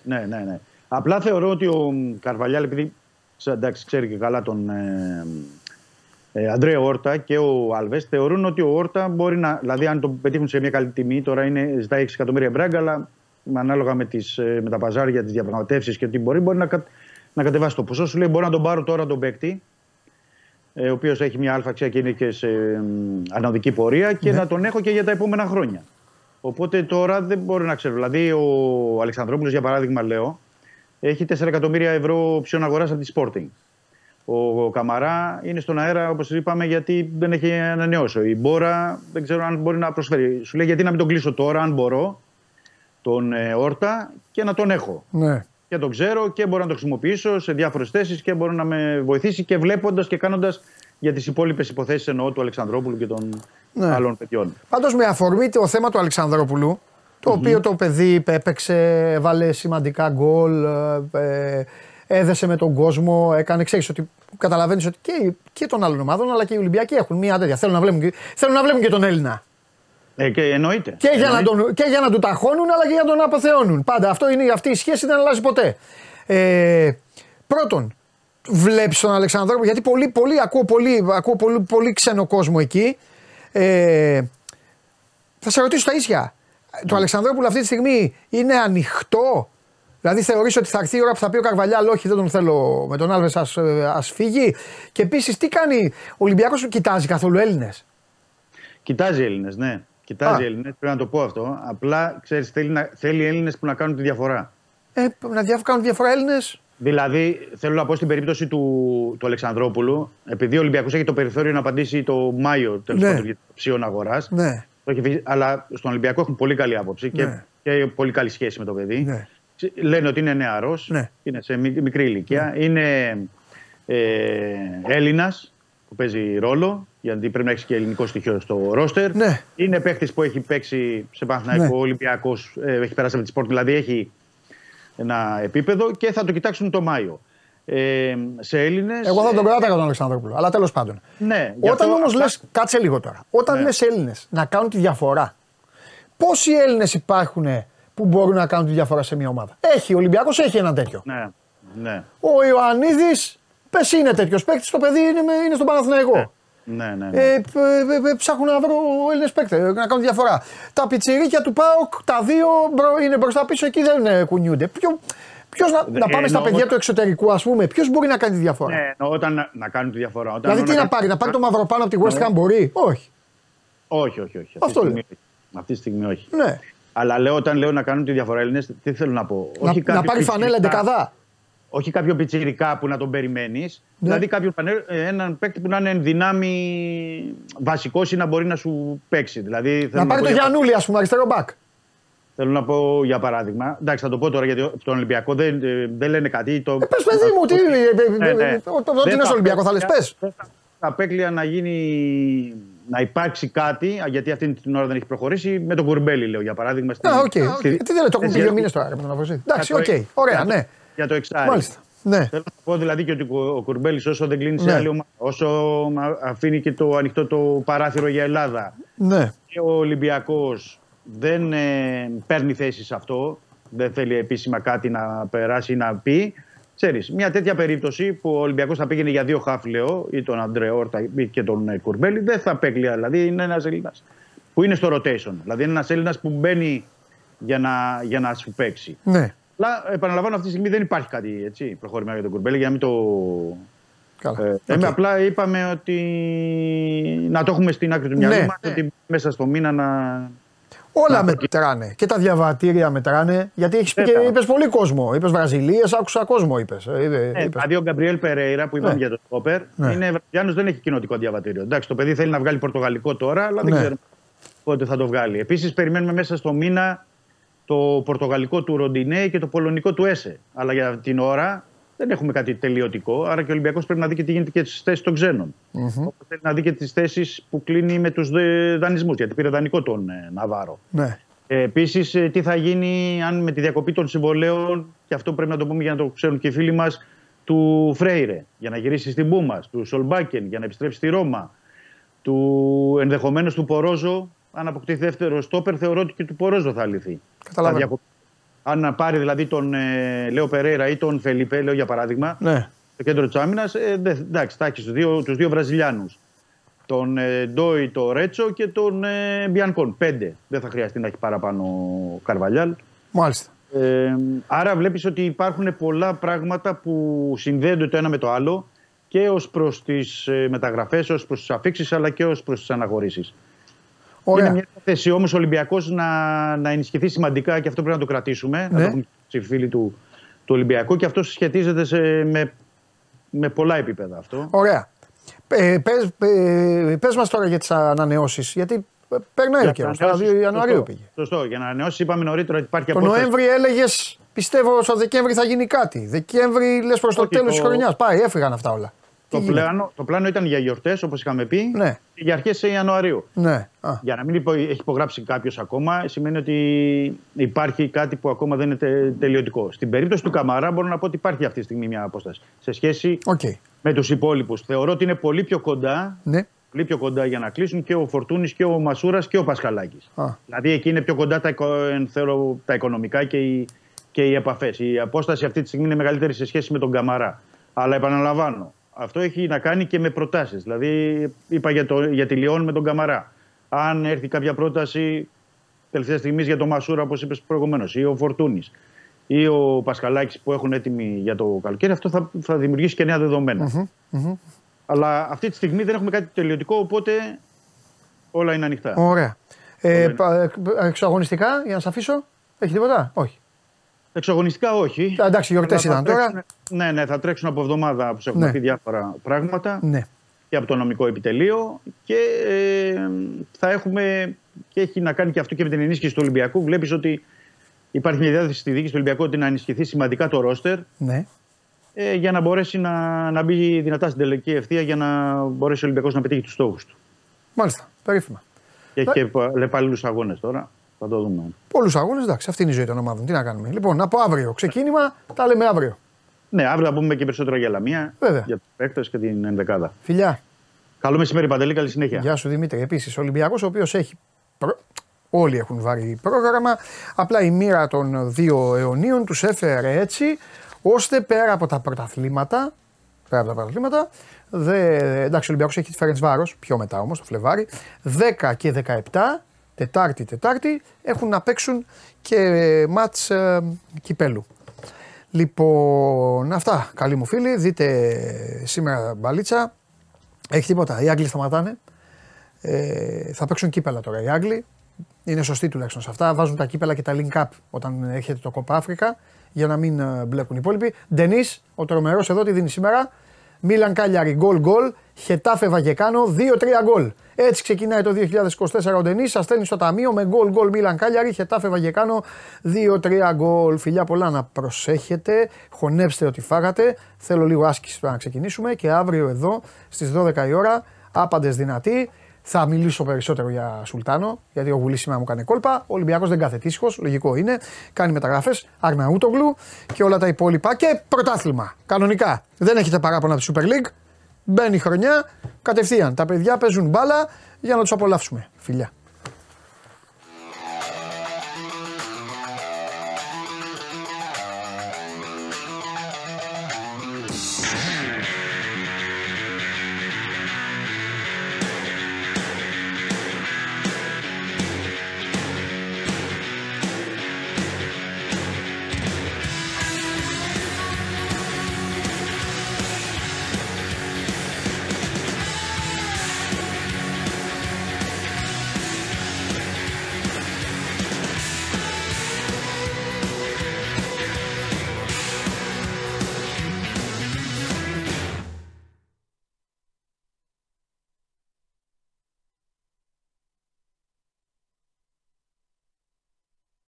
Ναι, ναι, ναι. Απλά θεωρώ ότι ο Καρβαλιάλ, επειδή σε- εντάξει, ξέρει και καλά τον ε, ε, Αντρέα Όρτα και ο Άλβες, θεωρούν ότι ο Όρτα μπορεί να. Δηλαδή, αν τον πετύχουν σε μια καλή τιμή, τώρα είναι, ζητάει 6 εκατομμύρια μπράγκα, αλλά ανάλογα με, τις, ε, με τα παζάρια, τις διαπραγματεύσεις και τι μπορεί, μπορεί να, κα- να κατεβάσει το ποσό. Σου λέει: Μπορώ να τον πάρω τώρα τον παίκτη, ε, ο οποίος έχει μια αλφαξία και είναι και σε ε, ανωδική πορεία, και να τον έχω και για τα επόμενα χρόνια. Οπότε τώρα δεν μπορώ να ξέρω. Δηλαδή, ο Αλεξανδρόπουλος, για παράδειγμα, λέω, έχει 4 εκατομμύρια ευρώ ψιόν αγοράς από τη Sporting. Ο, ο Καμαρά είναι στον αέρα, όπως είπαμε, γιατί δεν έχει ανανεώσει. Η Μπόρα δεν ξέρω αν μπορεί να προσφέρει. Σου λέει γιατί να μην τον κλείσω τώρα, αν μπορώ, τον ε, Όρτα και να τον έχω.
Ναι.
Και τον ξέρω και μπορώ να τον χρησιμοποιήσω σε διάφορες θέσεις και μπορεί να με βοηθήσει και βλέποντας και κάνοντας για τις υπόλοιπες υποθέσεις εννοώ του Αλεξανδρόπουλου και των
Ναι.
άλλων παιδιών.
Πάντως με αφορμή το θέμα του Αλεξανδρόπουλου, το οποίο το παιδί έπαιξε, έβαλε σημαντικά γκολ, ε, ε, έδεσε με τον κόσμο, έκανε, ξέρεις ότι καταλαβαίνεις ότι και, και των άλλων ομάδων αλλά και οι Ολυμπιακοί έχουν μια τέτοια. Θέλουν να βλέπουν, και- θέλουν να βλέπουν και τον Έλληνα.
Ε, και εννοείται.
Και για, να
Εννοείται.
τον, και για να του ταχώνουν αλλά και για να τον αποθεώνουν. Πάντα αυτό είναι, αυτή η σχέση δεν αλλάζει ποτέ. Ε, πρώτον, βλέπεις τον Αλεξανδρόπουλο, γιατί πολύ, πολύ, ακούω, πολύ, ακούω πολύ, πολύ ξένο κόσμο εκεί. Ε, θα σε ρωτήσω τα ίσια. Το Αλεξανδρόπουλο αυτή τη στιγμή είναι ανοιχτό; Δηλαδή θεωρείς ότι θα έρθει η ώρα που θα πει ο Καρβαλιάλ όχι δεν τον θέλω με τον Άλβες ας, ε, ας φύγει. Και επίσης τι κάνει ο Ολυμπιακός κοιτάζει καθόλου Έλληνες;
Κοιτάζει Έλληνες, ναι. Κοιτάζει
Α.
Έλληνες, πρέπει να το πω αυτό. Απλά ξέρεις, θέλει, να, θέλει Έλληνες που να κάνουν τη διαφορά.
Ε, να δια- κάνουν διαφορά Έλληνες;
Δηλαδή, θέλω να πω στην περίπτωση του, του Αλεξανδρόπουλου, επειδή ο Ολυμπιακός έχει το περιθώριο να απαντήσει το Μάιο τέλος
Ναι.
πάντων για το ψήων αγοράς.
Ναι.
Αλλά στον Ολυμπιακό έχουν πολύ καλή άποψη και,
Ναι.
και πολύ καλή σχέση με το παιδί.
Ναι.
Λένε ότι είναι νεαρός,
Ναι.
είναι σε μι- μικρή ηλικία, είναι ε, Έλληνας που παίζει ρόλο, γιατί πρέπει να έχεις και ελληνικό στοιχείο στο ρόστερ.
Ναι.
Είναι παίχτη που έχει παίξει σε Παναθηναϊκό,
Ναι.
Ολυμπιακός, έχει περάσει από τη Σπόρτινγκ, δηλαδή έχει ένα επίπεδο και θα το κοιτάξουν το Μάιο. Ε, σε Έλληνες.
Εγώ θα τον κράταγα τον Αλεξανδρόπουλο. Αλλά τέλος πάντων.
Ναι, γι'
Όταν
αυτό
όμως
απλά-
λες, κάτσε λίγο τώρα. Όταν
Ναι.
λες Έλληνες να κάνουν τη διαφορά, πόσοι Έλληνες υπάρχουν που μπορούν να κάνουν τη διαφορά σε μια ομάδα; Έχει, ο Ολυμπιακός έχει έναν τέτοιο.
Ναι, ναι,
Ο Ιωαννίδης, πες είναι τέτοιος παίκτης, το παιδί είναι, με- είναι στον Παναθηναϊκό.
ναι, ναι, ναι.
Ε, π- ε, ε, ψάχνουν να βρω Έλληνες παίκτες να κάνουν διαφορά. Τα πιτσιρίκια του ΠΑΟΚ, τα δύο μπρο- είναι μπροστά πίσω, εκεί δεν ε, κουνιούνται. Ποιο, ποιος να, να πάμε στα
εννοώ-
παιδιά του εξωτερικού, ας πούμε, ποιος μπορεί να κάνει τη διαφορά;
Ναι, εννοώ όταν να, να κάνουν τη διαφορά. Όταν
δηλαδή,
εννοώ
τι να
κάνουν-
πάρει, να πάρει το μαυροπάνω από τη West Ham μπορεί; Όχι.
Όχι, όχι, όχι. Αυτή,
Αυτό
τη στιγμή,
λέω.
όχι. αυτή τη στιγμή όχι.
Ναι.
Αλλά λέω, όταν λέω να κάνουν τη διαφορά Έλληνες, τι θέλω να πω;
Να,
όχι
να
κάποιο
πάρει φανέλα
πιτσιρικά-
εντεκαδά.
Όχι κάποιο πιτσιρικά που να τον περιμένεις.
Ναι.
Δηλαδή κάποιο φανέ- ε, έναν παίκτη που να είναι εν δυνάμει βασικός ή να μπορεί να σου παίξει. Δηλαδή, θέλω
Να πάρει
πω
το
για-
Γιανούλη, ας πούμε, αριστερό μπακ.
Θέλω να πω για παράδειγμα. Εντάξει, θα το πω τώρα γιατί τον Ολυμπιακό δεν, ε, δεν λένε κάτι. Το...
Ε, πες, παιδί μου, τι, ε, ε,
Ναι, ναι.
ε, Ό,τι
Δεν
είναι στο
θα
Ολυμπιακό θα λες,
απέκλεια-
πες.
δεν θα- Θα απέκλεια να γίνει να υπάρξει κάτι, α, γιατί αυτή την ώρα δεν έχει προχωρήσει, με τον Κουρμπέλη, λέω για παράδειγμα. Στην,
Α, οκ.
στη-
Τι δεν το έχουν πει
στη-
δύο μήνες τώρα με τον Αβωσίδη. Εντάξει,
Για
οκ.
το-
Ωραία,
για το-
ναι.
Για το εξάρι.
Μάλιστα. Ναι.
Θέλω να πω δηλαδή και ότι ο Κουρμπέλης όσο δεν κλείνει σε
Ναι.
άλλη ομάδα, όσο μα- αφήνει και το ανοιχτό το παράθυρο για Ελλάδα
Ναι.
και ο Ολυμπιακός δεν ε, παίρνει θέση σε αυτό, δεν θέλει επίσημα κάτι να περάσει ή να πει. Ξέρεις, μια τέτοια περίπτωση που ο Ολυμπιακός θα πήγαινε για δύο χαφ, λέω, ή τον Αντρέ Όρτα ή και τον ε, Κουρμπέλη, δεν θα απέκλειε. Δηλαδή είναι ένας Έλληνας που είναι στο rotation. Δηλαδή είναι ένας Έλληνας που μπαίνει για να, για να σου παίξει.
Ναι.
Αλλά επαναλαμβάνω αυτή τη στιγμή δεν υπάρχει κάτι έτσι, προχωρημένο για τον Κουρμπέλη για να μην το.
Καλά.
Ε,
Οκ.
εμείς απλά είπαμε ότι να το έχουμε στην άκρη του μυαλού
Ναι.
μας, ότι μέσα στο μήνα να.
Όλα
Να-
μετράνε. Και τα διαβατήρια μετράνε. Γιατί έχεις πει και
Βέβαια.
είπες πολύ κόσμο. Είπες Βραζιλίες, άκουσα κόσμο. Είπες. Ε, είπε-
Ε,
είπες.
δηλαδή ο Γκαμπριέλ Περέιρα που είπαμε
Ναι.
για το Στόπερ
Ναι.
είναι Βραζιλιάνος, δεν έχει κοινοτικό διαβατήριο. Εντάξει, το παιδί θέλει να βγάλει πορτογαλικό τώρα, αλλά δεν
Ναι.
ξέρουμε πότε θα το βγάλει. Επίσης, περιμένουμε μέσα στο μήνα το πορτογαλικό του Ροντινέ και το πολωνικό του Έσε. Αλλά για την ώρα δεν έχουμε κάτι τελειωτικό. Άρα και ο Ολυμπιακός πρέπει να δει και τι γίνεται και στις θέσεις των ξενων Όπως θέλει να δει και τις θέσεις που κλείνει με τους δανεισμούς. Γιατί πήρε δανεικό τον ε, Ναβάρο.
Ναι.
Επίσης, τι θα γίνει αν με τη διακοπή των συμβολέων, και αυτό πρέπει να το πούμε για να το ξέρουν και οι φίλοι μας, του Φρέιρε για να γυρίσει στην Πούμα, του Σολμπάκεν για να επιστρέψει στη Ρώμα, του ενδεχομένως του Πορόζο, αν αποκτήσει δεύτερο στόπερ, θεωρώ ότι και του Πορόζο θα λυθεί.
Καταλαβαίνω.
Θα διακοπεί. Αν να πάρει δηλαδή τον ε, Λέο Περέιρα ή τον Φελιπέ, λέω για παράδειγμα,
Ναι.
στο κέντρο της άμυνας, ε, δε- εντάξει, θα έχεις τους δύο, τους δύο Βραζιλιάνους. Τον ε, Ντόι, το Ρέτσο και τον ε, Μπιανκόν. Πέντε. Δεν θα χρειαστεί να έχει παραπάνω ο Καρβαλιάλ.
Μάλιστα.
Ε, άρα βλέπεις ότι υπάρχουν πολλά πράγματα που συνδέονται το ένα με το άλλο και ως προς τις ε, μεταγραφές, ως προς τις αφήξεις αλλά και ως προς τις αναχωρήσεις.
Ωραία.
Είναι μια θέση όμως ο Ολυμπιακός να, να ενισχυθεί σημαντικά και αυτό πρέπει να το κρατήσουμε.
Ναι.
Να το πούμε και οι φίλοι του, του Ολυμπιακού και αυτό σχετίζεται σε, με, με πολλά επίπεδα αυτό.
Ωραία. Ε, πες, ε, πες μας τώρα για τις ανανεώσεις, γιατί ε, περνάει ο
Για
καιρός,
να
τώρα 2
ανανεώσεις-
Ιανουαρίου
σωστό,
πήγε.
Σωστό. Για να ανανεώσεις, είπαμε νωρίτερα ότι υπάρχει
Το
απόσταση.
Νοέμβρη έλεγες, πιστεύω στο Δεκέμβρη θα γίνει κάτι. Δεκέμβρη λες προς το
Όχι,
τέλος
το-
τη χρονιάς. Πάει, έφυγαν αυτά όλα.
Το
Τι γίνεται;
πλάνο, το πλάνο ήταν για γιορτές, όπως είχαμε πει,
Ναι.
και για αρχές Ιανουαρίου.
Ναι. Α,
Για να μην υπο- έχει υπογράψει κάποιος ακόμα, σημαίνει ότι υπάρχει κάτι που ακόμα δεν είναι τε- τελειωτικό. Στην περίπτωση του Καμαρά, μπορώ να πω ότι υπάρχει αυτή τη στιγμή μια απόσταση. Σε σχέση
Οκ.
με τους υπόλοιπους. Θεωρώ ότι είναι πολύ πιο κοντά,
Ναι.
πολύ πιο κοντά για να κλείσουν και ο Φορτούνης και ο Μασούρας και ο Πασχαλάκης.
Α.
Δηλαδή εκεί είναι πιο κοντά τα, οικο- εν θέλω, τα οικονομικά και οι, και οι επαφές. Η απόσταση αυτή τη στιγμή είναι μεγαλύτερη σε σχέση με τον Καμαρά. Αλλά επαναλαμβάνω, αυτό έχει να κάνει και με προτάσεις. Δηλαδή, είπα για, το, για τη Λιόν με τον Καμαρά. Αν έρθει κάποια πρόταση τελευταία στιγμής για τον Μασούρα, όπως είπες προηγουμένως, ή ο Φορτούνης ή ο Πασχαλάκης που έχουν έτοιμοι για το καλοκαίρι, αυτό θα, θα δημιουργήσει και νέα δεδομένα. Αλλά αυτή τη στιγμή δεν έχουμε κάτι τελειωτικό, οπότε όλα είναι ανοιχτά.
Ωραία. Ε,
Ωραία.
πα- ε, εξωαγωνιστικά, για να σε αφήσω. Έχει τίποτα; Όχι.
Εξογωνιστικά όχι.
Α, εντάξει, γιορτές
Αλλά θα
ήταν τώρα.
τρέξουν- Ναι, ναι, θα τρέξουν από εβδομάδα που σε έχουμε
Ναι.
πει διάφορα πράγματα
Ναι.
και από το νομικό επιτελείο και ε, θα έχουμε και έχει να κάνει και αυτό και με την ενίσχυση του Ολυμπιακού. Βλέπεις ότι υπάρχει μια διάθεση στη διοίκηση του Ολυμπιακού ότι να ενισχυθεί σημαντικά το ρόστερ
Ναι.
ε, για να μπορέσει να, να μπει δυνατά στην τελική ευθεία για να μπορέσει ο Ολυμπιακός να πετύχει τους στόχους του.
Μάλιστα. Περίφημα.
Και έχει και επαλληλού αγώνες τώρα. Θα το δούμε.
Πολλούς αγώνες, εντάξει, αυτή είναι η ζωή των ομάδων. Τι να κάνουμε. Λοιπόν, από αύριο ξεκίνημα, τα λέμε αύριο.
Ναι, αύριο θα πούμε και περισσότερα για Λαμία,
Βέβαια.
για τους παίκτες και την ενδεκάδα.
Φιλιά.
Καλό μεσημέρι, Παντελή, καλή συνέχεια.
Γεια σου Δημήτρη. Επίσης, ο Ολυμπιακός, ο οποίος έχει. προ- Όλοι έχουν βάλει πρόγραμμα. Απλά η μοίρα των δύο αιωνίων τους έφερε έτσι, ώστε πέρα από τα πρωταθλήματα. Πέρα από τα πρωταθλήματα. Δε, εντάξει, ο Ολυμπιακός έχει τη Φέρεντ Βάρος, πιο μετά όμως, το Φλεβάρι. 10 και 17, Τετάρτη, Τετάρτη, έχουν να παίξουν και μάτς ε, κυπέλου. Λοιπόν, αυτά. Καλοί μου φίλοι, δείτε σήμερα μπαλίτσα. Έχει τίποτα. Οι Άγγλοι σταματάνε. Ε, θα παίξουν κύπελα τώρα οι Άγγλοι. Είναι σωστοί τουλάχιστον σε αυτά. Βάζουν τα κύπελα και τα link up όταν έρχεται το Κόπα Αφρικα για να μην ε, μπλέκουν οι υπόλοιποι. Ντενή, ο τρομερός εδώ τι δίνει σήμερα. Μίλαν Κάλιαρη γκολ γκολ. Χετάφε Βαγεκάνο 2-3 γκολ. Έτσι ξεκινάει το 2024 ο Ντενής. Σας στέλνει στο ταμείο με γκολ γκολ Μίλαν Κάλιαρη. Χετάφε Βαγεκάνο 2-3 γκολ. Φιλιά πολλά να προσέχετε. Χωνέψτε ότι φάγατε. Θέλω λίγο άσκηση να ξεκινήσουμε και αύριο εδώ στις 12 η ώρα. Άπαντες δυνατοί. Θα μιλήσω περισσότερο για Σουλτάνο, γιατί ο Βουλή σήμερα μου κάνει κόλπα. Ο Ολυμπιακός δεν κάθεται ήσυχο, λογικό είναι. Κάνει μεταγραφές, Αρναούτογλου και όλα τα υπόλοιπα. Και πρωτάθλημα, κανονικά. Δεν έχετε παράπονα από τη Super League. Μπαίνει χρονιά, κατευθείαν. Τα παιδιά παίζουν μπάλα για να τους απολαύσουμε. Φιλιά.